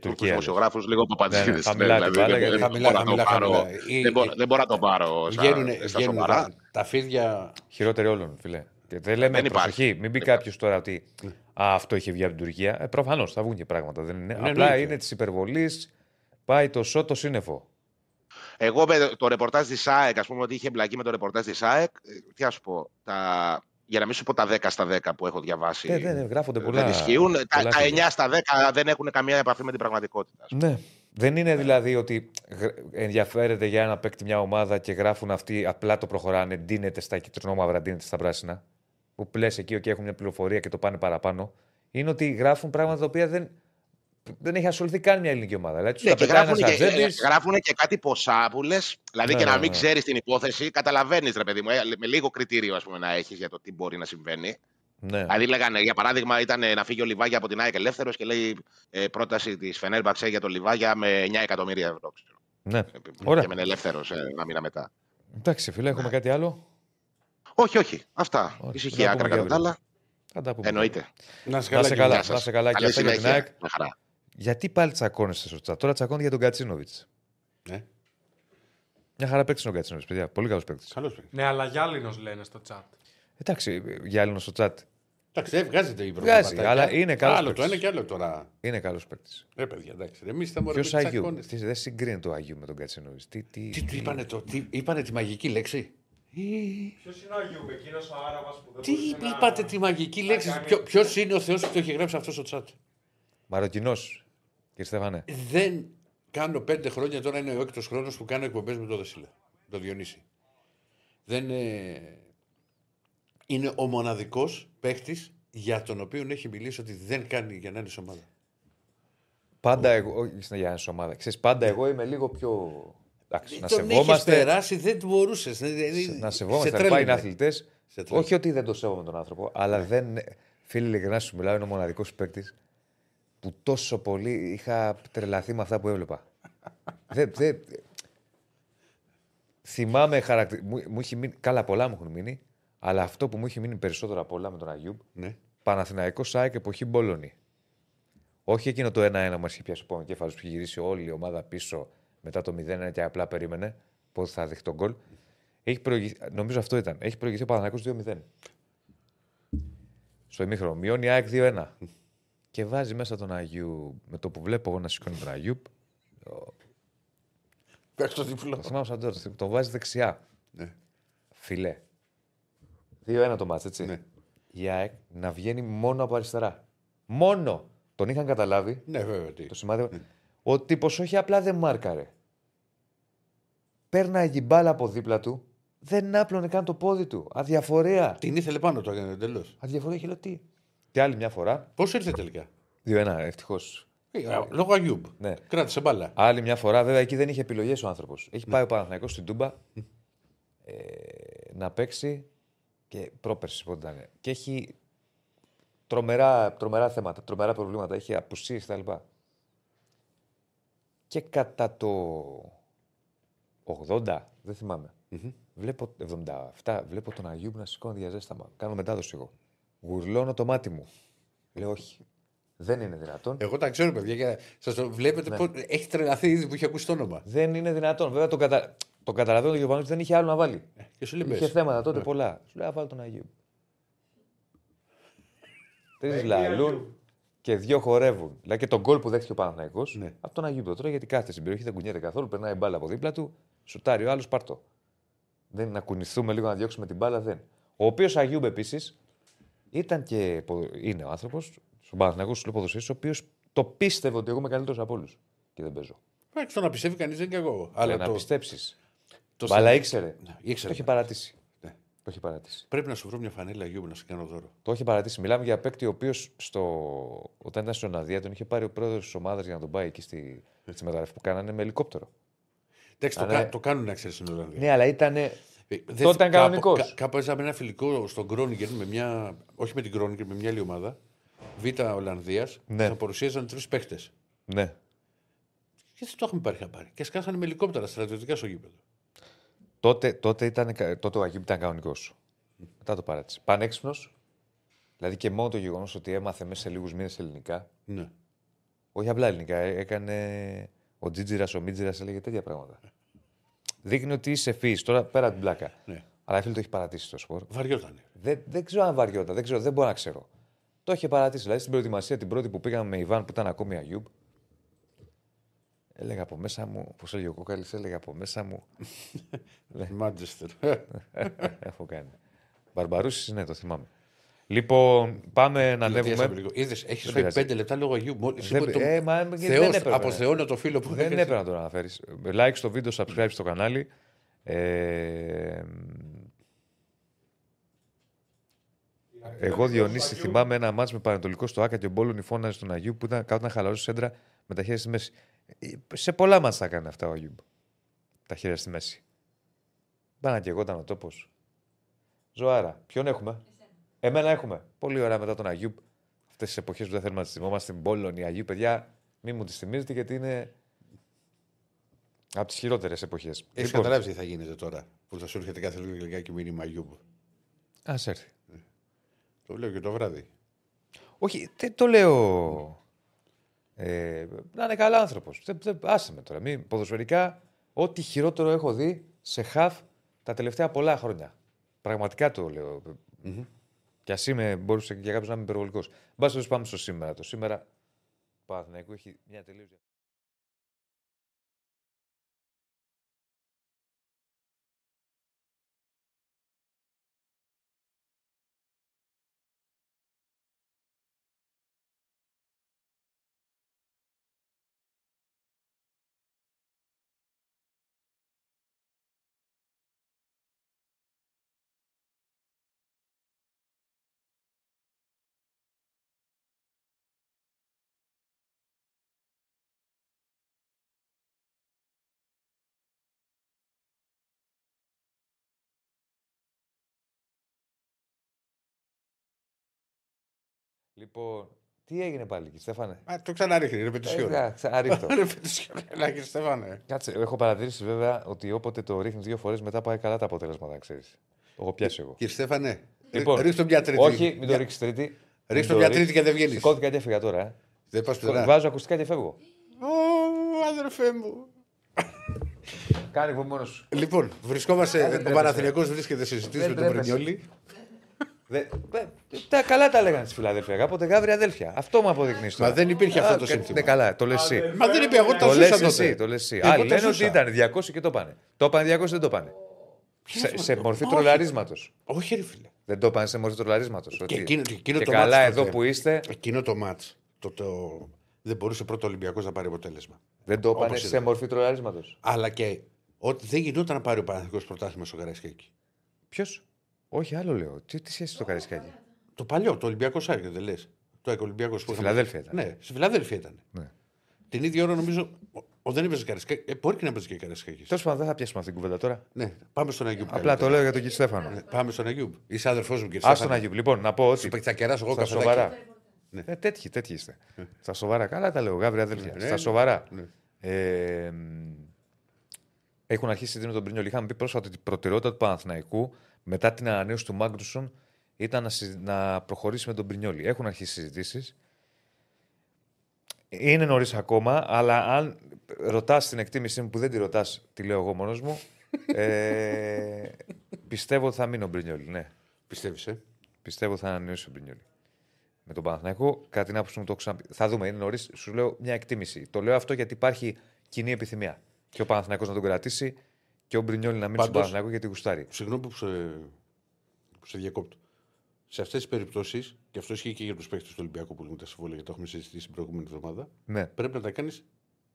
Speaker 5: τους δημοσιογράφους λίγο παπαντζίδε.
Speaker 1: Ναι, ναι, δηλαδή,
Speaker 5: δεν μπορώ να το πάρω.
Speaker 2: Βγαίνουν τα φίδια.
Speaker 1: Χειρότεροι όλων, φιλέ. Και δεν λέμε δεν προσοχή. Μην πει κάποιος τώρα ότι α, αυτό είχε βγει από την Τουρκία. Ε, Προφανώς θα βγουν και πράγματα. Δεν είναι. Ναι, Απλά είναι της υπερβολής. Πάει το σώτο σύννεφο.
Speaker 5: Εγώ με το ρεπορτάζ της ΑΕΚ, ας πούμε, ότι είχε εμπλακεί με το ρεπορτάζ της ΑΕΚ, ε, τι να σου πω, τα... για να μην σου πω τα 10 στα 10 που έχω διαβάσει.
Speaker 1: Ναι, ναι, γράφονται πολλά.
Speaker 5: Δεν ισχύουν. Πολλά τα, τα 9 στα 10 δεν έχουν καμία επαφή με την πραγματικότητα.
Speaker 1: Ναι. Δεν είναι δηλαδή ότι ενδιαφέρεται για ένα παίκτη μια ομάδα και γράφουν αυτοί απλά το προχωράνε, ντύνεται στα κυτρινόμαυρα, ντύνεται στα πράσινα. Που πλες εκεί και έχουν μια πληροφορία και το πάνε παραπάνω. Είναι ότι γράφουν πράγματα τα οποία δεν, δεν έχει ασχοληθεί καν μια ελληνική ομάδα. Δηλαδή,
Speaker 5: ναι, και γράφουν, και, ατζέντης... γράφουν και κάτι ποσά που λε. Δηλαδή ναι, και να μην ναι. ξέρεις την υπόθεση, καταλαβαίνεις, ρε παιδί μου, ε, με λίγο κριτήριο ας πούμε, να έχεις για το τι μπορεί να συμβαίνει. Ναι. Δηλαδή, λέγανε, για παράδειγμα, ήταν να φύγει ο Λιβάγια από την ΑΕΚ ελεύθερος και λέει ε, πρόταση της Φενέρμπαξε για τον Λιβάγια με 9 εκατομμύρια ευρώ.
Speaker 1: Ναι.
Speaker 5: Ε, και με ελεύθερος ε, ένα μήνα μετά.
Speaker 1: Εντάξει, φίλε, έχουμε κάτι άλλο;
Speaker 5: Όχι, όχι. Αυτά.
Speaker 1: Όχι, θα
Speaker 5: Ησυχία,
Speaker 1: τα
Speaker 5: άκρα
Speaker 1: πούμε
Speaker 5: κατά τα
Speaker 1: αύριο.
Speaker 5: άλλα.
Speaker 1: Θα τα πούμε.
Speaker 5: Εννοείται.
Speaker 2: Να σε
Speaker 1: Να σε
Speaker 2: καλά.
Speaker 1: καλά,
Speaker 5: Γεια
Speaker 1: να
Speaker 5: σας.
Speaker 1: σε καλά και
Speaker 5: Καλή
Speaker 1: αυτά για την
Speaker 5: συνέχεια.
Speaker 1: ΑΕΚ.
Speaker 5: Μια χαρά.
Speaker 1: Γιατί πάλι τσακώνεστε στο chat; Τώρα τσακώνει για τον Κατσίνοβιτς.
Speaker 2: Ε,
Speaker 1: Μια χαρά παίξει ο Κατσίνοβιτς, παιδιά. Πολύ καλός παίκτης.
Speaker 2: καλώς παίζει.
Speaker 6: Ναι, αλλά γυάλινος λένε στο chat.
Speaker 1: Εντάξει, για άλλο στο chat.
Speaker 2: Εντάξει, δεν βγάζετε η
Speaker 1: Βγάζει, αλλά είναι καλός
Speaker 2: Άλλο το
Speaker 1: παίκτης.
Speaker 2: ένα και άλλο τώρα.
Speaker 1: Είναι καλός παίκτης.
Speaker 2: Ρε παιδιά, εντάξει. Εμείς θα μπορούμε
Speaker 1: Ποιος
Speaker 2: να
Speaker 1: Αγίου;
Speaker 2: τσακώνεστε.
Speaker 1: Τι- Δεν συγκρίνει το Αγίου με τον Κατσίνοβιτς. Τι, τι,
Speaker 2: Τι του είπανε το, τι, είπανε τη μαγική λέξη;
Speaker 6: Ποιος είναι ο Αγίου, εκείνος ο Άραβας που δεν
Speaker 2: Τι
Speaker 6: μπορούσε να-
Speaker 2: είπατε τη μαγική
Speaker 6: να
Speaker 2: λέξη;
Speaker 6: κάνει-
Speaker 2: Ποιος είναι ο Θεός που το έχει γράψει αυτό στο chat;
Speaker 1: Μαροκινός. Κύριε Στέφανε.
Speaker 2: Δεν κάνω πέντε χρόνια τώρα είναι ο έκτος χρόνος που κάνω εκπομπές με τον Δεσίλα. Το Διονύση. Δεν ε, είναι ο μοναδικός παίχτης για τον οποίο έχει μιλήσει ότι δεν κάνει για να είναι σε ομάδα.
Speaker 1: Πάντα εγώ. Όχι στην για ένα ομάδα. Ξέρεις, πάντα εγώ είμαι λίγο πιο. Εντάξει, να
Speaker 2: τον έχεις
Speaker 1: σεβόμαστε.
Speaker 2: περάσει, δεν μπορούσες.
Speaker 1: Να σεβόμαστε. Να πάει αθλητές.
Speaker 2: Σε τρέλαινε.
Speaker 1: Όχι ότι δεν το σέβομαι τον άνθρωπο, αλλά δεν. Φίλε, ειλικρινά σου μιλάω, είναι ο μοναδικός παίκτης που τόσο πολύ είχα τρελαθεί με αυτά που έβλεπα. *laughs* δεν, δεν... Θυμάμαι χαρακτηρι... μου, μου έχει μείνει... Καλά, πολλά μου έχουν μείνει. Αλλά αυτό που μου έχει μείνει περισσότερο από όλα με τον Αγιούμπ,
Speaker 2: Ναι.
Speaker 1: Παναθηναϊκός ΣΑΕΚ εποχή Μπόλωνη. Όχι εκείνο το 1-1 μα είχε πιάσει ο πονοκέφαλο που είχε γυρίσει όλη η ομάδα πίσω μετά το 0-1 και απλά περίμενε πότε θα δεχτεί τον γκολ. Έχει προηγηθεί, νομίζω αυτό ήταν. Έχει προηγηθεί ο Παναθηναϊκός 2-0. Στο ημίχρονο. Μειώνει η ΑΕΚ 2-1. Και βάζει μέσα τον Αγίου με το που βλέπω εγώ να σηκώνει τον Αγίου.
Speaker 2: Πες το διπλό.
Speaker 1: Το θυμάμαι σαν τώρα. Το βάζει δεξιά.
Speaker 2: Ναι.
Speaker 1: Φιλέ. 2-1 το μάτς, έτσι.
Speaker 2: Ναι.
Speaker 1: Η ΑΕΚ να βγαίνει μόνο από αριστερά. Μόνο. Τον είχαν καταλάβει
Speaker 2: Ναι, βέβαια. Τι.
Speaker 1: το σημάδι. Ο τύπος όχι απλά δεν μάρκαρε. Πέρναγε την μπάλα από δίπλα του, δεν άπλωνε καν το πόδι του. Αδιαφορία.
Speaker 2: Την ήθελε πάνω το έκανε εντελώς.
Speaker 1: Αδιαφορία και λέω τι; Και άλλη μια φορά.
Speaker 2: Πώς ήρθε τελικά;
Speaker 1: 2-1, ευτυχώς.
Speaker 2: Ε, Λόγω Αγιούμπ.
Speaker 1: Ναι.
Speaker 2: Κράτησε μπάλα.
Speaker 1: Άλλη μια φορά, βέβαια, εκεί δεν είχε επιλογές ο άνθρωπος. Έχει πάει ο Παναθηναϊκός στην Τούμπα ε, να παίξει και πρόπερση πότε ήταν. Και έχει τρομερά, τρομερά θέματα, τρομερά προβλήματα. Έχει απουσίες κτλ. Και κατά το 80, δεν θυμάμαι. Βλέπω 77, βλέπω τον Αγίου να σηκώνει διαζέσταμα. Κάνω μετάδοση εγώ. Γουρλώνω το μάτι μου. Λέω όχι. Δεν είναι δυνατόν.
Speaker 2: Εγώ τα ξέρω, παιδιά. και Σας το βλέπετε
Speaker 1: Ναι.
Speaker 2: πώς... Έχει τρελαθεί ήδη που έχει ακούσει το όνομα.
Speaker 1: Δεν είναι δυνατόν. Βέβαια τον, κατα... τον καταλαβαίνω τον Γιωβάνο δεν είχε άλλο να βάλει.
Speaker 2: Και σου λέει
Speaker 1: Είχε
Speaker 2: πες.
Speaker 1: θέματα τότε πολλά. Σου λέει, «Α, βάλω τον Αγίου. *laughs* Τρεις λαλούν και δύο χορεύουν. Δηλαδή και τον γκολ που δέχτηκε ο Παναθναϊκό
Speaker 2: Ναι.
Speaker 1: από τον Αγίου το τρώει γιατί κάθεται στην περιοχή, δεν κουνιέται καθόλου. Περνάει μπάλα από δίπλα του, σουτάρει ο άλλος, πάρτο. Δεν να κουνηθούμε λίγο να διώξουμε την μπάλα, δεν. Ο οποίος Αγίου επίσης ήταν και. πο- είναι ο άνθρωπος, στον Παναθναϊκό σου ποδοσφαίρι, ο οποίος το πίστευε ότι εγώ είμαι καλύτερος από όλους. Και δεν παίζω.
Speaker 2: Εντάξει, το να πιστεύει κανείς δεν είναι και εγώ.
Speaker 1: Αλλά
Speaker 2: Αλλά
Speaker 1: να
Speaker 2: το,
Speaker 1: πιστέψεις.
Speaker 2: το
Speaker 1: Μπαλά
Speaker 2: σε-
Speaker 1: ήξερε.
Speaker 2: Ναι, ήξερε.
Speaker 1: Το έχει παρατήσει.
Speaker 2: Ναι.
Speaker 1: Το έχει παρατήσει.
Speaker 2: Πρέπει να σου βρω μια φανέλα Αγιούμπ να σου κάνω δώρο.
Speaker 1: Το έχει παρατήσει. Μιλάμε για παίκτη ο οποίος στο... όταν ήταν στον Αδία τον είχε πάρει ο πρόεδρος της ομάδας για να τον πάει εκεί στη, στη μεταγραφή που κάνανε με ελικόπτερο.
Speaker 2: Εντάξει, το,
Speaker 1: Αλλά-
Speaker 2: κα- το κάνουν να ξέρεις στην Ολλανδία.
Speaker 1: Ναι, αλλά ήταν.
Speaker 2: Ε,
Speaker 1: Τότε
Speaker 2: δεν-
Speaker 1: ήταν κανονικός.
Speaker 2: Κάπου, κα- κάπου έζαμε ένα φιλικό στον Κρόνιγκερ με μια. Όχι με την Κρόνιγκερ, με μια άλλη ομάδα. Β' Ολλανδίας.
Speaker 1: Ναι.
Speaker 2: Θα παρουσίαζαν τρεις παίχτε.
Speaker 1: Ναι.
Speaker 2: Και δεν το έχουμε πάρει χαμπάρι. Και σκάσανε με ελικόπτερα στρατιωτικά στο γήπεδο.
Speaker 1: Τότε, τότε, ήταν, κα- τότε ο Αγίου ήταν κανονικός. Μετά το παράτησε. Πανέξυπνος. Δηλαδή και μόνο το γεγονός ότι έμαθε μέσα σε λίγους μήνες ελληνικά.
Speaker 2: Ναι.
Speaker 1: Όχι απλά ελληνικά. ε, Έκανε. Ο Τζίτζιρας, ο Μίτζιρας έλεγε τέτοια πράγματα. Δείχνει ότι είσαι ευφύ. Τώρα πέρα από την πλάκα.
Speaker 2: ναι.
Speaker 1: Αλλά φίλε το έχει παρατήσει το σπορ.
Speaker 2: Βαριότανε.
Speaker 1: Δεν, δεν ξέρω αν βαριόταν, δεν, ξέρω, δεν μπορώ να ξέρω. Το είχε παρατήσει. Δηλαδή στην προετοιμασία την πρώτη που πήγαμε με Ιβάν που ήταν ακόμη Αγιούμπ. Έλεγα από μέσα μου, πώ έλεγε ο Κόκαλης, έλεγα από μέσα μου. *laughs*
Speaker 2: Μάντζεστερ. *laughs*
Speaker 1: Έχω κάνει. Μπαρμπαρούσης, ναι, το θυμάμαι. Λοιπόν, πάμε να ανέβουμε.
Speaker 2: Είδες, έχεις
Speaker 1: Δεν
Speaker 2: φάει
Speaker 1: πειράζει.
Speaker 2: πέντε λεπτά λόγω Αγίου. Μόλις
Speaker 1: Δεν,
Speaker 2: είπα το-
Speaker 1: ε, μα, δεν
Speaker 2: Θεός,
Speaker 1: έπρεπε.
Speaker 2: από Θεό το φίλο που
Speaker 1: Δεν
Speaker 2: έχασε.
Speaker 1: έπρεπε να το αναφέρεις. Like στο βίντεο, subscribe στο κανάλι. Ε, εγώ Διονύση θυμάμαι ένα μάτς με Πανατολικό στο Άκα και ο Μπόλων φώναζε στον Αγίου που ήταν κάτω να χαλαρώσει σέντρα με τα χέρια στη μέση. Ε, Σε πολλά μάτς τα έκανε αυτά ο Αγίου. Τα χέρια στη μέση. Πάνα και εγώ ήταν ο τόπος. Ζωάρα. Ποιον έχουμε; Εμένα έχουμε. Πολύ ωραία μετά τον Αγίου. Αυτές τις εποχές που δεν θέλουμε να τις θυμόμαστε. Την Μπόλων, η Αγίου, παιδιά, μη μου τις θυμίζετε γιατί είναι. Από τις χειρότερες εποχές.
Speaker 2: Έχεις καταλάβει τι θα γίνεται τώρα που θα σου έρχεται κάθε λίγο λιγάκι μήνυμα Γιούμπ.
Speaker 1: Α έρθει.
Speaker 2: Το λέω και το βράδυ.
Speaker 1: Όχι, δεν το λέω. Ε, να είναι καλά άνθρωπος. Άσε με τώρα. Μην, ποδοσφαιρικά, ό,τι χειρότερο έχω δει σε χαφ τα τελευταία πολλά χρόνια. Πραγματικά το λέω.
Speaker 2: Μμμ.
Speaker 1: Κι ας είμαι, μπορούσε για κάποιο να είμαι υπερβολικός. Μπα πάμε στο σήμερα. Το σήμερα Παναθηναϊκού έχει μια τελείως Λοιπόν, τι έγινε πάλι εκεί, Στέφανε;
Speaker 2: Α, το ξαναρίχνει, ρε πετυσιόν.
Speaker 1: Ε, Ξαναρίχτω. *laughs*
Speaker 2: Ρε πετυσιόν, ελάχιστα, Στέφανε.
Speaker 1: Κάτσε, έχω παρατηρήσει βέβαια ότι όποτε το ρίχνεις δύο φορές μετά πάει καλά τα αποτελέσματα, ξέρεις. Το έχω πιάσει εγώ.
Speaker 2: Κύριε Στέφανε,
Speaker 1: Λοιπόν,
Speaker 2: ρίξτε μια τρίτη.
Speaker 1: Όχι, μην το
Speaker 2: Μια-
Speaker 1: ρίξεις τρίτη.
Speaker 2: Ρίξτε
Speaker 1: Μην το
Speaker 2: μια
Speaker 1: ρίξεις.
Speaker 2: τρίτη και δεν βγαίνεις.
Speaker 1: Σηκώθηκα και έφυγα τώρα. Ε.
Speaker 2: Δεν πας πουθενά.
Speaker 1: Βάζω ακουστικά και φεύγω.
Speaker 2: Ω, αδερφέ μου.
Speaker 1: Κάνει εγώ μόνος σου.
Speaker 2: Λοιπόν, βρισκόμαστε. Ο
Speaker 1: τρέπεσαι.
Speaker 2: Παναθηναϊκός βρίσκεται σε συζήτηση
Speaker 1: Δεν
Speaker 2: με τον
Speaker 1: τρέπεσαι.
Speaker 2: Πρινιόλη.
Speaker 1: Δε, ε, τα καλά τα λέγανε στη Φιλαδέλφια. Κάποτε γάβρι αδέλφια. Αυτό μου αποδεικνύει.
Speaker 2: Μα δεν υπήρχε αυτό το
Speaker 1: Ναι,
Speaker 2: σύνθημα.
Speaker 1: καλά, το λες εσύ.
Speaker 2: Μα δεν είπε, εγώ το
Speaker 1: Το λες
Speaker 2: ζούσα
Speaker 1: εσύ.
Speaker 2: τότε.
Speaker 1: Το λες εσύ.
Speaker 2: Εγώ
Speaker 1: Άλλοι
Speaker 2: το
Speaker 1: λένε ότι
Speaker 2: ζούσα.
Speaker 1: ήταν 200 και το πάνε. Το πάνε 200 δεν το πάνε. Σε, σε μορφή τρολαρίσματος.
Speaker 2: Όχι, ρε φίλε.
Speaker 1: Δεν το πάνε σε μορφή τρολαρίσματος.
Speaker 2: Και εκείνο, και εκείνο
Speaker 1: και
Speaker 2: το
Speaker 1: καλά
Speaker 2: μάτς
Speaker 1: εδώ
Speaker 2: τότε,
Speaker 1: που είστε,
Speaker 2: Εκείνο το μάτς. Το, το, δεν μπορούσε πρώτο Ολυμπιακός να πάρει αποτέλεσμα.
Speaker 1: δεν το πάνε
Speaker 2: Όπως
Speaker 1: σε
Speaker 2: ήταν.
Speaker 1: μορφή τρολαρίσματος.
Speaker 2: Αλλά και ότι δεν γινόταν να πάρει ο Παναθηναϊκός πρωτάθλημα στο Καραϊσκάκι.
Speaker 1: Ποιος; Όχι, άλλο λέω. Τι, τι σχέση στο Καρισκάκι.
Speaker 2: Το παλιό, το Ολυμπιακό Σάρκε, δεν λες. Το Ολυμπιακός
Speaker 1: Στη Φιλαδέλφια ήταν.
Speaker 2: Ναι, στη Φιλαδέλφια ήταν.
Speaker 1: Ναι.
Speaker 2: Την ίδια ώρα νομίζω. Ο, ο δεν έπαιζε Καραϊσκάκι. Ε, μπορεί και να έπαιζε και Καραϊσκάκι.
Speaker 1: Τέλος πάντων, δεν θα πιάσουμε αυτή την κουβέντα τώρα.
Speaker 2: Ναι, πάμε στον Αγιούμπ.
Speaker 1: Απλά
Speaker 2: καλύτερα.
Speaker 1: το λέω για τον κύριο Στέφανο.
Speaker 2: Ναι, πάμε στον Αγιούμπ. Είσαι αδερφός μου, κύριε
Speaker 1: Α τον
Speaker 2: Στέφανε.
Speaker 1: Αγίου. Λοιπόν, να πω
Speaker 2: Σου
Speaker 1: ότι.
Speaker 2: θα κεράσω εγώ
Speaker 1: Στα
Speaker 2: καφεδάκι.
Speaker 1: σοβαρά.
Speaker 2: Ναι.
Speaker 1: Ε, τέτοιοι, τέτοιοι είστε. Στα σοβαρά. Καλά τα λέω, γάβρι αδέλφια.
Speaker 2: Ναι,
Speaker 1: Στα
Speaker 2: ναι.
Speaker 1: σοβαρά.
Speaker 2: Ναι.
Speaker 1: Ε, μ, έχουν αρχίσει να τον Πρινιόλ. Είχαμε πει πρόσφατα ότι η προτεραιότητα του Παναθηναϊκού μετά την ανανέωση του Μάγκρουσον ήταν να, συ- να προχωρήσει με τον Πρινιόλη. Έχουν αρχίσει συζητήσεις. Είναι νωρίς ακόμα, αλλά αν ρωτάς την εκτίμησή μου που δεν τη ρωτάς, τη λέω εγώ μόνος μου. Ε, *laughs* πιστεύω ότι θα μείνει ο Μπρινιόλη. Ναι.
Speaker 2: Πιστεύεις, ε;
Speaker 1: Πιστεύω ότι θα ανανεώσει ο Μπρινιόλη. Με τον Παναθηναϊκό, κατά την άποψή μου το έχω ξαναπεί. Θα δούμε, είναι νωρίς. Σου λέω μια εκτίμηση. Το λέω αυτό γιατί υπάρχει κοινή επιθυμία. Και ο Παναθηναϊκός να τον κρατήσει και ο Μπρινιόλη να μείνει στον
Speaker 2: Πάντως-
Speaker 1: Παναθηναϊκό γιατί γουστάρει.
Speaker 2: Συγγνώμη που σε, που σε διακόπτω. Σε αυτές τις περιπτώσεις, και αυτό ισχύει και για τους παίχτε του Ολυμπιακού που λένε τα συμβόλαια, γιατί το έχουμε συζητήσει την προηγούμενη εβδομάδα,
Speaker 1: Ναι,
Speaker 2: πρέπει να τα κάνεις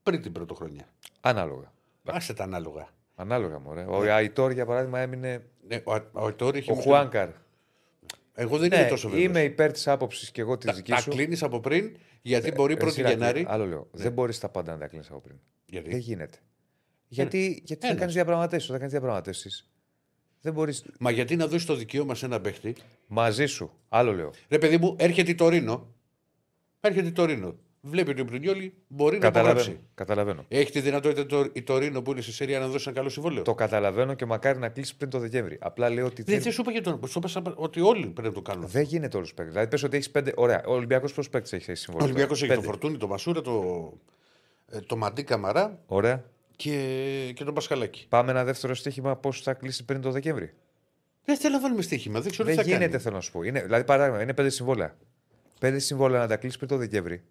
Speaker 2: πριν την πρωτοχρονιά.
Speaker 1: ανάλογα.
Speaker 2: Άσε τα ανάλογα.
Speaker 1: Ανάλογα, μωρέ. Ο Αϊτόρ, για παράδειγμα, έμεινε.
Speaker 2: Ναι, ο, ο, ο, τώρα έχει
Speaker 1: Ο
Speaker 2: μισθό-
Speaker 1: Χουάνκαρ.
Speaker 2: Εγώ δεν είμαι
Speaker 1: Ναι,
Speaker 2: τόσο βέβαιος.
Speaker 1: είμαι υπέρ της άποψης και εγώ της
Speaker 2: Τα,
Speaker 1: δικής
Speaker 2: τα
Speaker 1: σου.
Speaker 2: κλείνεις από πριν, γιατί μπορεί
Speaker 1: Εσύ,
Speaker 2: 1η
Speaker 1: Ηρακλή,
Speaker 2: Γενάρη.
Speaker 1: Άλλο λέω. Δεν μπορείς τα πάντα να τα κλείνεις από πριν.
Speaker 2: Γιατί;
Speaker 1: Δεν γίνεται. Γιατί, γιατί θα
Speaker 2: Ένας.
Speaker 1: κάνεις διαπραγματεύσεις. Όταν κάνεις διαπραγματεύσεις, δεν μπορεί.
Speaker 2: Μα γιατί να δώσεις το δικαίωμα σε έναν παίχτη;
Speaker 1: Μαζί σου. Άλλο λέω.
Speaker 2: Ρε παιδί μου, έρχεται η Τωρίνο. Έρχεται η Τωρίνο. Βλέπει ότι ο Πρινιόλη μπορεί να
Speaker 1: Καταλαβαίνω.
Speaker 2: υπογράψει.
Speaker 1: καταλαβαίνω.
Speaker 2: Έχει τη δυνατότητα το, η Τωρίνο που είναι στη Σερία να δώσει ένα καλό συμβόλαιο;
Speaker 1: Το καταλαβαίνω και μακάρι να κλείσει πριν το Δεκέμβρη. Απλά λέω ότι
Speaker 2: Δεν,
Speaker 1: δεν,
Speaker 2: δεν σου είπα για τον. Σου είπα σαν- ότι όλοι πρέπει να το κάνουν.
Speaker 1: δεν γίνεται όλου του παίκτε. Δηλαδή, πες ότι έχεις πέντε. Ωραία. Ο Ολυμπιακός πώ παίκτες έχει
Speaker 2: Ο
Speaker 1: συμβόλαιο;
Speaker 2: Ολυμπιακός
Speaker 1: τώρα;
Speaker 2: έχει το
Speaker 1: Πέντε.
Speaker 2: Φορτούνι, το Μασούρα, το, ε, το Μαντί Καμαρά
Speaker 1: Ωραία.
Speaker 2: Και, και τον Πασχαλάκη.
Speaker 1: Πάμε ένα δεύτερο στοίχημα πώς θα κλείσει πριν το Δεκέμβρη;
Speaker 2: Δεν θέλω να βάλουμε στοίχημα. Δεν ξέρω
Speaker 1: Δεν
Speaker 2: τι θα
Speaker 1: γίνεται,
Speaker 2: κάνει.
Speaker 1: θέλω να σου πω. Είναι, δηλαδή, παράδειγμα, είναι πέντε συμβόλαια. Πέντε συμβόλαια να τα κλείσει πριν το Δεκέμβρη.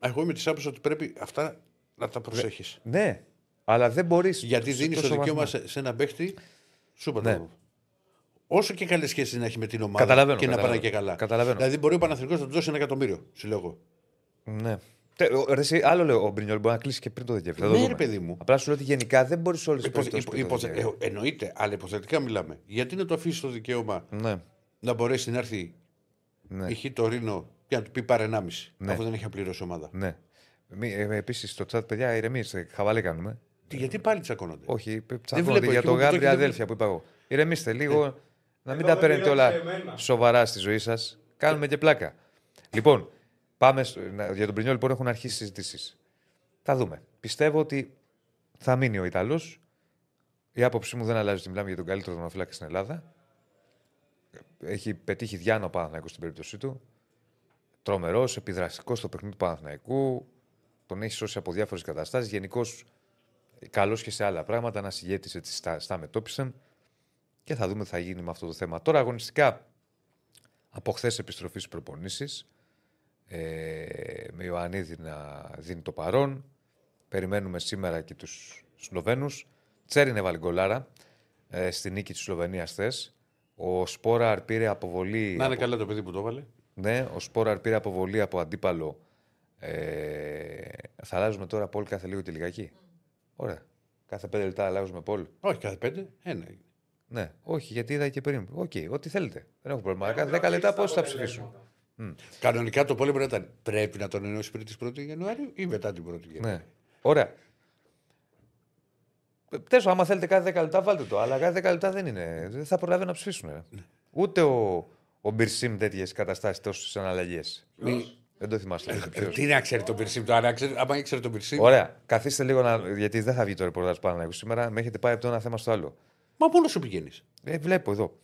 Speaker 2: Εγώ είμαι της άποψης ότι πρέπει αυτά να τα προσέχεις.
Speaker 1: Ναι, αλλά δεν μπορείς.
Speaker 2: Γιατί δίνεις το δικαίωμα σε, σε έναν παίχτη. Σου είπα
Speaker 1: Ναι.
Speaker 2: το. Όσο και καλές σχέσεις να έχει με την ομάδα
Speaker 1: Καταλαβαίνω,
Speaker 2: και να
Speaker 1: καταλαβαίνω.
Speaker 2: πάνε και καλά.
Speaker 1: Καταλαβαίνω.
Speaker 2: Δηλαδή μπορεί ο Παναθηνικός να του δώσει ένα εκατομμύριο, σου λέω εγώ.
Speaker 1: Ναι. Τε- ο- ρε, εσύ, άλλο λέω, ο Μπρινιόλ μπορεί να κλείσει και πριν το Δεκέμβρη. Θα το
Speaker 2: Ναι,
Speaker 1: δούμε.
Speaker 2: ρε παιδί μου.
Speaker 1: Απλά σου λέω ότι γενικά δεν μπορεί όλες τις
Speaker 2: Υπο,
Speaker 1: περιπτώσεις.
Speaker 2: υπο, υποθε- ε, εννοείται, αλλά υποθετικά μιλάμε. Γιατί να το αφήσει το δικαίωμα
Speaker 1: Ναι,
Speaker 2: να μπορέσει να έρθει
Speaker 1: ναι.
Speaker 2: η Χ το Ρήνο και να του πει πάρε 1,5
Speaker 1: Ναι.
Speaker 2: αφού δεν έχει απληρώσει ομάδα.
Speaker 1: ναι. Ε, Επίσης, στο chat, παιδιά, ηρεμήστε. Χαβαλέ κάνουμε.
Speaker 2: Τι, γιατί πάλι τσακώνονται;
Speaker 1: Όχι,
Speaker 2: βλέπω
Speaker 1: τσακώνονται για
Speaker 2: εκεί
Speaker 1: το
Speaker 2: όπου το
Speaker 1: γάβρι
Speaker 2: έχετε
Speaker 1: αδέλφια που είπα εγώ. Ηρεμήστε λίγο, να μην
Speaker 6: Εδώ
Speaker 1: τα
Speaker 6: δεν
Speaker 1: παίρνετε όλα
Speaker 6: πειράζει εμένα.
Speaker 1: σοβαρά στη ζωή σας. Κάνουμε και πλάκα. Λοιπόν, πάμε στο- να- για τον Πρινιόλ λοιπόν έχουν αρχίσει συζητήσεις. Θα δούμε. Πιστεύω ότι θα μείνει ο Ιταλός. Η άποψή μου δεν αλλάζει ότι μιλάμε για τον καλύτερο δρομοφύλακα στην Ελλάδα. Έχει πετύχει διάνο Παναθηναϊκού στην περίπτωσή του. Τρομερός, επιδραστικός στο παιχνίδι του Παναθηναϊκού. Τον έχει σώσει από διάφορες καταστάσεις. Γενικώς καλός και σε άλλα πράγματα. Ένας ηγέτης έτσι στα, στα μετώπισαν. Και θα δούμε τι θα γίνει με αυτό το θέμα. Τώρα αγωνιστικά από χθες επιστροφή στις προπονήσεις. Ε, με Ιωαννίδη να δίνει το παρόν. Περιμένουμε σήμερα και τους Σλοβαίνους. Τσέριν έβαλε γκολάρα ε, στη νίκη της Σλοβενίας χθε. Ο Σπόρα πήρε αποβολή.
Speaker 2: Να είναι
Speaker 1: από-
Speaker 2: καλά το παιδί που το έβαλε.
Speaker 1: ναι, ο Σπόραρ πήρε αποβολή από αντίπαλο. Ε, θα αλλάζουμε τώρα πόλ κάθε λίγο και λιγάκι. Ωραία. Κάθε πέντε λεπτά αλλάζουμε πόλ.
Speaker 2: Όχι, κάθε πέντε. Ένα. είναι.
Speaker 1: Ναι, όχι, γιατί είδα και πριν. Οκ, ό,τι θέλετε. Δεν έχω πρόβλημα. Κάθε δέκα λεπτά πώς θα ψηφίσουν.
Speaker 2: Κανονικά το πόλεμο ήταν πρέπει να τον ενώσει πριν τις 1η Ιανουαρίου ή μετά την 1η Ιανουαρίου.
Speaker 1: Ναι. Ωραία. Τέλο, άμα θέλετε κάθε 10 λεπτά, βάλτε το. Αλλά κάθε 10 λεπτά δεν είναι. Δεν θα προλάβει να ψηφίσουν. ρε. Ούτε ο, ο Μπυρσίμ τέτοιες καταστάσεις, τόσες αναλλαγές. Δεν το θυμάστε.
Speaker 2: Ε,
Speaker 1: ποιος.
Speaker 2: Τι να ξέρει τον Πυρσίμ, το αν ξέρει, άμα ήξερε τον Πυρσίμ.
Speaker 1: Ωραία. Καθίστε λίγο να. Γιατί δεν θα βγει το ρεπορτάζ πάνω σήμερα. Με έχετε πάει από το ένα θέμα στο άλλο.
Speaker 2: Μα μόνος σου πηγαίνεις.
Speaker 1: Ε, βλέπω εδώ.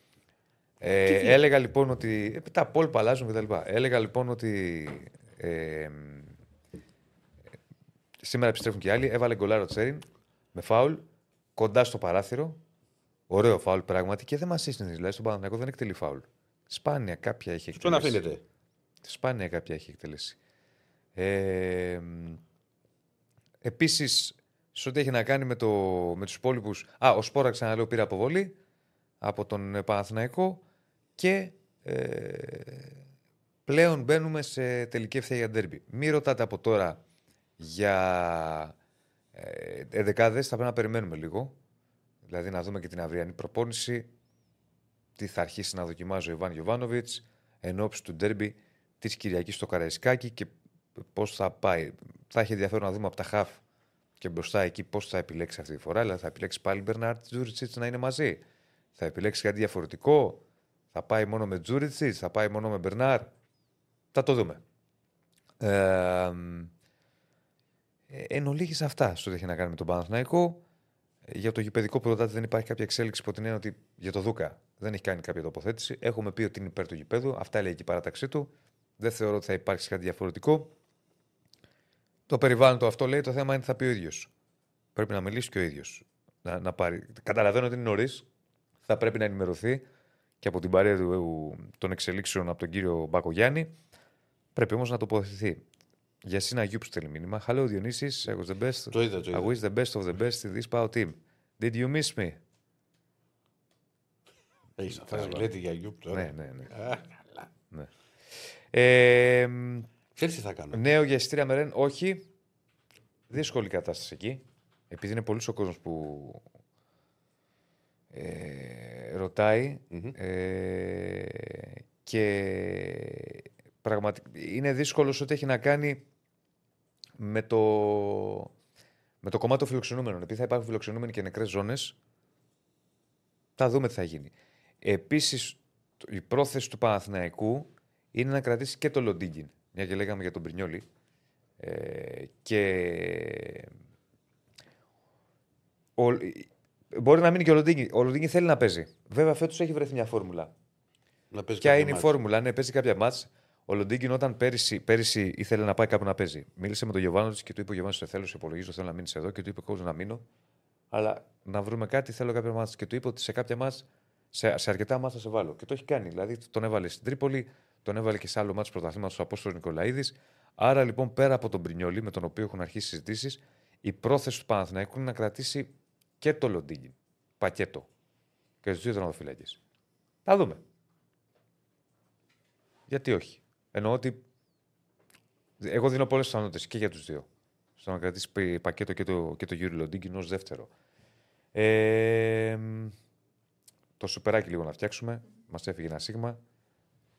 Speaker 1: Ε, έλεγα λοιπόν ότι. ε, τα πόλπα αλλάζουν κτλ. Έλεγα λοιπόν ότι. Ε, σήμερα επιστρέφουν και οι άλλοι. Έβαλε γκολάρο Τσέριν με φάουλ κοντά στο παράθυρο. Ωραίο φάουλ πράγματι και δεν μας σύστηνε. Δηλαδή στον Παναθηναϊκό δεν εκτελεί φάουλ. Σπάνια κάποια έχει
Speaker 2: Στον
Speaker 1: εκτελέσει.
Speaker 2: αφήνεται.
Speaker 1: Σπάνια κάποια έχει εκτελέσει. Ε, Επίσης, σε ό,τι έχει να κάνει με, το, με τους υπόλοιπους. Α, ο Σπόρα ξαναλέω πήρε αποβολή από τον ε, Παναθηναϊκό και ε, πλέον μπαίνουμε σε τελική ευθεία για ντέρμπι. Μην ρωτάτε από τώρα για ε, εδεκάδες, θα πρέπει να περιμένουμε λίγο. Δηλαδή να δούμε και την αυριανή προπόνηση, τι θα αρχίσει να δοκιμάζει ο Ιβάν Γιοβάνοβιτ εν ώψη του ντέρμπι της Κυριακής στο Καραϊσκάκι και πώς θα πάει. Θα έχει ενδιαφέρον να δούμε από τα χαφ και μπροστά εκεί πώς θα επιλέξει αυτή τη φορά. Δηλαδή θα επιλέξει πάλι Μπερνάρ Τζούριτσιτς να είναι μαζί. Θα επιλέξει κάτι διαφορετικό. Θα πάει μόνο με Τζούριτσιτς, θα πάει μόνο με Μπερνάρ. Θα το δούμε. Ε, ε, εν ολίγοις αυτά στο τι έχει να κάνει με τον Παναθηναϊκό. Ε, Για το γηπεδικό πρωτάτη δεν υπάρχει κάποια εξέλιξη από την έννοια ότι για το Δούκα δεν έχει κάνει κάποια τοποθέτηση. Έχουμε πει ότι είναι υπέρ του γηπέδου. Αυτά λέει και η παράταξή του. Δεν θεωρώ ότι θα υπάρξει κάτι διαφορετικό. Το περιβάλλον του αυτό λέει. Το θέμα είναι τι θα πει ο ίδιος. Πρέπει να μιλήσει και ο ίδιος. Να, να πάρει. Καταλαβαίνω ότι είναι νωρίς. Θα πρέπει να ενημερωθεί και από την παρέα του, των εξελίξεων από τον κύριο Μπακογιάννη. Πρέπει όμως να τοποθετηθεί. Για Σίνα Αγιούπ στέλνει μήνυμα. Hello Dionysus, I was the best.
Speaker 2: Το είδα, το
Speaker 1: I
Speaker 2: είδα.
Speaker 1: wish the best of the best in this power team. Did you miss me?
Speaker 2: Έχει θα λέτε για Γιούπ τώρα.
Speaker 1: Ναι, ναι, ναι.
Speaker 2: Α, καλά.
Speaker 1: Ε, μ,
Speaker 2: Ξέρεις τι θα κάνω.
Speaker 1: νέο για εισιτήρια με ρεν, όχι. Δύσκολη κατάσταση εκεί. Επειδή είναι πολλοί ο κόσμος που ε, ρωτάει. Ε, και πραγματικά είναι δύσκολος ό,τι έχει να κάνει με το, με το κομμάτι των φιλοξενούμενων. Επειδή θα υπάρχουν φιλοξενούμενοι και νεκρές ζώνες, θα δούμε τι θα γίνει. Επίσης, η πρόθεση του Παναθηναϊκού είναι να κρατήσει και το Λοντίγκιν. Μια και λέγαμε για τον Πρινιόλη. Ε, και ο, μπορεί να μείνει και ο Λοντίγκιν. Ο Λοντίγκιν θέλει να παίζει. Βέβαια, φέτος έχει βρεθεί μια φόρμουλα.
Speaker 2: Να παίζει
Speaker 1: Ποια
Speaker 2: κάποιο
Speaker 1: είναι η
Speaker 2: μάτς.
Speaker 1: φόρμουλα, ναι, παίζει κάποια μάτς. Ο Λοντίγκιν όταν πέρυσι, πέρυσι ήθελε να πάει κάπου να παίζει. Μίλησε με τον Γιωβάνο και του είπε: Ο Γιωβάνο, σε θέλω, σε υπολογίζω, θέλω να μείνεις εδώ. Και του είπε: Εγώ να μείνω. Αλλά να βρούμε κάτι, θέλω κάποια μάτς. Και του είπε ότι σε κάποια μάτς, σε, σε αρκετά μάτς θα σε βάλω. Και το έχει κάνει. Δηλαδή τον έβαλε στην Τρίπολη, τον έβαλε και σε άλλο μάτς πρωταθλήματο ο Απόστολο Νικολαίδης. Άρα λοιπόν πέρα από τον Πρινιόλη, με τον οποίο έχουν αρχίσει συζητήσεις, η πρόθεση του Παναθηναϊκού είναι να κρατήσει και το Λοντίγκιν. Πακέτο. Και του δύο τερματοφυλάκε. Θα δούμε. Γιατί όχι. Εννοώ ότι εγώ δίνω πολλές πιθανότητες και για τους δύο. Στο να κρατήσει π- πακέτο και το, και το Γιούρι Λοντίγκιν ως δεύτερο. Ε, μ, το σουπεράκι λίγο να φτιάξουμε. Μας έφυγε ένα σίγμα.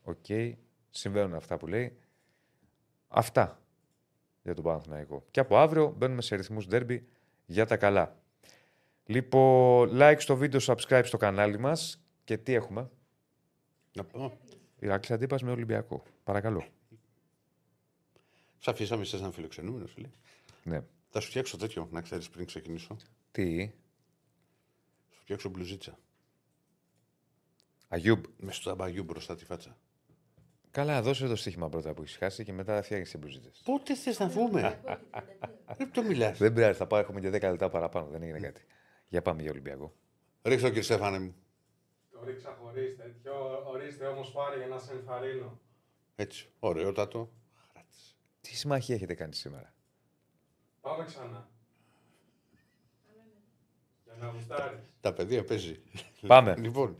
Speaker 1: Οκ. Συμβαίνουν αυτά που λέει. Αυτά για τον Παναθηναϊκό. Και από αύριο μπαίνουμε σε ρυθμούς derby για τα καλά. Λοιπόν, like στο βίντεο, subscribe στο κανάλι μας. Και τι έχουμε;
Speaker 2: Να πω.
Speaker 1: Ηρακλής Αντίπας με Ολυμπιακό. Παρακαλώ.
Speaker 2: Σ' αφήσαμε εσείς να φιλοξενούμενος, φίλε.
Speaker 1: Ναι.
Speaker 2: Θα σου φτιάξω τέτοιο, να ξέρεις πριν ξεκινήσω.
Speaker 1: Τι,
Speaker 2: Θα σου φτιάξω μπλουζίτσα.
Speaker 1: Αγιούμπ.
Speaker 2: Με στο ταμπαγιού μπροστά τη φάτσα.
Speaker 1: Καλά, δώσε το στοίχημα πρώτα που έχεις χάσει και μετά φτιάχνεις τις μπλουζίτες.
Speaker 2: Πότε θες να βγούμε; Δεν το μιλάς.
Speaker 1: Δεν πειράζει, θα πάω, έχουμε και 10 λεπτά παραπάνω, δεν έγινε κάτι. Για πάμε για Ολυμπιακό.
Speaker 2: Ρίξω κύριε Στέφανε μου.
Speaker 6: Το ρίξα χωρίς τέτοιο. Ορίστε όμως πάρε για να σε ενθαρρύνω.
Speaker 2: Έτσι. Ωραιότατο.
Speaker 1: Τι συμμαχία έχετε κάνει σήμερα;
Speaker 6: Πάμε ξανά. Για να γουστάρεις.
Speaker 2: Τα παιδεία παίζει.
Speaker 1: Πάμε. *laughs*
Speaker 2: λοιπόν.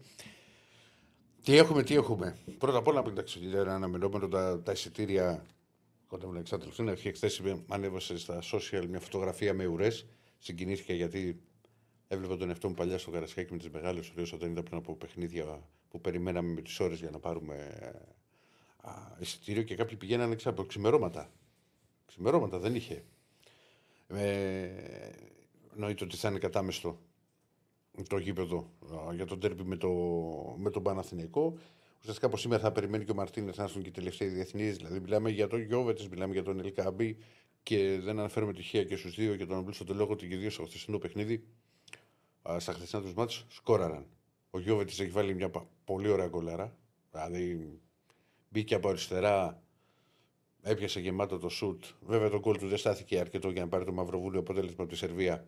Speaker 2: Τι έχουμε, τι έχουμε. Πρώτα απ' όλα που εντάξει, ήταν αναμενόμενο τα, τα εισιτήρια όταν μου εξατελθούν. Έχει χθες ανέβασε στα social μια φωτογραφία με ουρές. Συγκινήθηκε γιατί έβλεπα τον εαυτό μου παλιά στο Καρασιάκι με τις μεγάλες ουρέ όταν ήταν πριν από παιχνίδια που περιμέναμε με τις ώρες για να πάρουμε α, εισιτήριο και κάποιοι πηγαίνανε ξέρω, από ξημερώματα. Ξημερώματα δεν είχε. Ε, εννοείται ότι θα είναι κατάμεστο το γήπεδο α, για τον τέρπι με, το, με τον Παναθηναϊκό. Ουσιαστικά από σήμερα θα περιμένει και ο Μαρτίνες να έρθουν και οι τελευταίοι διεθνείς. Δηλαδή, μιλάμε για τον Γιώβετ, μιλάμε για τον Ελκαμπή και δεν αναφέρομαι τυχαία και στους δύο και τον Αμπλούσο το λόγο ότι και οι δύο στο χθεσινό παιχνίδι, α, στα χθεσινά τους μάτς, σκόραραν. Ο Γιώβετ έχει βάλει μια πα- πολύ ωραία γκολάρα. Δηλαδή, μπήκε από αριστερά, έπιασε γεμάτο το σουτ. Βέβαια, το γκολ του δεν στάθηκε αρκετό για να πάρει το Μαυροβούλιο αποτέλεσμα από τη Σερβία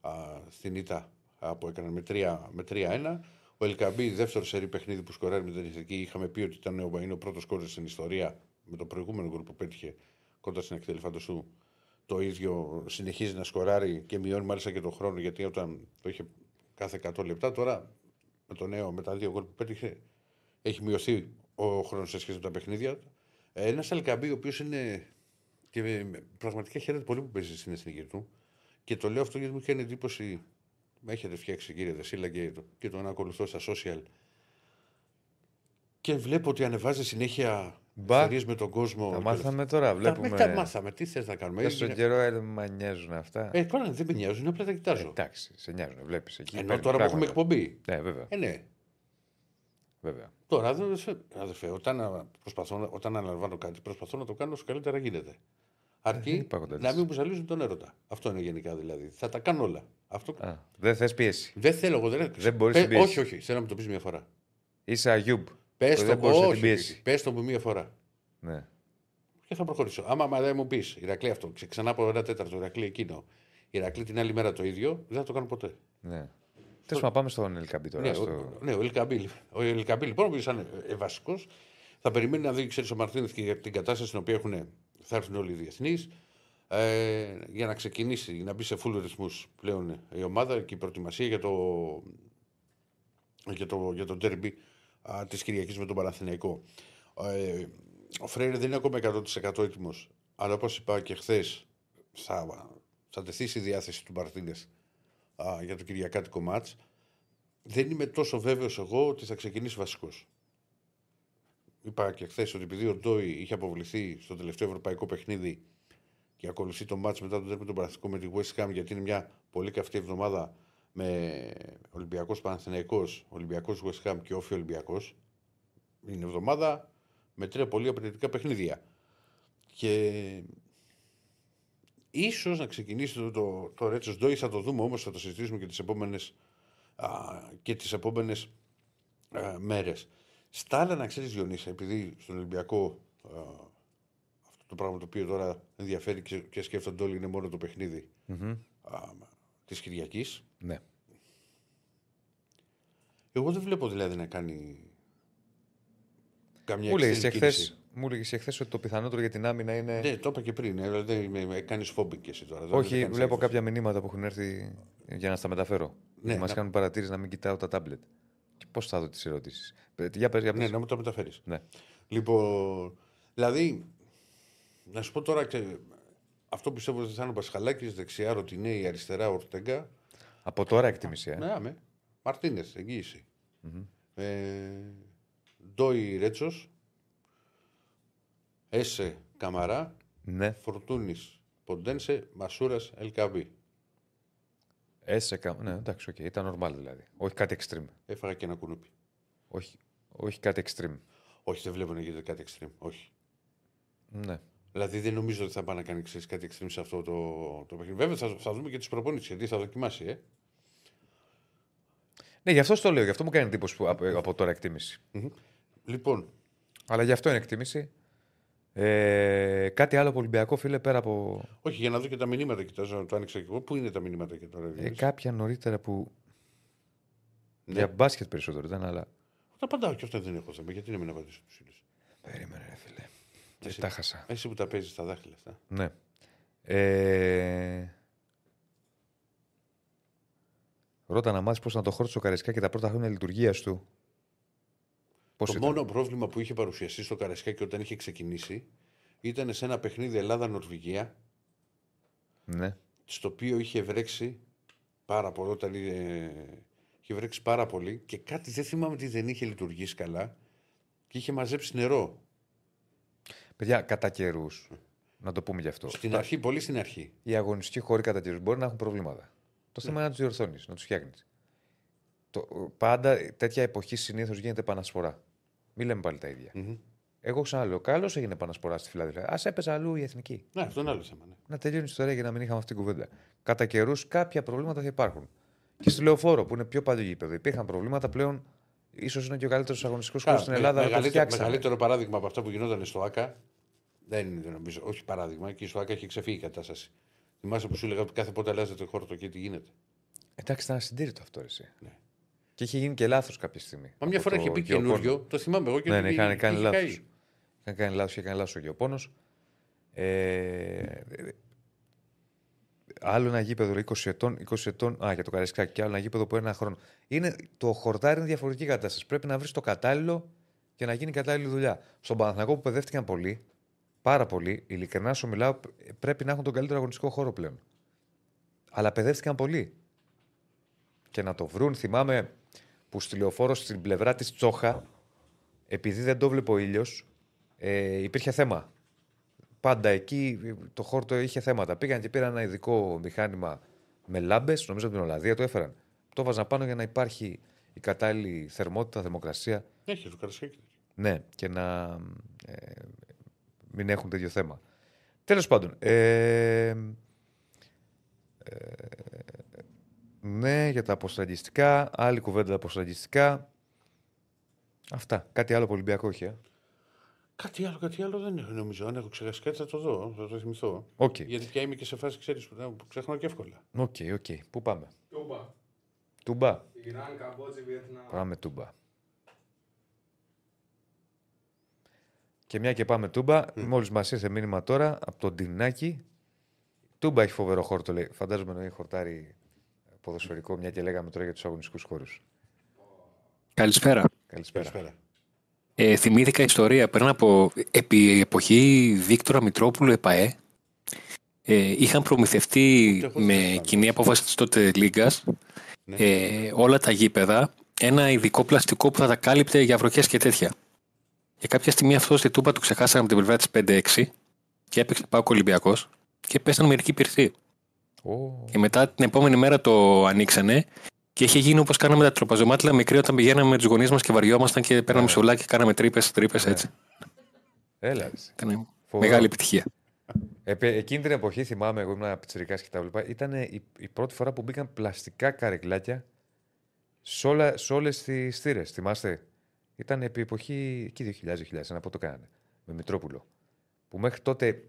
Speaker 2: α, στην ήττα α, που έκαναν με 3 με 3-1. Ο Ελκαμπή, δεύτερο σερή παιχνίδι που σκοράρει με την Εθνική, είχαμε πει ότι ήταν ο, είναι ο πρώτος κόρη στην ιστορία με το προηγούμενο γκολ που πέτυχε κοντά στην εκτέλεση φαντασού. Το ίδιο συνεχίζει να σκοράρει και μειώνει μάλιστα και τον χρόνο γιατί όταν το είχε κάθε 100 λεπτά, τώρα με το νέο, με τα δύο γκολ που πέτυχε, έχει μειωθεί ο χρόνος σε σχέση με τα παιχνίδια. Ένας Αλκαμπή, ο οποίος είναι. και με- με- πραγματικά χαίρεται πολύ που παίζει στην εθνική του. Και το λέω αυτό γιατί μου κάνει εντύπωση. Με έχετε φτιάξει κύριε Δεσίλα και, το- και τον ακολουθώ στα social. Και βλέπω ότι ανεβάζει συνέχεια
Speaker 1: Μπα.
Speaker 2: ιστορίες με τον κόσμο.
Speaker 1: Τα
Speaker 2: και-
Speaker 1: μάθαμε τώρα,
Speaker 2: Τα,
Speaker 1: βλέπουμε.
Speaker 2: με, τα μάθαμε. Τι θες να κάνουμε.
Speaker 1: Τόσο
Speaker 2: Είναι-
Speaker 1: καιρό ε, μα νοιάζουν αυτά.
Speaker 2: Ε, τώρα δεν με νοιάζουν, απλά τα κοιτάζω.
Speaker 1: Εντάξει, σε νοιάζουν, βλέπεις εκεί.
Speaker 2: Ενώ
Speaker 1: παίρνει
Speaker 2: τώρα που έχουμε
Speaker 1: πράγματα.
Speaker 2: εκπομπή.
Speaker 1: Ναι, βέβαια.
Speaker 2: Ε, ναι.
Speaker 1: βέβαια.
Speaker 2: Τώρα, δεν σε- αδερφέ, όταν, α, προσπαθώ, να- όταν αναλαμβάνω κάτι, προσπαθώ να το κάνω όσο καλύτερα γίνεται.
Speaker 1: δεν
Speaker 2: Αρκεί
Speaker 1: υπάρχουν τέτοιες.
Speaker 2: να μην μου ζαλίζουν τον έρωτα. Αυτό είναι γενικά δηλαδή. Θα τα κάνω όλα. Αυτό...
Speaker 1: Α, δεν θες πίεση.
Speaker 2: Δεν θέλω εγώ. Δεν,
Speaker 1: Δεν μπορείς
Speaker 2: Πε-
Speaker 1: την πίεση.
Speaker 2: Όχι, όχι. Θέλω να μου το πεις μια φορά.
Speaker 1: Είσαι Αγιούμπ.
Speaker 2: Πες
Speaker 1: που
Speaker 2: το
Speaker 1: δεν μπορείς να την
Speaker 2: όχι,
Speaker 1: πιέσεις.
Speaker 2: Πες το μου μια φορά.
Speaker 1: Ναι.
Speaker 2: Και θα προχωρήσω. Άμα μα δεν μου πεις Ηρακλή αυτό, ξε- ξανά από ένα τέταρτο Ηρακλή εκείνο. Ηρακλή την άλλη μέρα το ίδιο, δεν θα το κάνω ποτέ.
Speaker 1: ναι. Τέλο να πάμε στον Ελκαμπή τώρα.
Speaker 2: Ναι,
Speaker 1: στο...
Speaker 2: ο, ναι, ο Ελκαμπή. Ο Ελκαμπή λοιπόν, ο οποίος ήταν ε, βασικός, θα περιμένει να δει, ξέρεις, ο Μαρτίνεθ και για την κατάσταση στην οποία έχουν, θα έρθουν όλοι οι διεθνείς. Ε, για να ξεκινήσει, να μπει σε full ρυθμούς πλέον η ομάδα και η προετοιμασία για το, για το, για το derby της Κυριακής με τον Παναθηναϊκό. Ε, ο Φρέιρε δεν είναι ακόμα 100% έτοιμος, αλλά όπως είπα και χθες, θα, θα τεθεί στη διάθεση του Μαρτίνεθ α, για το Κυριακάτικο μάτς δεν είμαι τόσο βέβαιος εγώ ότι θα ξεκινήσει βασικός. Είπα και χθες ότι επειδή ο Ντόι είχε αποβληθεί στο τελευταίο ευρωπαϊκό παιχνίδι και ακολουθεί το μάτς μετά τον τέρμι τον Παναθηνικό με τη West Ham γιατί είναι μια πολύ καυτή εβδομάδα με Ολυμπιακός Παναθηναϊκός, Ολυμπιακός West Ham και Όφη Ολυμπιακός. Είναι εβδομάδα με τρία πολύ απαιτητικά παιχνίδια. Και ίσως να ξεκινήσει το, το, το Ρέτσος Ντόι, θα το δούμε όμως, θα το συζητήσουμε και τις επόμενες α, και τις επόμενες α, μέρες. Στα άλλα να ξέρεις Διονύσα, επειδή στον Ολυμπιακό α, αυτό το πράγμα το οποίο τώρα ενδιαφέρει και, και σκέφτονται όλοι είναι μόνο το παιχνίδι
Speaker 1: Μμμ.
Speaker 2: α, της Κυριακής.
Speaker 1: Ναι.
Speaker 2: Εγώ δεν βλέπω δηλαδή να κάνει καμιά
Speaker 1: Μου λέγες
Speaker 2: extreme
Speaker 1: εχθέ
Speaker 2: κίνηση.
Speaker 1: μου λέγες εχθές ότι το πιθανότερο για την άμυνα είναι.
Speaker 2: Ναι, το είπα και πριν. ε, Δεν με, με κάνεις φόμπινγκ και εσύ τώρα. δεν
Speaker 1: Όχι,
Speaker 2: κάνεις
Speaker 1: βλέπω
Speaker 2: έκφραση.
Speaker 1: κάποια μηνύματα που έχουν έρθει για να στα μεταφέρω.
Speaker 2: Ναι,
Speaker 1: Μας
Speaker 2: να-
Speaker 1: κάνουν παρατήρηση να μην κοιτάω τα τάμπλετ. Και πώς θα δω τις ερωτήσεις. Για πες, για
Speaker 2: Ναι,
Speaker 1: πες.
Speaker 2: να μου το μεταφέρεις.
Speaker 1: Ναι.
Speaker 2: Λοιπόν, δηλαδή, να σου πω τώρα και αυτό που πιστεύω ότι θα είναι ο Πασχαλάκης, δεξιά Ροντινέι, αριστερά Ορτέγκα.
Speaker 1: Από τώρα εκτίμηση. Ε.
Speaker 2: Ναι, άμε. Μαρτίνες, εγγύηση. Ε, Ντόι, Ρέτσος. Έσε, Καμαρά.
Speaker 1: Ναι.
Speaker 2: Φορτούνης, Ποντένσε. Μασούρας Ελ Κααμπί.
Speaker 1: Έσεκα. Ναι, εντάξει, οκ. Ήταν normal δηλαδή. Όχι κάτι extreme.
Speaker 2: Έφαγα και ένα κουνούπι.
Speaker 1: Όχι, όχι κάτι extreme.
Speaker 2: Όχι, δεν βλέπω να γίνεται κάτι extreme. Όχι.
Speaker 1: Ναι.
Speaker 2: Δηλαδή δεν νομίζω ότι θα πάει να κάνει ξέρεις, κάτι extreme σε αυτό το, το παιχνίδι. Βέβαια θα, θα δούμε και τις προπονήσεις γιατί θα δοκιμάσει. Ε.
Speaker 1: Ναι, γι' αυτό το λέω. Γι' αυτό μου κάνει εντύπωση που, από, από τώρα εκτίμηση.
Speaker 2: Λοιπόν,
Speaker 1: Αλλά γι' αυτό είναι εκτίμηση. Ε, κάτι άλλο από Ολυμπιακό, φίλε, πέρα από
Speaker 2: όχι για να δω και τα μηνύματα, κοιτάζω το άνοιξα και εγώ. Πού είναι τα μηνύματα και τώρα.
Speaker 1: ε,
Speaker 2: Διονύση;
Speaker 1: κάποια νωρίτερα που.
Speaker 2: Ναι.
Speaker 1: Για μπάσκετ περισσότερο ήταν, αλλά.
Speaker 2: Τα απαντάω και αυτά δεν έχω θέμα. Γιατί να μην απαντήσω τους φίλους;
Speaker 1: Περίμενε, ρε φίλε. Και
Speaker 2: Εσύ.
Speaker 1: τα χάσα.
Speaker 2: Εσύ που τα παίζεις στα δάχτυλα αυτά.
Speaker 1: Ναι. Ε... Ρώτα να μάθεις πώς να το χώρισε ο Καρεσκά και τα πρώτα χρόνια λειτουργίας του. Πώς
Speaker 2: το
Speaker 1: ήταν;
Speaker 2: μόνο πρόβλημα που είχε παρουσιαστεί στο Καρασκάκι όταν είχε ξεκινήσει ήταν σε ένα παιχνίδι Ελλάδα-Νορβηγία,
Speaker 1: Ναι.
Speaker 2: στο οποίο είχε βρέξει πάρα πολύ. Όταν ε, είχε βρέξει πάρα πολύ και κάτι δεν θυμάμαι ότι δεν είχε λειτουργήσει καλά και είχε μαζέψει νερό.
Speaker 1: Παιδιά, κατά καιρούς. Να το πούμε γι' αυτό.
Speaker 2: Στην αρχή, πολύ στην αρχή.
Speaker 1: Οι αγωνιστικοί χώροι κατά καιρούς μπορεί να έχουν προβλήματα. Το θέμα
Speaker 2: Ναι.
Speaker 1: είναι να τους διορθώνεις, να τους φτιάχνεις. Πάντα τέτοια εποχή συνήθως γίνεται επανασπορά. Μην λέμε πάλι τα ίδια.
Speaker 2: Μμμ.
Speaker 1: Εγώ ξαναλέω, καλώς έγινε επανασπορά στη Φιλαδέλφια. Α έπαιζε αλλού η εθνική.
Speaker 2: Ναι, αυτό είναι άλλο θέμα. Ναι.
Speaker 1: Να τελειώνει η ιστορία για να μην είχαμε αυτή την κουβέντα. Κατά καιρούς κάποια προβλήματα θα υπάρχουν. Και στη λεωφόρο που είναι πιο παλιό γήπεδο υπήρχαν προβλήματα πλέον. ίσως είναι και ο καλύτερος αγωνιστικός χώρο
Speaker 2: Καλά,
Speaker 1: στην
Speaker 2: με-
Speaker 1: Ελλάδα. αλλά το
Speaker 2: μεγαλύτερο,
Speaker 1: φτιάξανε.
Speaker 2: μεγαλύτερο παράδειγμα από αυτά που γινόταν στο ΑΚΑ δεν είναι νομίζω. Όχι παράδειγμα, και στο ΑΚΑ έχει ξεφύγει η κατάσταση. Θυμάσαι που σου έλεγα ότι κάθε πότε αλλάζεται χώρο το και τι γίνεται.
Speaker 1: Εντάξει, ήταν ασυντήρητο αυτό. Εσύ.
Speaker 2: Ναι.
Speaker 1: Και είχε γίνει και λάθος κάποια στιγμή.
Speaker 2: Μα μια
Speaker 1: Από
Speaker 2: φορά
Speaker 1: το
Speaker 2: είχε πει
Speaker 1: Γεωπόνο.
Speaker 2: καινούριο, το θυμάμαι εγώ και
Speaker 1: Ναι,
Speaker 2: ότι
Speaker 1: ναι, είχαν
Speaker 2: είχε
Speaker 1: κάνει λάθος.
Speaker 2: καεί.
Speaker 1: Είχαν κάνει λάθος, είχε κάνει λάθος ο Γεωπόνος. Ε, άλλο ένα γήπεδο 20 ετών, 20 ετών, α, για το Καραϊσκάκι, και άλλο ένα γήπεδο που ένα χρόνο. Είναι, το χορτάρι είναι διαφορετική κατάσταση. Πρέπει να βρεις το κατάλληλο και να γίνει κατάλληλη δουλειά. Στον Παναθηνακό που παιδεύτηκαν πολύ, πάρα πολύ, ειλικρινά σου μιλάω, πρέπει να έχουν τον καλύτερο αγωνιστικό χώρο πλέον. Αλλά παιδεύτηκαν πολύ. Και να το βρουν, θυμάμαι που στη λεωφόρο στην πλευρά της Τσόχα, επειδή δεν το βλέπω ο ήλιος, ε, υπήρχε θέμα. Πάντα εκεί το χώρο το είχε θέματα. Πήγαν και πήραν ένα ειδικό μηχάνημα με λάμπες, νομίζω από την Ολλανδία το έφεραν. Το έβαζαν πάνω για να υπάρχει η κατάλληλη θερμότητα, θερμοκρασία.
Speaker 2: Έχει το Καρασκάκι.
Speaker 1: Ναι, και να ε, μην έχουν τέτοιο θέμα. Τέλος πάντων. Ε, ε, ναι, για τα αποστραγγιστικά. Άλλη κουβέντα τα αποστραγγιστικά. Αυτά. Κάτι άλλο από Ολυμπιακό έχει. ε;
Speaker 2: Κάτι άλλο, κάτι άλλο δεν έχω νομίζω. Αν έχω ξεχάσει κάτι θα το δω, θα το θυμηθώ.
Speaker 1: Οκ.
Speaker 2: Γιατί πια είμαι και σε φάση, ξέρεις, που που ξεχνάω και εύκολα.
Speaker 1: Ok, ok. Πού πάμε;
Speaker 6: Τούμπα.
Speaker 1: Τούμπα.
Speaker 6: Ιράν, Καμπότζη, Βιετνάμ.
Speaker 1: Πάμε τούμπα. Και μια και πάμε τούμπα, μόλις μας ήρθε μήνυμα τώρα από τον Τινάκη. Τούμπα έχει φοβερό χώρο, το λέει. Φαντάζομαι να έχει χορτάρει ποδοσφαιρικό, μια και λέγαμε τώρα για τους αγωνιστικούς χώρους.
Speaker 7: Καλησπέρα.
Speaker 1: Καλησπέρα.
Speaker 2: Καλησπέρα.
Speaker 7: Ε, θυμήθηκα ιστορία πριν από επί εποχή Βίκτορα Μητρόπουλου ΕΠΑΕ. Ε, είχαν προμηθευτεί
Speaker 2: Ούτε εγώ
Speaker 7: με
Speaker 2: θυμάμαι.
Speaker 7: κοινή απόφαση της τότε Λίγκας
Speaker 2: Ναι.
Speaker 7: ε, όλα τα γήπεδα ένα ειδικό πλαστικό που θα τα κάλυπτε για βροχές και τέτοια. Και κάποια στιγμή αυτό στη Τούπα του ξεχάσανε από την πλευρά της 5-6 και έπαιξε πάω Ολυμπιακός και πέσαν μερικοί πυρθοί.
Speaker 1: Ω,
Speaker 7: Και μετά την επόμενη μέρα το ανοίξανε και είχε γίνει όπως κάναμε τα τροπαζομάτιλα μικρή όταν πηγαίναμε με τους γονείς μας και βαριόμασταν και παίρναμε
Speaker 1: Ναι.
Speaker 7: σουλάκι και κάναμε τρύπες, τρύπες
Speaker 1: Ναι.
Speaker 7: έτσι.
Speaker 1: Έλα. ρε.
Speaker 7: Ήταν
Speaker 1: Φοβερό.
Speaker 7: μεγάλη επιτυχία.
Speaker 1: Επε- εκείνη την εποχή θυμάμαι, εγώ ήμουν πιτσιρικάς και τα βλέπα, ήταν η, η πρώτη φορά που μπήκαν πλαστικά καρεκλάκια σε, όλα, σε όλες τις θύρες. Θυμάστε, ήταν επί εποχή εκεί 2000-2001 που το κάνανε, με Μητρόπουλο. Που μέχρι τότε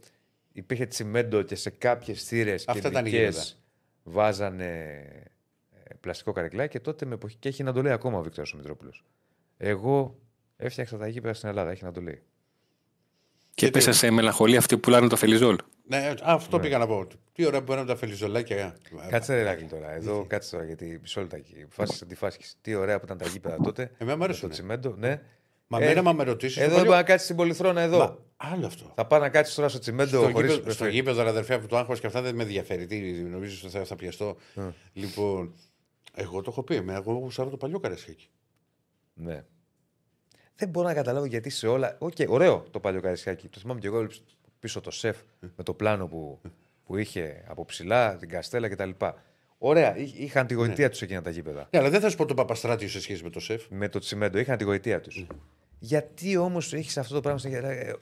Speaker 1: υπήρχε τσιμέντο και σε κάποιες θύρες
Speaker 2: Αυτά ήταν οι
Speaker 1: κεντρικές
Speaker 2: γήπεδα.
Speaker 1: βάζανε ε, πλαστικό καρεκλάκι και τότε με εποχή, και έχει να το λέει ακόμα ο Βίκτορας ο Μητρόπουλος. Εγώ έφτιαξα τα γήπεδα στην Ελλάδα, έχει να το λέει.
Speaker 7: Και έπεσε σε μελαγχολία αυτοί που πουλάνε το φελιζόλ.
Speaker 2: Ναι, α, αυτό πήγα να πω. Τι ώρα που παίρνουν τα φελιζολάκια.
Speaker 1: Κάτσε ρε Ηράκλη τώρα. Εδώ κάτσε τώρα γιατί μισό λεπτάκι. Φάσει αντιφάσκηση. Τι ωραία που ήταν τα γήπεδα τότε.
Speaker 2: Εμένα μου
Speaker 1: με
Speaker 2: αρέσουνε.
Speaker 1: Το τσιμέντο, ναι.
Speaker 2: Μα
Speaker 1: Ε,
Speaker 2: μένα, μα με ρωτήσεις.
Speaker 1: Εδώ δεν μπορεί να κάτσει στην Πολυθρόνα εδώ.
Speaker 2: Μα, άλλο αυτό.
Speaker 1: Θα πάει να κάτσει τώρα στο τσιμέντο
Speaker 2: Στο
Speaker 1: χωρίς.
Speaker 2: γήπεδο, στο γήπεδο, ρε αδερφέ, από το άγχος και αυτά δεν με ενδιαφέρει. Τι νομίζω ότι θα, θα πιαστώ; Λοιπόν, εγώ το έχω πει. Εμένα, εγώ γουστάρω το παλιό Καραϊσκάκη.
Speaker 1: Ναι. Δεν μπορώ να καταλάβω γιατί σε όλα. Οκ, ωραίο το παλιό Καραϊσκάκη. Το θυμάμαι και εγώ πίσω το ΣΕΦ με το πλάνο που, που είχε από ψηλά, την Καστέλλα κτλ. Ωραία, εί- είχαν τη γοητεία τους εκείνα τα γήπεδα.
Speaker 2: Ναι, αλλά δεν θα σου πω το Παπαστράτειο σε σχέση με το ΣΕΦ.
Speaker 1: Με το τσιμέντο, είχαν τη γοητεία του. Γιατί όμως έχεις αυτό το πράγμα στην. ε,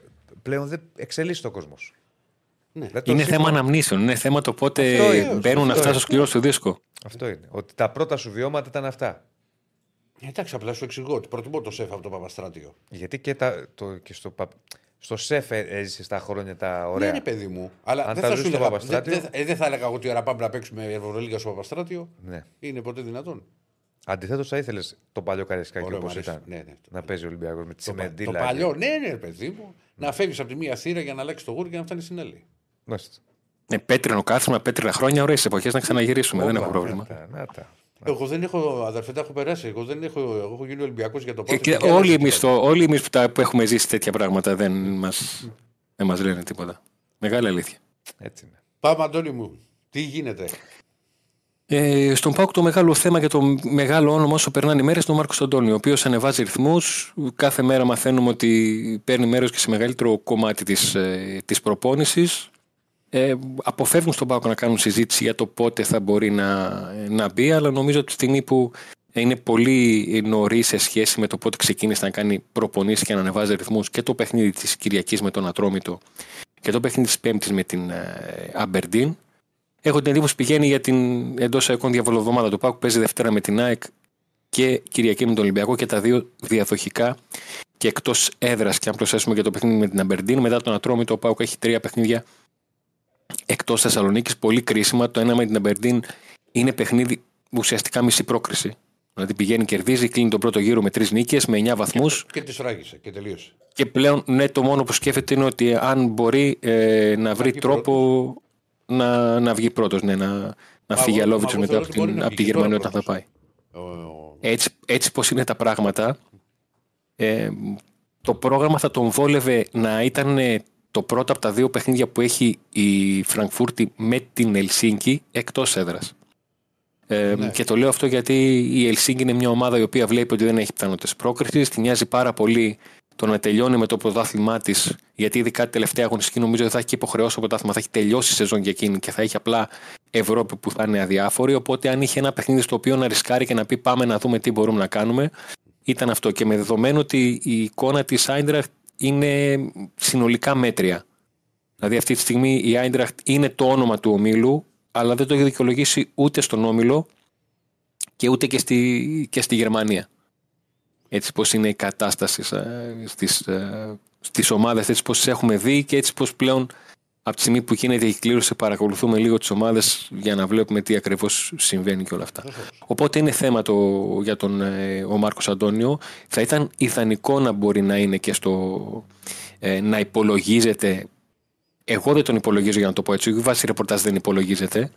Speaker 1: πλέον δεν εξελίσσεται ο κόσμος.
Speaker 2: Ναι.
Speaker 7: Είναι θέμα αναμνήσεων. Είναι θέμα το πότε
Speaker 1: Αυτό είναι,
Speaker 7: μπαίνουν
Speaker 1: αυτό
Speaker 7: αυτά
Speaker 1: είναι.
Speaker 7: στο σκληρό σου δίσκο.
Speaker 1: Αυτό είναι. Ότι τα πρώτα σου βιώματα ήταν αυτά.
Speaker 2: Εντάξει, απλά σου εξηγώ ότι προτιμώ το σεφ από το Παπαστράτιο.
Speaker 1: Γιατί και, τα, το, και στο, πα- στο σεφ ε- έζησε τα χρόνια τα ωραία.
Speaker 2: Ναι, ρε παιδί μου. Αλλά
Speaker 1: Αν
Speaker 2: δεν
Speaker 1: τα
Speaker 2: θα,
Speaker 1: ζεις
Speaker 2: σου
Speaker 1: στο
Speaker 2: έλεγα,
Speaker 1: Παπαστράτιο-
Speaker 2: δεν, δεν, ε, δεν θα έλεγα εγώ ότι ώρα πάμε να παίξουμε Ευρωλίγα στο Παπαστράτιο.
Speaker 1: Ναι.
Speaker 2: Είναι ποτέ δυνατόν.
Speaker 1: Αντιθέτως, θα ήθελες το παλιό Καρισκάκι
Speaker 2: Ωραίο,
Speaker 1: όπως
Speaker 2: μ' αρέσει.
Speaker 1: ήταν.
Speaker 2: Ναι, ναι.
Speaker 1: Να παίζει ο Ολυμπιακός με τη
Speaker 2: Το, πα-
Speaker 1: Τσιμεντίλα.
Speaker 2: το παλιό, ναι, ναι, ρε παιδί μου. Να φεύγεις από τη μία θύρα για να αλλάξεις το γούρι και να φτάνεις στην άλλη.
Speaker 1: Μάλιστα.
Speaker 7: Ναι, πέτρινο κάθισμα, πέτρινα χρόνια, ωραίες εποχές να ξαναγυρίσουμε. δεν
Speaker 1: Όπα,
Speaker 7: έχω πρόβλημα.
Speaker 1: Να τα, να τα.
Speaker 2: Εγώ δεν έχω, αδερφέ, τα έχω περάσει. Εγώ δεν έχω, εγώ έχω γίνει Ολυμπιακός για το
Speaker 7: Και,
Speaker 2: πρώτο.
Speaker 7: και όλοι εμείς όλοι εμείς που, τα- που έχουμε ζήσει τέτοια πράγματα δεν μας δεν μας λένε τίποτα. Μεγάλη αλήθεια.
Speaker 1: Έτσι είναι.
Speaker 2: Πάμε, Αντώνη μου. Τι γίνεται;
Speaker 7: Ε, στον Πάουκ το μεγάλο θέμα και το μεγάλο όνομα όσο περνάνε οι μέρες είναι ο Μάρκος Αντώνιο, ο οποίος ανεβάζει ρυθμούς. Κάθε μέρα μαθαίνουμε ότι παίρνει μέρος και σε μεγαλύτερο κομμάτι της ε, της προπόνησης. Ε, αποφεύγουν στον Πάουκ να κάνουν συζήτηση για το πότε θα μπορεί να, να μπει, αλλά νομίζω ότι τη στιγμή που είναι πολύ νωρίς σε σχέση με το πότε ξεκίνησε να κάνει προπονήσεις και να ανεβάζει ρυθμούς και το παιχνίδι της Κυριακής με τον Ατρόμητο και το παιχνίδι της Πέμπτης με την Αμπερντίν. Έχω την εντύπωση πηγαίνει για την εντός εικόν διαβολοβδομάδα του Πάκου. Παίζει Δευτέρα με την ΑΕΚ και Κυριακή με τον Ολυμπιακό και τα δύο διαδοχικά και εκτός έδρας. Και αν προσθέσουμε και το παιχνίδι με την Αμπερντίν, μετά τον Ατρόμητο, ο Πάουκ έχει τρία παιχνίδια εκτός Θεσσαλονίκης. Πολύ κρίσιμα. Το ένα με την Αμπερντίν είναι παιχνίδι ουσιαστικά μισή πρόκριση. Δηλαδή πηγαίνει, κερδίζει, κλείνει τον πρώτο γύρο με τρεις νίκες, με 9 βαθμούς.
Speaker 2: Και τη φράγισε και τελείωσε.
Speaker 7: Και πλέον, ναι, το μόνο που σκέφτεται είναι ότι αν μπορεί ε, να βρει
Speaker 2: βγει
Speaker 7: τρόπο να, να βγει πρώτος, ναι, να, να φύγει
Speaker 2: εγώ-
Speaker 7: Αλόβιτς
Speaker 2: μα εγώ
Speaker 7: μετά
Speaker 2: θεωρώ
Speaker 7: από
Speaker 2: ότι μπορεί
Speaker 7: την,
Speaker 2: να
Speaker 7: από τη
Speaker 2: βγει
Speaker 7: Γερμανία
Speaker 2: τώρα
Speaker 7: όταν θα
Speaker 2: πρώτος.
Speaker 7: πάει.
Speaker 2: Ο- ο-
Speaker 7: Έτσι, έτσι πως είναι τα πράγματα, ε, το πρόγραμμα θα τον βόλευε να ήταν ε, το πρώτο από τα δύο παιχνίδια που έχει η Φραγκφούρτη με την Ελσίνκη εκτός έδρας. Ε,
Speaker 2: Ναι.
Speaker 7: Και το λέω αυτό γιατί η Ελσίνκη είναι μια ομάδα η οποία βλέπει ότι δεν έχει πιθανότητες πρόκρισης. Την νοιάζει πάρα πολύ το να τελειώνει με το πρωτάθλημά της, γιατί ειδικά τη τελευταία αγωνιστική νομίζω ότι θα έχει και υποχρεώσει το πρωτάθλημα, θα έχει τελειώσει η σεζόν για εκείνη και θα έχει απλά Ευρώπη που θα είναι αδιάφορη. Οπότε αν είχε ένα παιχνίδι στο οποίο να ρισκάρει και να πει πάμε να δούμε τι μπορούμε να κάνουμε, ήταν αυτό. Και με δεδομένο ότι η εικόνα της Άιντραχτ είναι συνολικά μέτρια. Δηλαδή αυτή τη στιγμή η Άιντραχτ είναι το όνομα του ομίλου, αλλά δεν το έχει δικαιολογήσει ούτε στον όμιλο και ούτε και στη, και στη Γερμανία. Έτσι πως είναι η κατάσταση ε, στις, ε, στις ομάδες, έτσι πως τις έχουμε δει και έτσι πως πλέον από τη στιγμή που γίνεται η κλήρωση παρακολουθούμε λίγο τις ομάδες για να βλέπουμε τι ακριβώς συμβαίνει και όλα αυτά. Οπότε είναι θέμα το, για τον ε, ο Μάρκος Αντώνιο. Θα ήταν ιδανικό να μπορεί να είναι και στο ε, να υπολογίζεται εγώ δεν τον υπολογίζω για να το πω έτσι. Η βάση ρεπορτάζ δεν υπολογίζεται.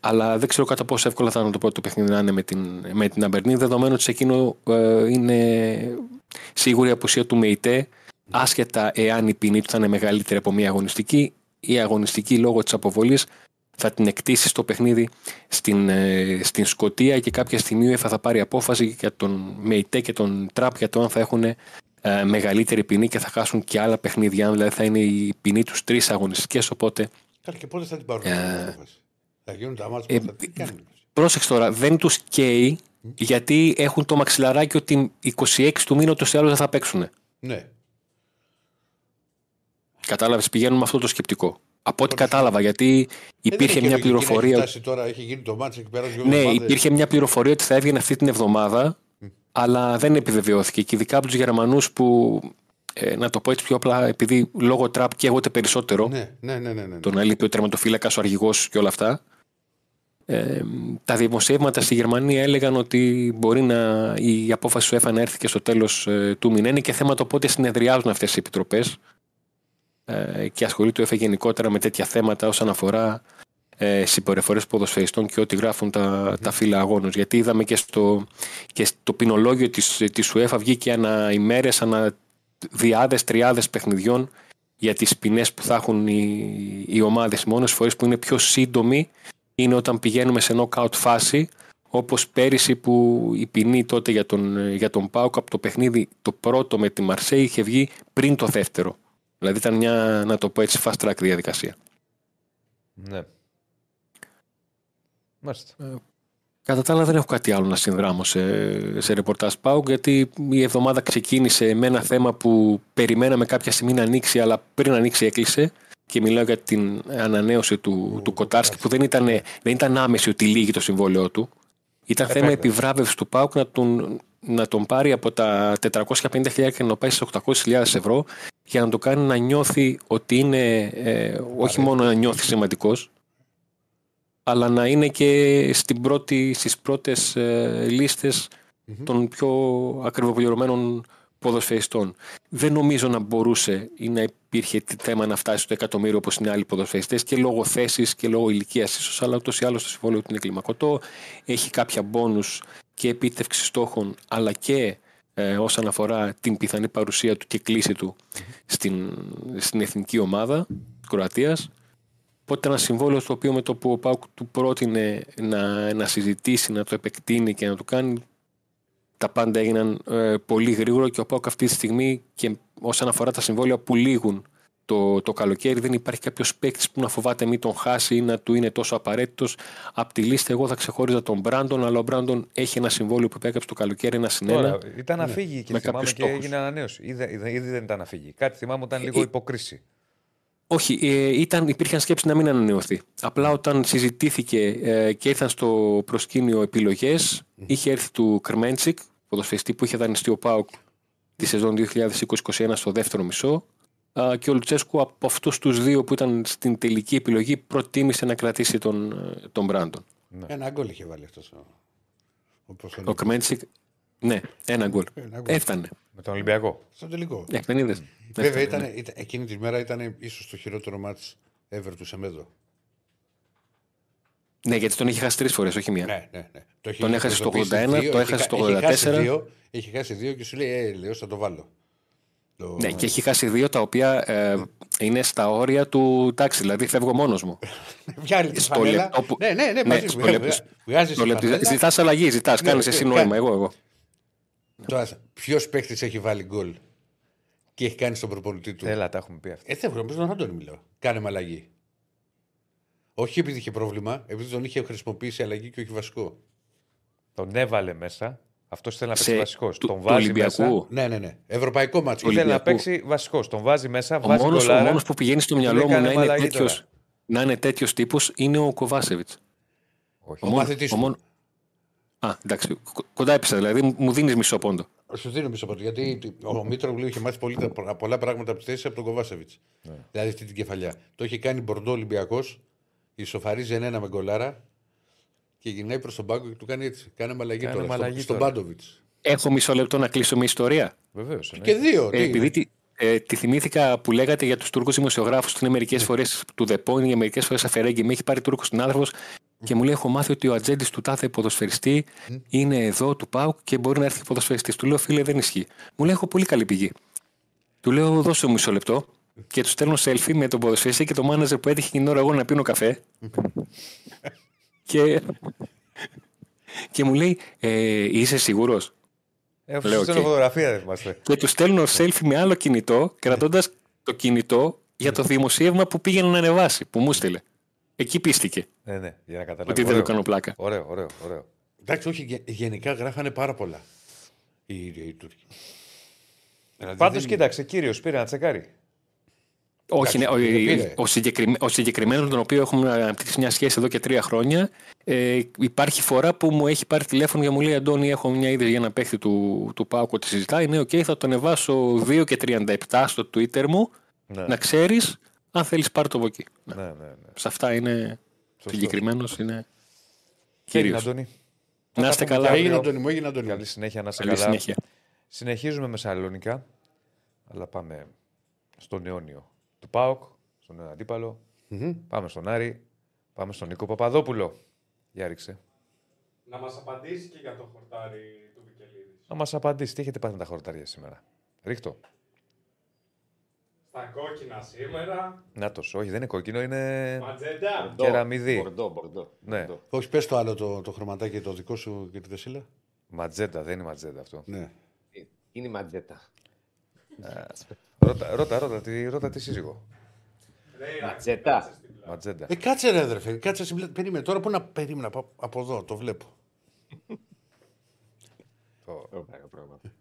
Speaker 7: Αλλά δεν ξέρω κατά πόσο εύκολα θα είναι το πρώτο παιχνίδι να είναι με την, με την Αμπερνή, δεδομένου ότι σε εκείνο ε, είναι σίγουρη η απουσία του ΜΕΙΤΕ, άσχετα εάν η ποινή του θα είναι μεγαλύτερη από μια αγωνιστική. Η αγωνιστική λόγω της αποβολής θα την εκτίσει στο παιχνίδι στην, ε, στην Σκωτία και κάποια στιγμή η UEFA θα πάρει απόφαση για τον ΜΕΙΤΕ και τον Τραπ για το αν θα έχουν ε, μεγαλύτερη ποινή και θα χάσουν και άλλα παιχνίδια. Αν δηλαδή θα είναι η ποινή τους τρεις αγωνιστικές. Οπότε
Speaker 2: Καλά, και πότε θα την πάρουν
Speaker 7: Ε,
Speaker 2: αυτή την απόφαση. Θα γίνουν τα μάτια
Speaker 7: ε,
Speaker 2: που θα τι κάνουν.
Speaker 7: πρόσεξε τώρα, δεν τους καίει γιατί έχουν το μαξιλαράκι ότι 26 του μήνα ούτω ή άλλω δεν θα παίξουν.
Speaker 2: Ναι.
Speaker 7: Κατάλαβες, πηγαίνουν με αυτό το σκεπτικό. Από ό,τι
Speaker 2: Τώρα
Speaker 7: κατάλαβα, γιατί υπήρχε
Speaker 2: Ε, δεν
Speaker 7: μια
Speaker 2: έχει λογική να
Speaker 7: πληροφορία.
Speaker 2: Έχει φτάσει τώρα, έχει γίνει το μάτσο εκεί πέρα. δύο
Speaker 7: Ναι,
Speaker 2: εβδομάδες.
Speaker 7: υπήρχε μια πληροφορία ότι θα έβγαινε αυτή την εβδομάδα, αλλά δεν επιβεβαιώθηκε. Και ειδικά από τους Γερμανούς που, ε, να το πω έτσι πιο απλά, επειδή λόγω τραπ καίγονται περισσότερο,
Speaker 2: Ναι, ναι, ναι. ναι, ναι.
Speaker 7: το να λείπει ο τερματοφύλακας, ο αρχηγό και όλα αυτά. Ε, τα δημοσιεύματα στη Γερμανία έλεγαν ότι μπορεί να, η απόφαση του ΕΦΑ να έρθει και στο τέλος ε, του μήνα. Είναι και θέμα το πότε συνεδριάζουν αυτές οι επιτροπές. Ε, και ασχολείται το ΕΦΑ γενικότερα με τέτοια θέματα όσον αφορά ε, συμπεριφορές ποδοσφαιριστών και ό,τι γράφουν τα, τα φύλλα αγώνων. Γιατί είδαμε και στο, και στο ποινολόγιο της της UEFA βγήκε ανά ημέρες, ανά διάδες, τριάδες παιχνιδιών για τις ποινές που θα έχουν οι, οι ομάδες. Οι μόνες φορές που είναι πιο σύντομοι είναι όταν πηγαίνουμε σε knockout φάση όπως πέρυσι που η ποινή τότε για τον, για τον Πάουκ από το παιχνίδι το πρώτο με τη Μαρσέη είχε βγει πριν το δεύτερο. Δηλαδή ήταν μια, να το πω έτσι, fast track διαδικασία.
Speaker 1: Ναι. Μάλιστα.
Speaker 7: Κατά τα άλλα δεν έχω κάτι άλλο να συνδράμω σε, σε ρεπορτάζ ΠΑΟΚ γιατί η εβδομάδα ξεκίνησε με ένα θέμα που περιμέναμε κάποια στιγμή να ανοίξει αλλά πριν ανοίξει έκλεισε και μιλάω για την ανανέωση του, του Κοτάρσκι που δεν ήταν, δεν ήταν άμεση ότι λύγει το συμβόλαιό του. Ήταν θέμα
Speaker 1: Επέκταση.
Speaker 7: επιβράβευσης του ΠΑΟΚ να τον, να τον πάρει από τα 450.000 και να το πάει στις 800.000 ευρώ για να το κάνει να νιώθει ότι είναι ε, όχι μόνο να νιώθει σημαντικός αλλά να είναι και στην πρώτη, στις πρώτες ε, λίστες των πιο ακριβοπληρωμένων ποδοσφαιριστών. Δεν νομίζω να μπορούσε ή να υπήρχε θέμα να φτάσει στο εκατομμύριο όπως είναι άλλοι ποδοσφαιριστές και λόγω θέσης και λόγω ηλικίας ίσως, αλλά ούτως ή άλλως το συμβόλαιο του είναι κλιμακωτό. Έχει κάποια μπόνους και επίτευξη στόχων, αλλά και ε, όσον αφορά την πιθανή παρουσία του και κλίση του στην, στην εθνική ομάδα της Κροατίας. Οπότε ένα συμβόλαιο στο οποίο με το που ο Πάουκ του πρότεινε να, να συζητήσει, να το επεκτείνει και να το κάνει, τα πάντα έγιναν ε, πολύ γρήγορα και ο Πάουκ αυτή τη στιγμή και όσον αφορά τα συμβόλαια που λήγουν το, το καλοκαίρι δεν υπάρχει κάποιος παίκτης που να φοβάται μη τον χάσει ή να του είναι τόσο απαραίτητος. Από τη λίστα, εγώ θα ξεχώριζα τον Μπράντον, αλλά ο Μπράντον έχει ένα συμβόλαιο που επέκαψε το καλοκαίρι, ένα συνένα.
Speaker 1: Τώρα, ήταν να φύγει και
Speaker 7: Με
Speaker 1: θυμάμαι
Speaker 7: κάποιους
Speaker 1: και
Speaker 7: στόχους.
Speaker 1: έγινε ανανέωση. Ήδη, ήδη, ήδη δεν ήταν να φύγει. Κάτι θυμάμαι όταν λίγο
Speaker 7: Ε,
Speaker 1: υποκρίση.
Speaker 7: Όχι, ε, ήταν, υπήρχαν σκέψεις να μην ανανεωθεί. Απλά όταν συζητήθηκε ε, και ήρθαν στο προσκήνιο επιλογές, είχε έρθει του Κρμέντσικ, ποδοσφαιριστή που είχε δανειστεί ο ΠΑΟΚ τη σεζόν 2020-2021 στο δεύτερο μισό α, και ο Λουτσέσκου από αυτούς τους δύο που ήταν στην τελική επιλογή προτίμησε να κρατήσει τον, ε, τον Μπράντον.
Speaker 2: Ένα γκολ είχε βάλει αυτός. Ο, ο, πώς το
Speaker 7: Ο
Speaker 2: λέει.
Speaker 7: Κρμέντσικ, ναι, ένα γκολ.
Speaker 2: Ένα γκολ.
Speaker 7: Έφτανε.
Speaker 1: Με τον Ολυμπιακό.
Speaker 2: Στο τελικό.
Speaker 7: Ναι, δεν είδες.
Speaker 2: Βέβαια,
Speaker 7: Έφτανε,
Speaker 2: ήταν, ήταν, εκείνη τη μέρα ήταν ίσως το χειρότερο μάτς ever του Σεμέδο.
Speaker 7: Ναι, γιατί τον είχε χάσει τρεις φορές, όχι μία.
Speaker 2: Ναι, ναι, ναι. Το είχε
Speaker 7: Τον έχασε στο
Speaker 2: ειδοποιήσει
Speaker 7: 81,
Speaker 2: δύο,
Speaker 7: το
Speaker 2: είχε
Speaker 7: έχασε
Speaker 2: χα-
Speaker 7: στο
Speaker 2: είχε χάσει
Speaker 7: 84.
Speaker 2: δύο, Είχε χάσει δύο και σου λέει, Ε, λέω, θα το βάλω. Το...
Speaker 7: Ναι, και έχει χάσει δύο τα οποία ε, είναι στα όρια του εντάξει, δηλαδή φεύγω μόνος μου. *laughs*
Speaker 2: Βγάλει τη
Speaker 7: στο
Speaker 2: φανέλα.
Speaker 7: λεπτό που-
Speaker 2: Ναι, ναι, ναι,
Speaker 7: Ναι,
Speaker 2: μαζί
Speaker 7: στο
Speaker 2: σου.
Speaker 7: λεπτό-
Speaker 2: Βγάζεις
Speaker 7: Το
Speaker 2: τη
Speaker 7: λεπτό-
Speaker 2: φανέλα.
Speaker 7: Ζητάς αλλαγή, ζητάς,
Speaker 2: Ναι,
Speaker 7: κάνεις
Speaker 2: ναι,
Speaker 7: εσύ
Speaker 2: κάνει.
Speaker 7: νόημα, εγώ, εγώ.
Speaker 2: Τώρα, ποιος παίχτη έχει βάλει γκολ και έχει κάνει στον προπονητή του;
Speaker 1: Έλα, τα έχουμε πει αυτά.
Speaker 2: Ε, δεν βρω, τον Αντώνη μιλάω. Κάνε με αλλαγή. Όχι επειδή είχε πρόβλημα, επειδή τον είχε χρησιμοποιήσει αλλαγή και όχι βασικό.
Speaker 1: Τον έβαλε μέσα. Αυτός θέλει να
Speaker 7: Σε-
Speaker 1: παίξει βασικός.
Speaker 7: του-
Speaker 1: Τον
Speaker 7: του
Speaker 1: βάζει
Speaker 7: Ολυμπιακού.
Speaker 1: μέσα.
Speaker 2: Ναι, ναι, ναι. Ευρωπαϊκό μάτσο.
Speaker 1: Ήθελε να
Speaker 7: Ολυμπιακού.
Speaker 1: παίξει βασικός. Τον βάζει μέσα,
Speaker 7: Ο
Speaker 1: βάζει
Speaker 7: μόνος, ο
Speaker 1: γκολάρα.
Speaker 7: μόνος που πηγαίνει στο
Speaker 1: του
Speaker 7: μυαλό
Speaker 1: λέει,
Speaker 7: μου
Speaker 1: «Κάνε
Speaker 7: να
Speaker 1: με
Speaker 7: είναι
Speaker 1: αλλαγή
Speaker 7: τέτοιος,
Speaker 1: τώρα».
Speaker 7: να είναι τέτοιος τύπος είναι ο Κοβάσεβιτς.
Speaker 1: Όχι.
Speaker 2: Ο
Speaker 7: μόνος-
Speaker 2: μαθητής
Speaker 7: ο
Speaker 2: μου.
Speaker 7: μόνο- Α, εντάξει, κο- κοντά έπεσα, δηλαδή μου δίνεις μισό πόντο.
Speaker 2: Σου δίνω μισό πόντο. Γιατί ο Μήτρογλου είχε μάθει πολύ, πολλά πράγματα από τη θέση από τον Κοβάσεβιτς.
Speaker 1: Ναι.
Speaker 2: Δηλαδή αυτή την κεφαλιά. Το είχε κάνει Μπορντό Ολυμπιακός, ισοφαρίζει ένα με γκολάρα και γυρνάει προς τον πάγκο και του κάνει έτσι. Κάνε με αλλαγή
Speaker 1: Κάνε
Speaker 2: τώρα.
Speaker 1: με
Speaker 2: στο-
Speaker 1: αλλαγή
Speaker 2: στον
Speaker 1: τώρα.
Speaker 2: Πάντοβιτ.
Speaker 7: Έχω μισό λεπτό να κλείσω μια ιστορία.
Speaker 1: Βεβαίως.
Speaker 2: Και δύο.
Speaker 7: Ε,
Speaker 2: τι είναι.
Speaker 7: επειδή τη, ε, τη θυμήθηκα που λέγατε για τους Τούρκους δημοσιογράφους, που είναι μερικές φορές του ΔΕΠΟ, είναι μερικές φορές αφαιρέγγι. Με έχει πάρει Τούρκος συνάδελφος και μου λέει: Έχω μάθει ότι ο ατζέντης του τάδε ποδοσφαιριστή είναι εδώ του ΠΑΟΚ και μπορεί να έρθει ποδοσφαιριστής. Του λέω: Φίλε, δεν ισχύει. Μου λέει: Έχω πολύ καλή πηγή. Του λέω: Δώσε μου μισό λεπτό και τους στέλνω selfie με τον ποδοσφαιριστή και τον μάναζερ που έτυχε την ώρα εγώ να πίνω καφέ. Και, και μου λέει: ε, Είσαι σίγουρος;
Speaker 1: Ε, αφού
Speaker 7: Λέω,
Speaker 1: σου στέλνω
Speaker 7: «Ok».
Speaker 1: φωτογραφία δεν θυμάστε.
Speaker 7: Και τους στέλνω selfie με άλλο κινητό, κρατώντας το κινητό για το δημοσίευμα που πήγαινε να ανεβάσει, που μου στείλε. Εκεί πείστηκε
Speaker 1: Ναι, ναι, για να καταλάβω.
Speaker 7: ότι δεν
Speaker 1: Ωραίο.
Speaker 7: του κάνω πλάκα.
Speaker 1: Ωραίο, ωραίο, ωραίο.
Speaker 2: Εντάξει, όχι, γε- γενικά γράφανε πάρα πολλά οι, οι, οι Τούρκοι. Δηλαδή,
Speaker 1: Πάντως
Speaker 2: δεν-
Speaker 1: κοίταξε, κύριος πήρε να τσεκάρει.
Speaker 7: Όχι, ναι, ο,
Speaker 2: δεν πήρε.
Speaker 7: ο, συγκεκριμέ, ο συγκεκριμένος, τον οποίο έχουμε αναπτύξει μια σχέση εδώ και τρία χρόνια, ε, υπάρχει φορά που μου έχει πάρει τηλέφωνο και μου λέει: Αντώνη, έχω μια είδηση για ένα παίχτη του, του ΠΑΟΚ ότι συζητάει. Ναι, οκ, θα τον ανεβάσω 2 και 37 στο Twitter μου.
Speaker 1: Ναι,
Speaker 7: Να ξέρεις, αν θέλεις, πάρε το από εκεί.
Speaker 1: ναι, ναι. ναι.
Speaker 7: Σε αυτά είναι
Speaker 1: Σωστό.
Speaker 7: συγκεκριμένος. Είναι
Speaker 1: Έγινε,
Speaker 7: κύριο.
Speaker 1: Αντώνη.
Speaker 7: Να είστε
Speaker 1: τα πούμε
Speaker 7: καλά.
Speaker 1: και
Speaker 2: Έγινε
Speaker 1: αύριο.
Speaker 2: Αντώνη μου, έγινε Αντώνη μου.
Speaker 1: Καλή συνέχεια, να είστε
Speaker 7: Καλή
Speaker 1: καλά.
Speaker 7: συνέχεια.
Speaker 1: Συνεχίζουμε με Σαλονικά, αλλά πάμε στον αιώνιο του ΠΑΟΚ, στον νέο αντίπαλο.
Speaker 2: Μμμ.
Speaker 1: Πάμε στον Άρη, πάμε στον Νίκο Παπαδόπουλο. Για ρίξε.
Speaker 6: Να μας απαντήσει και για το χορτάρι του Βικελίδης.
Speaker 1: Να μας απαντήσει, τι έχετε πάθει με τα χορτάρια σήμερα; Ρίχτω.
Speaker 6: Στα κόκκινα σήμερα.
Speaker 1: Νάτος, όχι δεν είναι κόκκινο, είναι
Speaker 6: Ματζέντα.
Speaker 1: κεραμιδί.
Speaker 8: Μπορντό, μπορντό.
Speaker 1: Ναι,
Speaker 2: Όχι, πες το άλλο το, το χρωματάκι το δικό σου και τη Δεσίλα.
Speaker 1: ματζέντα, δεν είναι ματζέντα αυτό.
Speaker 2: Ναι.
Speaker 8: Είναι η ματζέτα.
Speaker 1: Ρώτα, ρώτα, ρώτα, τη, ρώτα τη σύζυγο.
Speaker 8: Ματζέτα.
Speaker 1: Ματζέντα.
Speaker 2: Ε, κάτσε ρε αδερφέ, κάτσε συμπλέ... Περίμενε τώρα που να περίμενα από, από εδώ, το βλέπω.
Speaker 1: Πω,
Speaker 8: Ωραία πράγματα.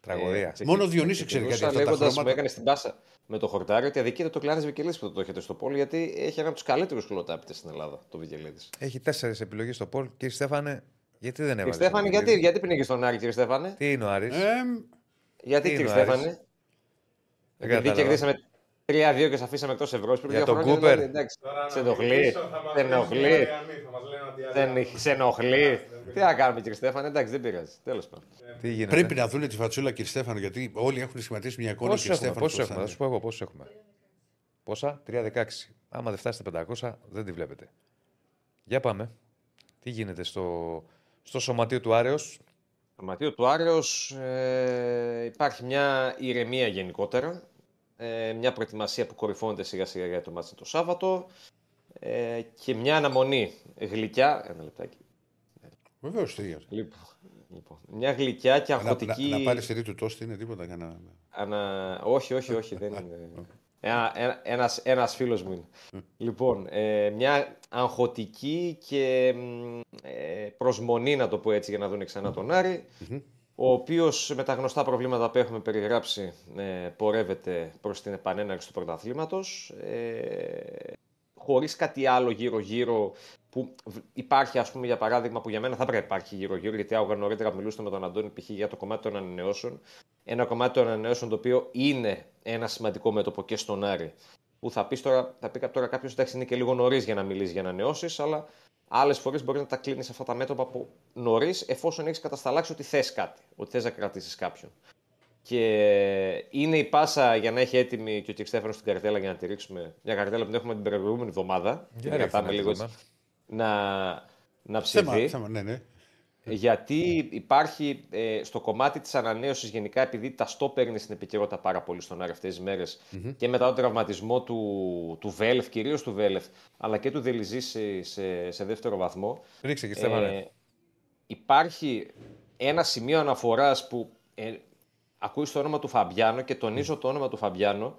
Speaker 1: Τραγωδία.
Speaker 8: Ε,
Speaker 2: Μόνο ο
Speaker 8: ξεκι-
Speaker 2: Διονύσης ξέρει κάτι
Speaker 8: ξεκινούσα
Speaker 2: αυτά τα
Speaker 8: λέγοντας,
Speaker 2: χρώματα.
Speaker 8: Μου έκανε στην πάσα με το χορτάρι ότι αδικείται το κλάνης Βικελίδης που το έχετε στο πόλο γιατί έχει ένα από τους καλύτερους κουλοτάπητες στην Ελλάδα, το Βικελίδης.
Speaker 1: Έχει τέσσερις επιλογές στο Πολ. Κύριε Στέφανε, γιατί δεν
Speaker 8: Κύριε
Speaker 1: έβαλε.
Speaker 8: Στέφανε, γιατί, γιατί πνίγει τον Άρη, κύριε Στέφανε;
Speaker 1: Τι είναι ο Άρης;
Speaker 2: Ε,
Speaker 8: Γιατί,
Speaker 1: τι
Speaker 8: κύριε
Speaker 1: είναι ο Άρης;
Speaker 8: Στέφανε;
Speaker 1: Δεν
Speaker 8: Επειδή
Speaker 1: κατάλαβα.
Speaker 8: κερδίσαμε 3-2 και σα αφήσαμε εκτός Ευρώπη πριν
Speaker 1: Για
Speaker 8: δύο
Speaker 1: τον
Speaker 8: χρόνια.
Speaker 1: Κούπερ.
Speaker 8: δηλαδή, εντάξει,
Speaker 6: Τώρα
Speaker 8: σε
Speaker 6: να
Speaker 8: ενοχλεί.
Speaker 6: μιλήσω, θα μας
Speaker 8: Σε
Speaker 6: λένε
Speaker 8: ενοχλεί.
Speaker 6: αντιαριανοί, θα μας λένε αντιαριανοί.
Speaker 8: Δεν σε ενοχλεί. Τι να κάνουμε, κύριε Στέφανε, εντάξει, δεν πειράζει. Τέλος πάντων.
Speaker 1: Τι γίνεται.
Speaker 2: πρέπει να δουν τη φατσούλα κύριε Στέφανο γιατί όλοι έχουν σχηματίσει μια εικόνα
Speaker 1: Πόσο
Speaker 2: κύριε
Speaker 1: έχουμε,
Speaker 2: Στέφανο.
Speaker 1: πόσο
Speaker 2: πώς
Speaker 1: έχουμε,
Speaker 2: θα
Speaker 1: θα σου πω εγώ πόσο έχουμε. Πόσα, 316. Άμα δεν φτάσετε 500, δεν τη βλέπετε. Για πάμε. Τι γίνεται στο, στο σωματείο του Άρεος;
Speaker 8: Στο Ματίο του Άρεος ε, υπάρχει μια ηρεμία γενικότερα. Ε, μια προετοιμασία που κορυφώνεται σιγά σιγά για το μάτι το Σάββατο. Ε, και μια αναμονή γλυκιά. Ένα λεπτάκι.
Speaker 2: Βεβαίως τι γίνεται.
Speaker 8: Λοιπόν, λοιπόν, μια γλυκιά και
Speaker 2: Να, να,
Speaker 8: αγχωτική.
Speaker 2: να πάρεις σερή του τόστι είναι τίποτα για να.
Speaker 8: Ανα... Όχι, όχι, όχι, δεν είναι. *laughs* Ένα, ένα, ένας, ένας φίλος μου είναι. λοιπόν, ε, μια αγχωτική και μ, ε, προσμονή, να το πω έτσι, για να δουν ξανά τον Άρη, ο οποίος με τα γνωστά προβλήματα που έχουμε περιγράψει ε, πορεύεται προς την επανέναρξη του πρωταθλήματος, ε, χωρίς κάτι άλλο γύρω-γύρω που β- υπάρχει, ας πούμε, για παράδειγμα, που για μένα θα πρέπει να υπάρχει γύρω-γύρω, γιατί άκουγα νωρίτερα μιλούσατε με τον Αντώνη π.χ. για το κομμάτι των ανανεώσεων. Ένα κομμάτι των ανανεώσεων το οποίο είναι ένα σημαντικό μέτωπο και στον Άρη. Που θα πεις τώρα, θα πει τώρα κάποιος, εντάξει, είναι και λίγο νωρίς για να μιλήσεις για ανανεώσεις, αλλά άλλες φορές μπορείς να τα κλείνεις αυτά τα μέτωπα από νωρίς, εφόσον έχεις κατασταλάξει ότι θες κάτι, ότι θες να κρατήσεις κάποιον. Και είναι η πάσα για να έχει έτοιμη και ο κ. Στέφανος στην καρτέλα για να τη ρίξουμε. Μια καρτέλα που την έχουμε την προηγούμενη εβδομάδα.
Speaker 1: Για
Speaker 8: Την
Speaker 1: ρίξτε
Speaker 8: κρατάμε
Speaker 1: ένα
Speaker 8: λίγο
Speaker 1: θέμα.
Speaker 8: έτσι να, να
Speaker 2: Θέμα,
Speaker 8: ψηθεί.
Speaker 2: θέμα, ναι, ναι.
Speaker 8: Γιατί υπάρχει ε, στο κομμάτι της ανανέωσης γενικά, επειδή τα στόπερ είναι στην επικαιρότητα πάρα πολύ στον Άρη αυτές τις μερες και μετά τον τραυματισμό του, του Βέλεφ, κυρίως του Βέλεφ, αλλά και του Δελιζή σε, σε, σε δεύτερο βαθμό,
Speaker 1: Ρίξε και Στέφανε.
Speaker 8: ε, υπάρχει ένα σημείο αναφοράς που ε, ακούεις το όνομα του Φαμπιάνο και τονίζω το όνομα του Φαμπιάνο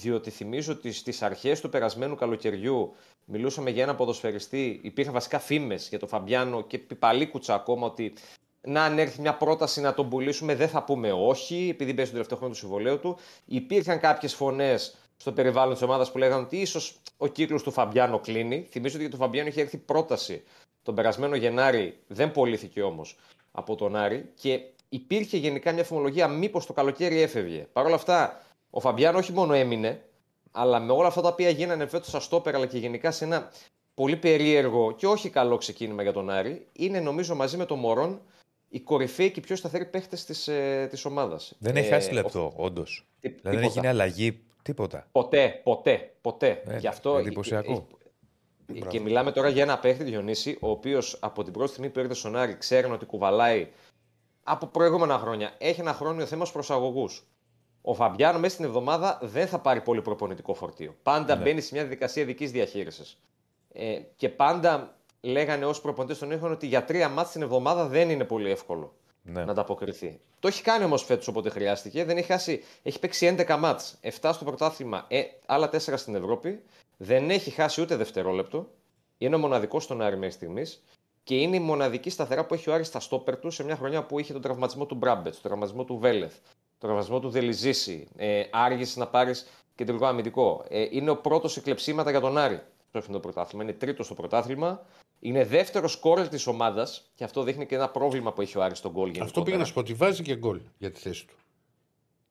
Speaker 8: διότι θυμίζω ότι στις αρχές του περασμένου καλοκαιριού μιλούσαμε για ένα ποδοσφαιριστή, υπήρχαν βασικά φήμες για τον Φαμπιάνο και πιπαλίκουτσα ακόμα ότι να αν έρθει μια πρόταση να τον πουλήσουμε δεν θα πούμε όχι επειδή παίζει τον τελευταίο χρόνο του συμβολέου του. Υπήρχαν κάποιες φωνές στο περιβάλλον της ομάδας που λέγανε ότι ίσως ο κύκλος του Φαμπιάνο κλείνει. Θυμίζω ότι για τον Φαμπιάνο είχε έρθει πρόταση τον περασμένο Γενάρη, δεν πωλήθηκε όμως από τον Άρη και υπήρχε γενικά μια φημολογία μήπως το καλοκαίρι έφευγε. Παρ' όλα αυτά, ο Φαμπιάνο όχι μόνο έμεινε, αλλά με όλα αυτά τα οποία γίνανε φέτος στα στόπερ, αλλά και γενικά σε ένα πολύ περίεργο και όχι καλό ξεκίνημα για τον Άρη, είναι νομίζω μαζί με τον Μωρόν οι κορυφαίοι και οι πιο σταθεροί παίχτες της ε, της ομάδας.
Speaker 1: δεν έχει χάσει λεπτό, όντως. Δηλαδή δεν έχει γίνει αλλαγή, τίποτα.
Speaker 8: Ποτέ, ποτέ, ποτέ.
Speaker 1: Ε,
Speaker 8: Γι' αυτό.
Speaker 1: εντυπωσιακό.
Speaker 8: ε, ε, Και μιλάμε τώρα για ένα παίχτη Διονύση, ο οποίος από την πρώτη στιγμή που έρχεται στον Άρη ξέρει ότι κουβαλάει από προηγούμενα χρόνια. Έχει ένα χρόνιο θέμα στους προσαγωγούς. Ο Φαμπιάνο μέσα στην εβδομάδα δεν θα πάρει πολύ προπονητικό φορτίο. Πάντα
Speaker 1: Ναι.
Speaker 8: μπαίνει σε μια διαδικασία δικής διαχείρισης. Ε, και πάντα λέγανε όσοι προπονητές τον είχαν ότι για τρία μάτς την εβδομάδα δεν είναι πολύ εύκολο
Speaker 1: Ναι.
Speaker 8: να ανταποκριθεί. Το έχει κάνει όμως φέτος όποτε χρειάστηκε. Δεν έχει, χάσει, έχει παίξει 11 μάτς, 7 στο πρωτάθλημα, ε, άλλα 4 στην Ευρώπη. Δεν έχει χάσει ούτε δευτερόλεπτο. Είναι ο μοναδικός στον Άρη μέχρι στιγμής. Και είναι η μοναδική σταθερά που έχει ο Άρης στα στόπερ του σε μια χρονιά που είχε τον τραυματισμό του Μπράμπετ, τον τραυματισμό του Βέλεθ, τον τραυματισμό του Δελιζήση. Ε, άργησες να πάρεις κεντρικό αμυντικό. Ε, είναι ο πρώτος σε κλεψίματα για τον Άρη στο φινό πρωτάθλημα. Είναι τρίτος στο πρωτάθλημα. Είναι δεύτερος σκόρερ της ομάδας και αυτό δείχνει και ένα πρόβλημα που έχει ο Άρης στον γκολ.
Speaker 2: Αυτό
Speaker 8: γενικότερα.
Speaker 2: πήγα να σου πω ότι βάζει και γκολ για τη θέση του.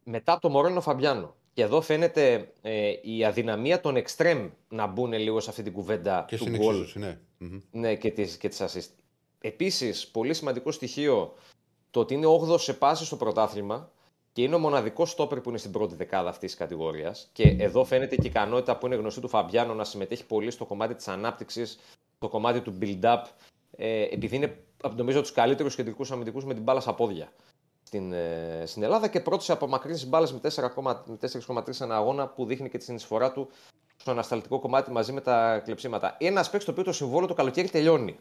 Speaker 8: Μετά από το Μωρένο Φαμπιάνο. Και εδώ φαίνεται ε, η αδυναμία των εξτρέμ να μπουν λίγο σε αυτή την κουβέντα
Speaker 2: Και
Speaker 8: του
Speaker 2: στην
Speaker 8: γκολ
Speaker 2: εξίσωση, ναι. Μμμ.
Speaker 8: ναι, και τις, και τις assist. Επίσης, πολύ σημαντικό στοιχείο το ότι είναι 8ο σε πάση στο πρωτάθλημα και είναι ο μοναδικός στόπερ που είναι στην πρώτη δεκάδα αυτής της κατηγορίας. Και εδώ φαίνεται και η ικανότητα που είναι γνωστή του Φαμπιάνο να συμμετέχει πολύ στο κομμάτι της ανάπτυξης, στο κομμάτι του build-up, ε, επειδή είναι νομίζω τους καλύτερους κεντρικούς αμυντικούς με την μπάλα στα πόδια στην, ε, στην Ελλάδα και πρώτος σε απομακρύνσεις μπάλες με 4,3 με 4,3 ένα αγώνα που δείχνει και τη συνεισφορά του στο ανασταλτικό κομμάτι μαζί με τα κλεψίματα. Ένας παίκτης το οποίο το συμβόλαιο το καλοκαίρι τελειώνει.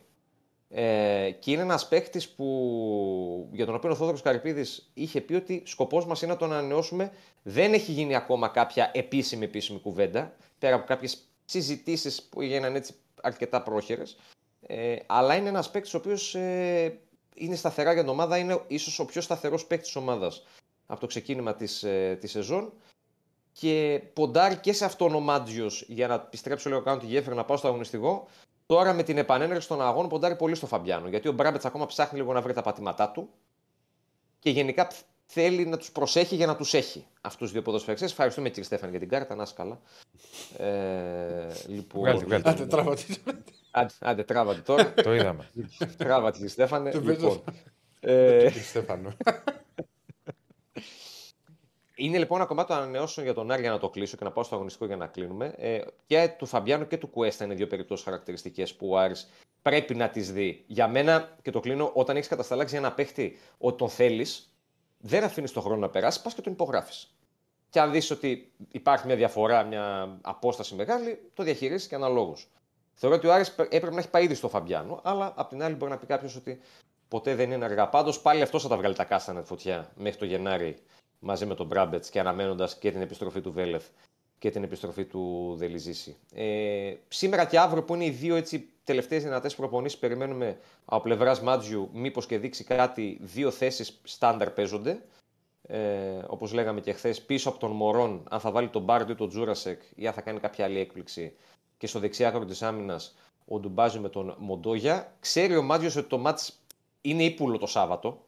Speaker 8: Ε, και είναι ένας παίκτης που, για τον οποίο ο Θόδωρος Καρυπίδης είχε πει ότι σκοπός μας είναι να τον ανανεώσουμε. Δεν έχει γίνει ακόμα κάποια επίσημη επίσημη κουβέντα, πέρα από κάποιες συζητήσεις που έγιναν έτσι αρκετά πρόχειρες. Ε, αλλά είναι ένας παίκτης ο οποίος ε, είναι σταθερά για την ομάδα, είναι ίσως ο πιο σταθερός παίκτης της ομάδας από το ξεκίνημα της ε, της σεζόν. Και ποντάρει και σε αυτόν ο Μάτζιο για να επιστρέψω λίγο κάνω τη γέφυρα να πάω στο αγωνιστικό. Τώρα με την επανέναρξη των αγώνων ποντάρει πολύ στο Φαμπιάνο. Γιατί ο Μπράμπετς ακόμα ψάχνει λίγο να βρει τα πατήματά του. Και γενικά θέλει να τους προσέχει για να τους έχει αυτούς του δύο ποδοσφαιριστές. Ευχαριστούμε κύριε Στέφαν για την κάρτα, να είσαι καλά. Ε, λοιπόν,
Speaker 1: Βγάλτε, βγάλτε.
Speaker 2: Άντε, τράβατε.
Speaker 8: άντε, άντε, τράβατε τώρα.
Speaker 1: Το είδαμε.
Speaker 8: τράβατε κύριε Στέφανε.
Speaker 2: Το
Speaker 8: λοιπόν,
Speaker 2: παίζω.
Speaker 8: ε,
Speaker 2: Κύριε Στέφανο.
Speaker 8: Είναι λοιπόν ένα κομμάτι των ανανεώσεων για τον Άρη για να το κλείσω και να πάω στο αγωνιστικό για να κλείνουμε. Ε, και του Φαμπιάνου και του Κουέστα είναι δύο περιπτώσει χαρακτηριστικές που ο Άρης πρέπει να τις δει. Για μένα, και το κλείνω, όταν έχεις κατασταλάξει ένα παίχτη ότι τον θέλεις, δεν αφήνεις τον χρόνο να περάσει, πας και τον υπογράφεις. Και αν δεις ότι υπάρχει μια διαφορά, μια απόσταση μεγάλη, το διαχειρίζει και αναλόγως. Θεωρώ ότι ο Άρης έπρεπε να έχει πάει ήδη στο Φαμπιάνο, αλλά απ' την άλλη μπορεί να πει κάποιος ότι ποτέ δεν είναι αργά. Πάντως πάλι αυτός θα τα βγάλει τα κάστανα τη φωτιά μέχρι το Γενάρη μαζί με τον Μπράμπετς και αναμένοντας και την επιστροφή του Βέλεφ και την επιστροφή του Δελιζήση. Ε, σήμερα και αύριο που είναι οι δύο έτσι τελευταίες δυνατές προπονήσεις περιμένουμε από πλευράς Μάτζιου μήπως και δείξει κάτι δύο θέσεις στάνταρ παίζονται. Ε, όπως λέγαμε και χθες πίσω από τον Μωρόν αν θα βάλει τον Μπάρντ ή τον Τζούρασεκ ή αν θα κάνει κάποια άλλη έκπληξη και στο δεξιάκρο της άμυνας ο Ντουμπάζη με τον Μοντόγια. Ξέρει ο Μάτζιος ότι το μάτς είναι ύπουλο το Σάββατο.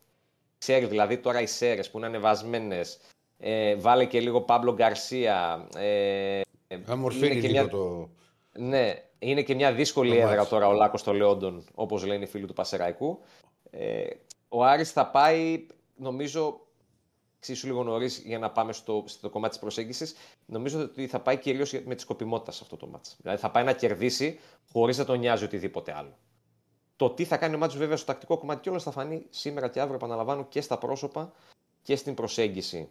Speaker 8: Ξέρει δηλαδή τώρα οι Σέρες που είναι ανεβασμένες. Ε, βάλε και λίγο Παύλο Γκαρσία. Ε,
Speaker 2: Αμορφαίνει
Speaker 8: είναι και
Speaker 2: λίγο
Speaker 8: μια-
Speaker 2: το.
Speaker 8: ναι, είναι και μια δύσκολη
Speaker 2: Το
Speaker 8: έδρα
Speaker 2: μάτς.
Speaker 8: τώρα ο Λάκος στο Λεόντον, όπως λένε οι φίλοι του Πασεραϊκού. Ε, ο Άρης θα πάει, νομίζω, εξίσου λίγο νωρίς για να πάμε στο, στο κομμάτι της προσέγγισης, νομίζω ότι θα πάει κυρίως με τη σκοπιμότητα σε αυτό το μάτς. Δηλαδή θα πάει να κερδίσει χωρίς να τον νοιάζει οτιδήποτε άλλο. Το τι θα κάνει ο Μάτσος βέβαια στο τακτικό κομμάτι και όλα θα φανεί σήμερα και αύριο, επαναλαμβάνω, και στα πρόσωπα και στην προσέγγιση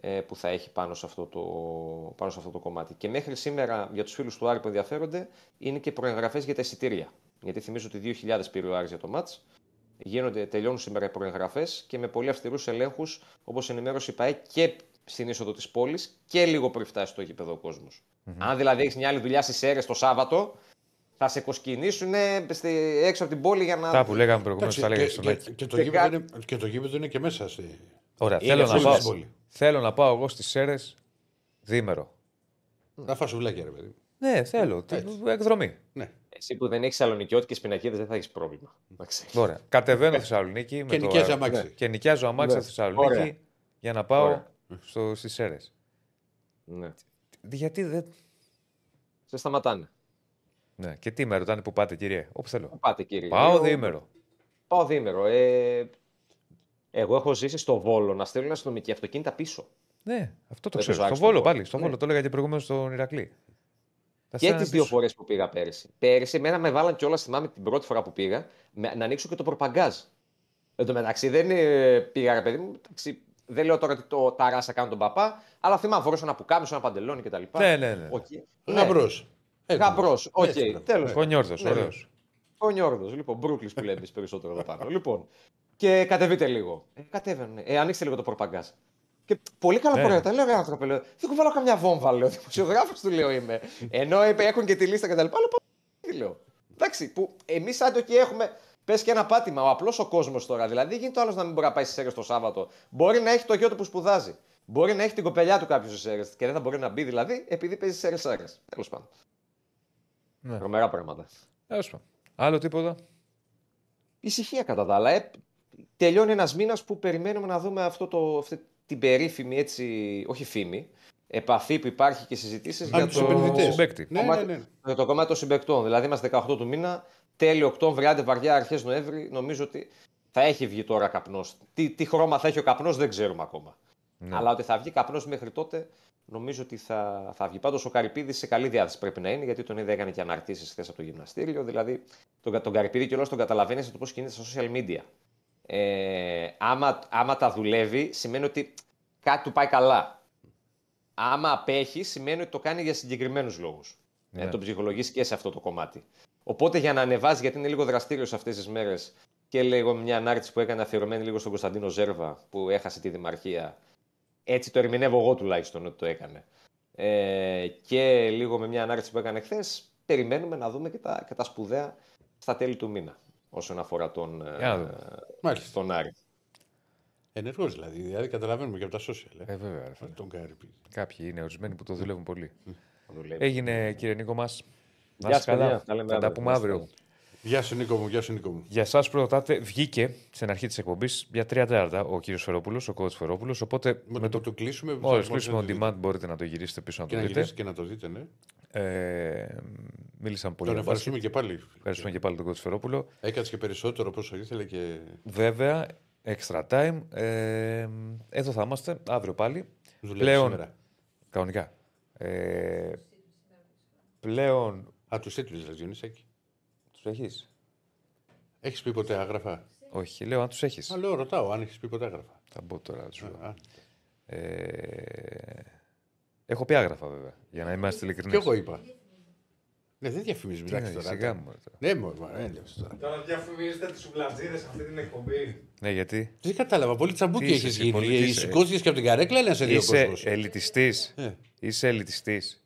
Speaker 8: ε, που θα έχει πάνω σε, αυτό το, πάνω σε αυτό το κομμάτι. Και μέχρι σήμερα, για τους φίλους του Άρη που ενδιαφέρονται, είναι και προεγγραφές για τα εισιτήρια. Γιατί θυμίζω ότι 2.000 πήρε ο Άρης για το μάτς. Γίνονται, τελειώνουν σήμερα οι προεγγραφές και με πολύ αυστηρούς ελέγχους, όπως ενημέρωσε η ΠαΕ και στην είσοδο της πόλης και λίγο πριν φτάσει στο γήπεδο ο κόσμος. Αν δηλαδή έχεις μια άλλη δουλειά στις αίρες το Σάββατο, θα σε κοσκινήσουν έξω από την πόλη για να.
Speaker 1: Τα που λέγαμε προηγουμένως,
Speaker 2: Εντάξει,
Speaker 1: τα λέγαμε
Speaker 2: και,
Speaker 1: στον
Speaker 2: και,
Speaker 1: Άκη.
Speaker 2: και, το
Speaker 8: Και
Speaker 2: γήπεδο
Speaker 8: κάτι-
Speaker 2: είναι, και το γήπεδο είναι και μέσα. Στη...
Speaker 1: Ωραία,
Speaker 8: Είναι
Speaker 1: θέλω να,
Speaker 8: πολύ
Speaker 1: πάω,
Speaker 2: δύσκολη.
Speaker 1: θέλω να πάω εγώ στις Σέρες διήμερο.
Speaker 2: Να φας σουβλάκια, ρε παιδί.
Speaker 1: Ναι, θέλω. Τι-
Speaker 2: Έτσι.
Speaker 1: Εκδρομή.
Speaker 2: Ναι.
Speaker 8: Εσύ που δεν έχεις σαλονικιώτικε πινακίδες δεν θα έχεις πρόβλημα. Εντάξει.
Speaker 1: Ωραία. Κατεβαίνω Θεσσαλονίκη με
Speaker 2: Και
Speaker 1: το
Speaker 2: νοικιάζει
Speaker 1: αε-
Speaker 2: αμάξι.
Speaker 1: και νοικιάζω αμάξι
Speaker 8: Ναι.
Speaker 1: στη Θεσσαλονίκη
Speaker 8: Ωραία.
Speaker 1: για να πάω
Speaker 8: Ωραία.
Speaker 1: στο, στις Σέρες.
Speaker 8: Ναι.
Speaker 1: Γιατί δεν...
Speaker 8: Σε σταματάνε.
Speaker 1: Ναι. Και τι με ρωτάνε που πάτε κύριε. Όπου θέλω.
Speaker 8: Πού πάτε κύριε;
Speaker 1: Πάω
Speaker 8: Λέω,
Speaker 1: διήμερο.
Speaker 8: Πάω διήμερο. Ε, εγώ έχω ζήσει στο Βόλο να στέλνουν αστυνομικοί αυτοκίνητα πίσω.
Speaker 1: Ναι, αυτό το
Speaker 8: Δεν
Speaker 1: ξέρω.
Speaker 8: το
Speaker 1: Στο
Speaker 8: άξιο
Speaker 1: Βόλο
Speaker 8: το
Speaker 1: πάλι. Στο
Speaker 8: Ναι.
Speaker 1: Βόλο το έλεγα και προηγουμένως στον Ηρακλή. Τα
Speaker 8: Και
Speaker 1: στέλνανε
Speaker 8: τις δύο
Speaker 1: πίσω.
Speaker 8: φορές που πήγα πέρυσι. Πέρυσι, εμένα με βάλαν κιόλας, θυμάμαι την πρώτη φορά που πήγα, με- να ανοίξω και το προπαγκάζ. Εν τω μεταξύ δεν ε, πήγα, ρε παιδί μου. εντάξει, δεν λέω τώρα ότι το ταράσα κάνω τον παπά, αλλά θυμάμαι φορούσα ένα πουκάμισο, ένα παντελόνι κτλ.
Speaker 1: Ναι, ναι, ναι.
Speaker 8: Οκ.
Speaker 2: Γαμπρός. Έτσι.
Speaker 8: Γαμπρός. Οκ,
Speaker 2: Έτσι, ναι.
Speaker 8: τέλος.
Speaker 1: Κονιόρδο,
Speaker 8: Ναι, ναι.
Speaker 1: ωραίος.
Speaker 8: Ο Νιόρδο. Λοιπόν, Μπρούκλι που λέμε εμείς περισσότερο εδώ πάνω. Λοιπόν, και κατεβείτε λίγο. Ε, κατέβαινε. Ε, ανοίξτε λίγο το προπαγκάζ. Και πολύ καλά
Speaker 1: Ναι.
Speaker 8: προϊόντα. Λέω ρε άνθρωπε, λέω, δεν κουβαλάω καμιά βόμβα, λέω. Δημοσιογράφος του λέω είμαι. Ενώ είπε, έχουν και τη λίστα κτλ. Λέω, τι λέω. Εντάξει, που εμείς αν το εκεί έχουμε. Πες και ένα πάτημα, ο απλός ο κόσμος τώρα. Δηλαδή, δεν γίνεται ο άλλος να μην μπορεί να πάει στις αίρες το Σάββατο. Μπορεί να έχει το γιο του που σπουδάζει. Μπορεί να έχει την κοπελιά του κάποιος στις αίρες και δεν θα μπορεί να μπει δηλαδή επειδή παίζει στις αίρες αίρες. Τέλος πάντων.
Speaker 1: Ναι.
Speaker 8: Τρομερά πράγματα.
Speaker 1: Τέλος πάντων. Άλλο τίποτα;
Speaker 8: Ησυχία κατά τα άλλα. Ε, τελειώνει ένας μήνας που περιμένουμε να δούμε αυτό το, αυτή την περίφημη έτσι, όχι φήμη, επαφή που υπάρχει και συζητήσεις
Speaker 2: Αν
Speaker 8: για
Speaker 2: τους
Speaker 8: το,
Speaker 2: επενδυτές.
Speaker 1: συμπαίκτη.
Speaker 2: Ναι, ναι,
Speaker 8: κομμάτι,
Speaker 2: ναι.
Speaker 8: για το κομμάτι των συμπεκτών. Δηλαδή είμαστε 18 του μήνα, τέλειο Οκτώβρη, άντε βαριά, αρχές Νοέμβρη. Νομίζω ότι θα έχει βγει τώρα καπνός. Τι, τι χρώμα θα έχει ο καπνός δεν ξέρουμε ακόμα.
Speaker 1: Ναι.
Speaker 8: Αλλά ότι θα βγει καπνός μέχρι τότε, νομίζω ότι θα, θα βγει. Πάντως ο Καρυπίδης σε καλή διάθεση πρέπει να είναι, γιατί τον είδα έκανε και αναρτήσεις χθες από το γυμναστήριο. Δηλαδή τον, τον Καρυπίδη και όλος τον καταλαβαίνεις το πώς κινείται στα social media. Ε, άμα, άμα τα δουλεύει, σημαίνει ότι κάτι του πάει καλά. Άμα απέχει, σημαίνει ότι το κάνει για συγκεκριμένους λόγους.
Speaker 1: Ναι.
Speaker 8: Ε, τον ψυχολογήσει και σε αυτό το κομμάτι. Οπότε για να ανεβάζει, γιατί είναι λίγο δραστήριος αυτές τις μέρες και λίγο μια ανάρτηση που έκανε αφιερωμένη λίγο στον Κωνσταντίνο Ζέρβα που έχασε τη δημαρχία. Έτσι το ερμηνεύω εγώ τουλάχιστον ότι το έκανε. Ε, και λίγο με μια ανάρτηση που έκανε χθες, περιμένουμε να δούμε και τα, και τα σπουδαία στα τέλη του μήνα. όσον αφορά τον, ε,
Speaker 1: Για να δούμε.
Speaker 2: Μάλιστα.
Speaker 8: τον Άρη.
Speaker 2: Ενεργός δηλαδή. Δηλαδή καταλαβαίνουμε και από τα social. Ε.
Speaker 1: Ε, βέβαια. ρε φίλε.
Speaker 2: Τον Κάρι. πει.
Speaker 1: Κάποιοι είναι ορισμένοι που το δουλεύουν πολύ.
Speaker 8: Δουλεύει.
Speaker 1: Έγινε κύριε Νίκο μας. Να
Speaker 8: Γεια
Speaker 1: είστε
Speaker 8: σας,
Speaker 1: καλά.
Speaker 8: παιδιά. Τα λέμε
Speaker 1: Θα τα
Speaker 8: αύριο.
Speaker 1: πούμε
Speaker 8: Να είστε
Speaker 1: αύριο.
Speaker 8: Καλά.
Speaker 2: Γεια σου Νίκο μου, γεια σου Νίκο μου.
Speaker 1: Για εσάς που ρωτάτε, βγήκε στην αρχή της εκπομπής για τρία τέταρτα ο κύριος Σφαιρόπουλος, ο coach Σφαιρόπουλος. Οπότε
Speaker 2: Με,
Speaker 1: με
Speaker 2: το,
Speaker 1: το
Speaker 2: το κλείσουμε. θα
Speaker 1: Μόλι
Speaker 2: μπορείτε
Speaker 1: κλείσουμε
Speaker 2: να
Speaker 1: on
Speaker 2: το δείτε.
Speaker 1: demand μπορείτε να το γυρίσετε πίσω να
Speaker 2: Και
Speaker 1: το
Speaker 2: να
Speaker 1: δείτε.
Speaker 2: γυρίσετε και να το δείτε, ναι.
Speaker 1: Ε, μίλησαν πολύ
Speaker 2: Τον
Speaker 1: για μπάσκετ.
Speaker 2: ευχαριστούμε και πάλι.
Speaker 1: Ευχαριστούμε και πάλι τον coach Σφαιρόπουλο.
Speaker 2: Έκατσε και περισσότερο όσο ήθελε και
Speaker 1: Βέβαια, extra time. Ε, εδώ θα είμαστε αύριο πάλι.
Speaker 2: δουλεύει
Speaker 1: Πλέον-
Speaker 2: σήμερα.
Speaker 1: Κανονικά. Ε, πλέον.
Speaker 2: Α, του έτοιμε, δηλαδή, Διονυσάκη.
Speaker 1: Τους έχεις;
Speaker 2: Έχεις πει ποτέ άγραφα;
Speaker 1: Όχι, λέω αν τους έχεις.
Speaker 2: Α, λέω, ρωτάω αν έχεις πει ποτέ άγραφα.
Speaker 1: Θα μπω τώρα. να σου λέω.
Speaker 2: Α,
Speaker 1: Ε, έχω πει άγραφα βέβαια, για να είμαστε ειλικρινείς.
Speaker 2: Και εγώ είπα. Ναι, δεν διαφημίζεις,
Speaker 1: Τι
Speaker 2: εντάξει
Speaker 1: είναι,
Speaker 2: τώρα.
Speaker 1: σιγά μου. ρε, τώρα.
Speaker 2: Ναι, μου, μα, έλεος τώρα.
Speaker 6: Τώρα διαφημίζετε τις σουβλατζίδες αυτή την εκπομπή.
Speaker 1: Ναι, γιατί;
Speaker 2: Δεν κατάλαβα, πολύ τσαμπούκι
Speaker 1: Τι είσαι
Speaker 2: έχεις
Speaker 1: εσύ,
Speaker 2: γίνει.
Speaker 1: πολύ, τι είσαι;
Speaker 2: Σηκώθηκες και από την καρέκλα, να σε δύο
Speaker 1: είσαι
Speaker 2: κόσμος;
Speaker 1: ελιτιστής.
Speaker 2: Ε.
Speaker 1: Είσαι ελιτιστής.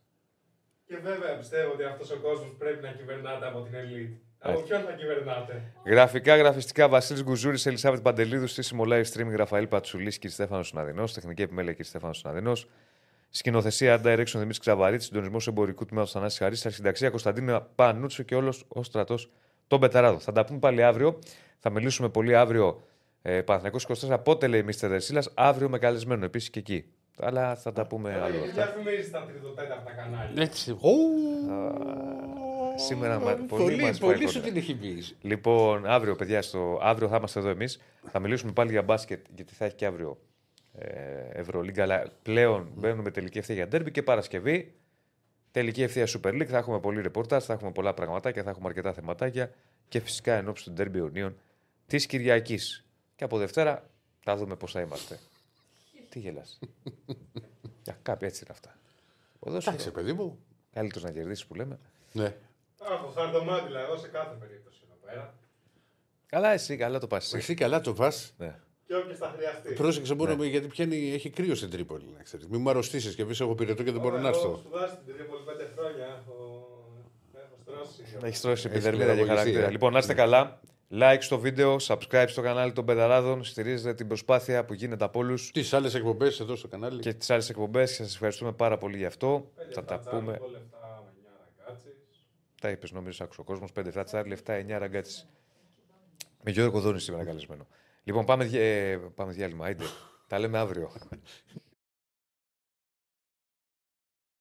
Speaker 6: Και βέβαια πιστεύω ότι αυτός ο κόσμος πρέπει να κυβερνάται από την ελίτ. Από
Speaker 1: Έτσι.
Speaker 6: ποιον θα κυβερνάται;
Speaker 1: Γραφικά, γραφιστικά Βασίλης Γκουζούρης, Ελισάβετ Παντελίδου, στήσιμο live streaming Ραφαήλ Πατσουλής και Στέφανος Συναδεινός, τεχνική επιμέλεια και Στέφανος Συναδεινός. Σκηνοθεσία Art Direction Δημήτρης Ξαβαρίτης, συντονισμός εμπορικού τμήματος Θανάση Χαρή, αρχινταξία Κωνσταντίνα Πανούτσο και όλος ο στρατός των Πεταράδων. Θα τα πούμε πάλι αύριο. Θα μιλήσουμε πολύ αύριο ε, Παναθηναϊκός 24. Πότε λέει Μίστερ Δερσίλας, αύριο με καλεσμένο επίσης και εκεί. Αλλά θα τα πούμε
Speaker 6: Τώρα
Speaker 1: άλλο
Speaker 6: γιατί
Speaker 1: αυτά.
Speaker 6: διαφημίζει τα τριτοτέταρτα κανάλια.
Speaker 2: Έτσι. Ω,
Speaker 1: Σήμερα μα- πολύ
Speaker 2: Πολύ,
Speaker 1: μας πάει
Speaker 2: πολύ σου
Speaker 1: κοντά.
Speaker 2: την έχει πει.
Speaker 1: Λοιπόν, αύριο, παιδιά, στο... αύριο θα είμαστε εδώ εμείς. Θα μιλήσουμε πάλι για μπάσκετ, γιατί θα έχει και αύριο ε, Ευρωλίγκα. Αλλά πλέον μπαίνουμε τελική ευθεία για ντέρμπι και Παρασκευή. Τελική ευθεία Super League. Θα έχουμε πολύ ρεπορτάζ, θα έχουμε πολλά πραγματάκια, θα έχουμε αρκετά θεματάκια και φυσικά εν ώψη του ντέρμπι Ιωνίων της Κυριακής. Και από Δευτέρα θα δούμε πώς θα είμαστε. Τι γελάς. *laughs* Για κάποια έτσι είναι αυτά.
Speaker 2: Εντάξει, παιδί μου.
Speaker 1: Καλύτερος να κερδίσεις που λέμε.
Speaker 2: Ναι.
Speaker 6: Αχ, ο Χαρδομάντιλα εδώ σε κάθε περίπτωση εδώ πέρα.
Speaker 1: Καλά, εσύ, καλά το πας.
Speaker 2: Εσύ καλά το πας.
Speaker 1: Ναι.
Speaker 6: Και όποιος θα χρειαστεί.
Speaker 2: Πρόσεξε μόνο με- γιατί πιάνει, έχει κρύο στην Τρίπολη. Να ξέρεις. Μην μου αρρωστήσεις και πει: Εγώ πυρετό και δεν μπορώ να
Speaker 6: Έχω
Speaker 2: έρθω.
Speaker 6: σπουδάσει στην Τρίπολη πέντε χρόνια. Έχω, έχω στρώσει.
Speaker 1: Έχεις τρώσει
Speaker 2: Έχεις
Speaker 1: επιδερμίδα και
Speaker 2: κληραγωγηθεί,
Speaker 1: χαρακτήρα.
Speaker 2: ε.
Speaker 1: Λοιπόν, να είστε καλά. Like στο βίντεο, subscribe στο κανάλι των Πενταράδων. Στηρίζετε την προσπάθεια που γίνεται από όλους
Speaker 2: Τις άλλες εκπομπές εδώ στο κανάλι.
Speaker 1: και τις άλλες εκπομπές. Σας ευχαριούμε πάρα πολύ γι' αυτό.
Speaker 6: Πέντε
Speaker 1: Θα τα
Speaker 6: φατζάρι,
Speaker 1: πούμε.
Speaker 6: εγώ λεφτά με 9 ραγκάτσις.
Speaker 1: Τα είπες, νομίζω, άκουσε ο κόσμος. 5 φράτσαρ, λεφτά 9 ραγκάτσι. Με Γιώργο Δόνη σήμερα καλεσμένο. Λοιπόν, πάμε, δια- ε, πάμε διάλειμμα. Άιντε. Τα λέμε αύριο. *laughs*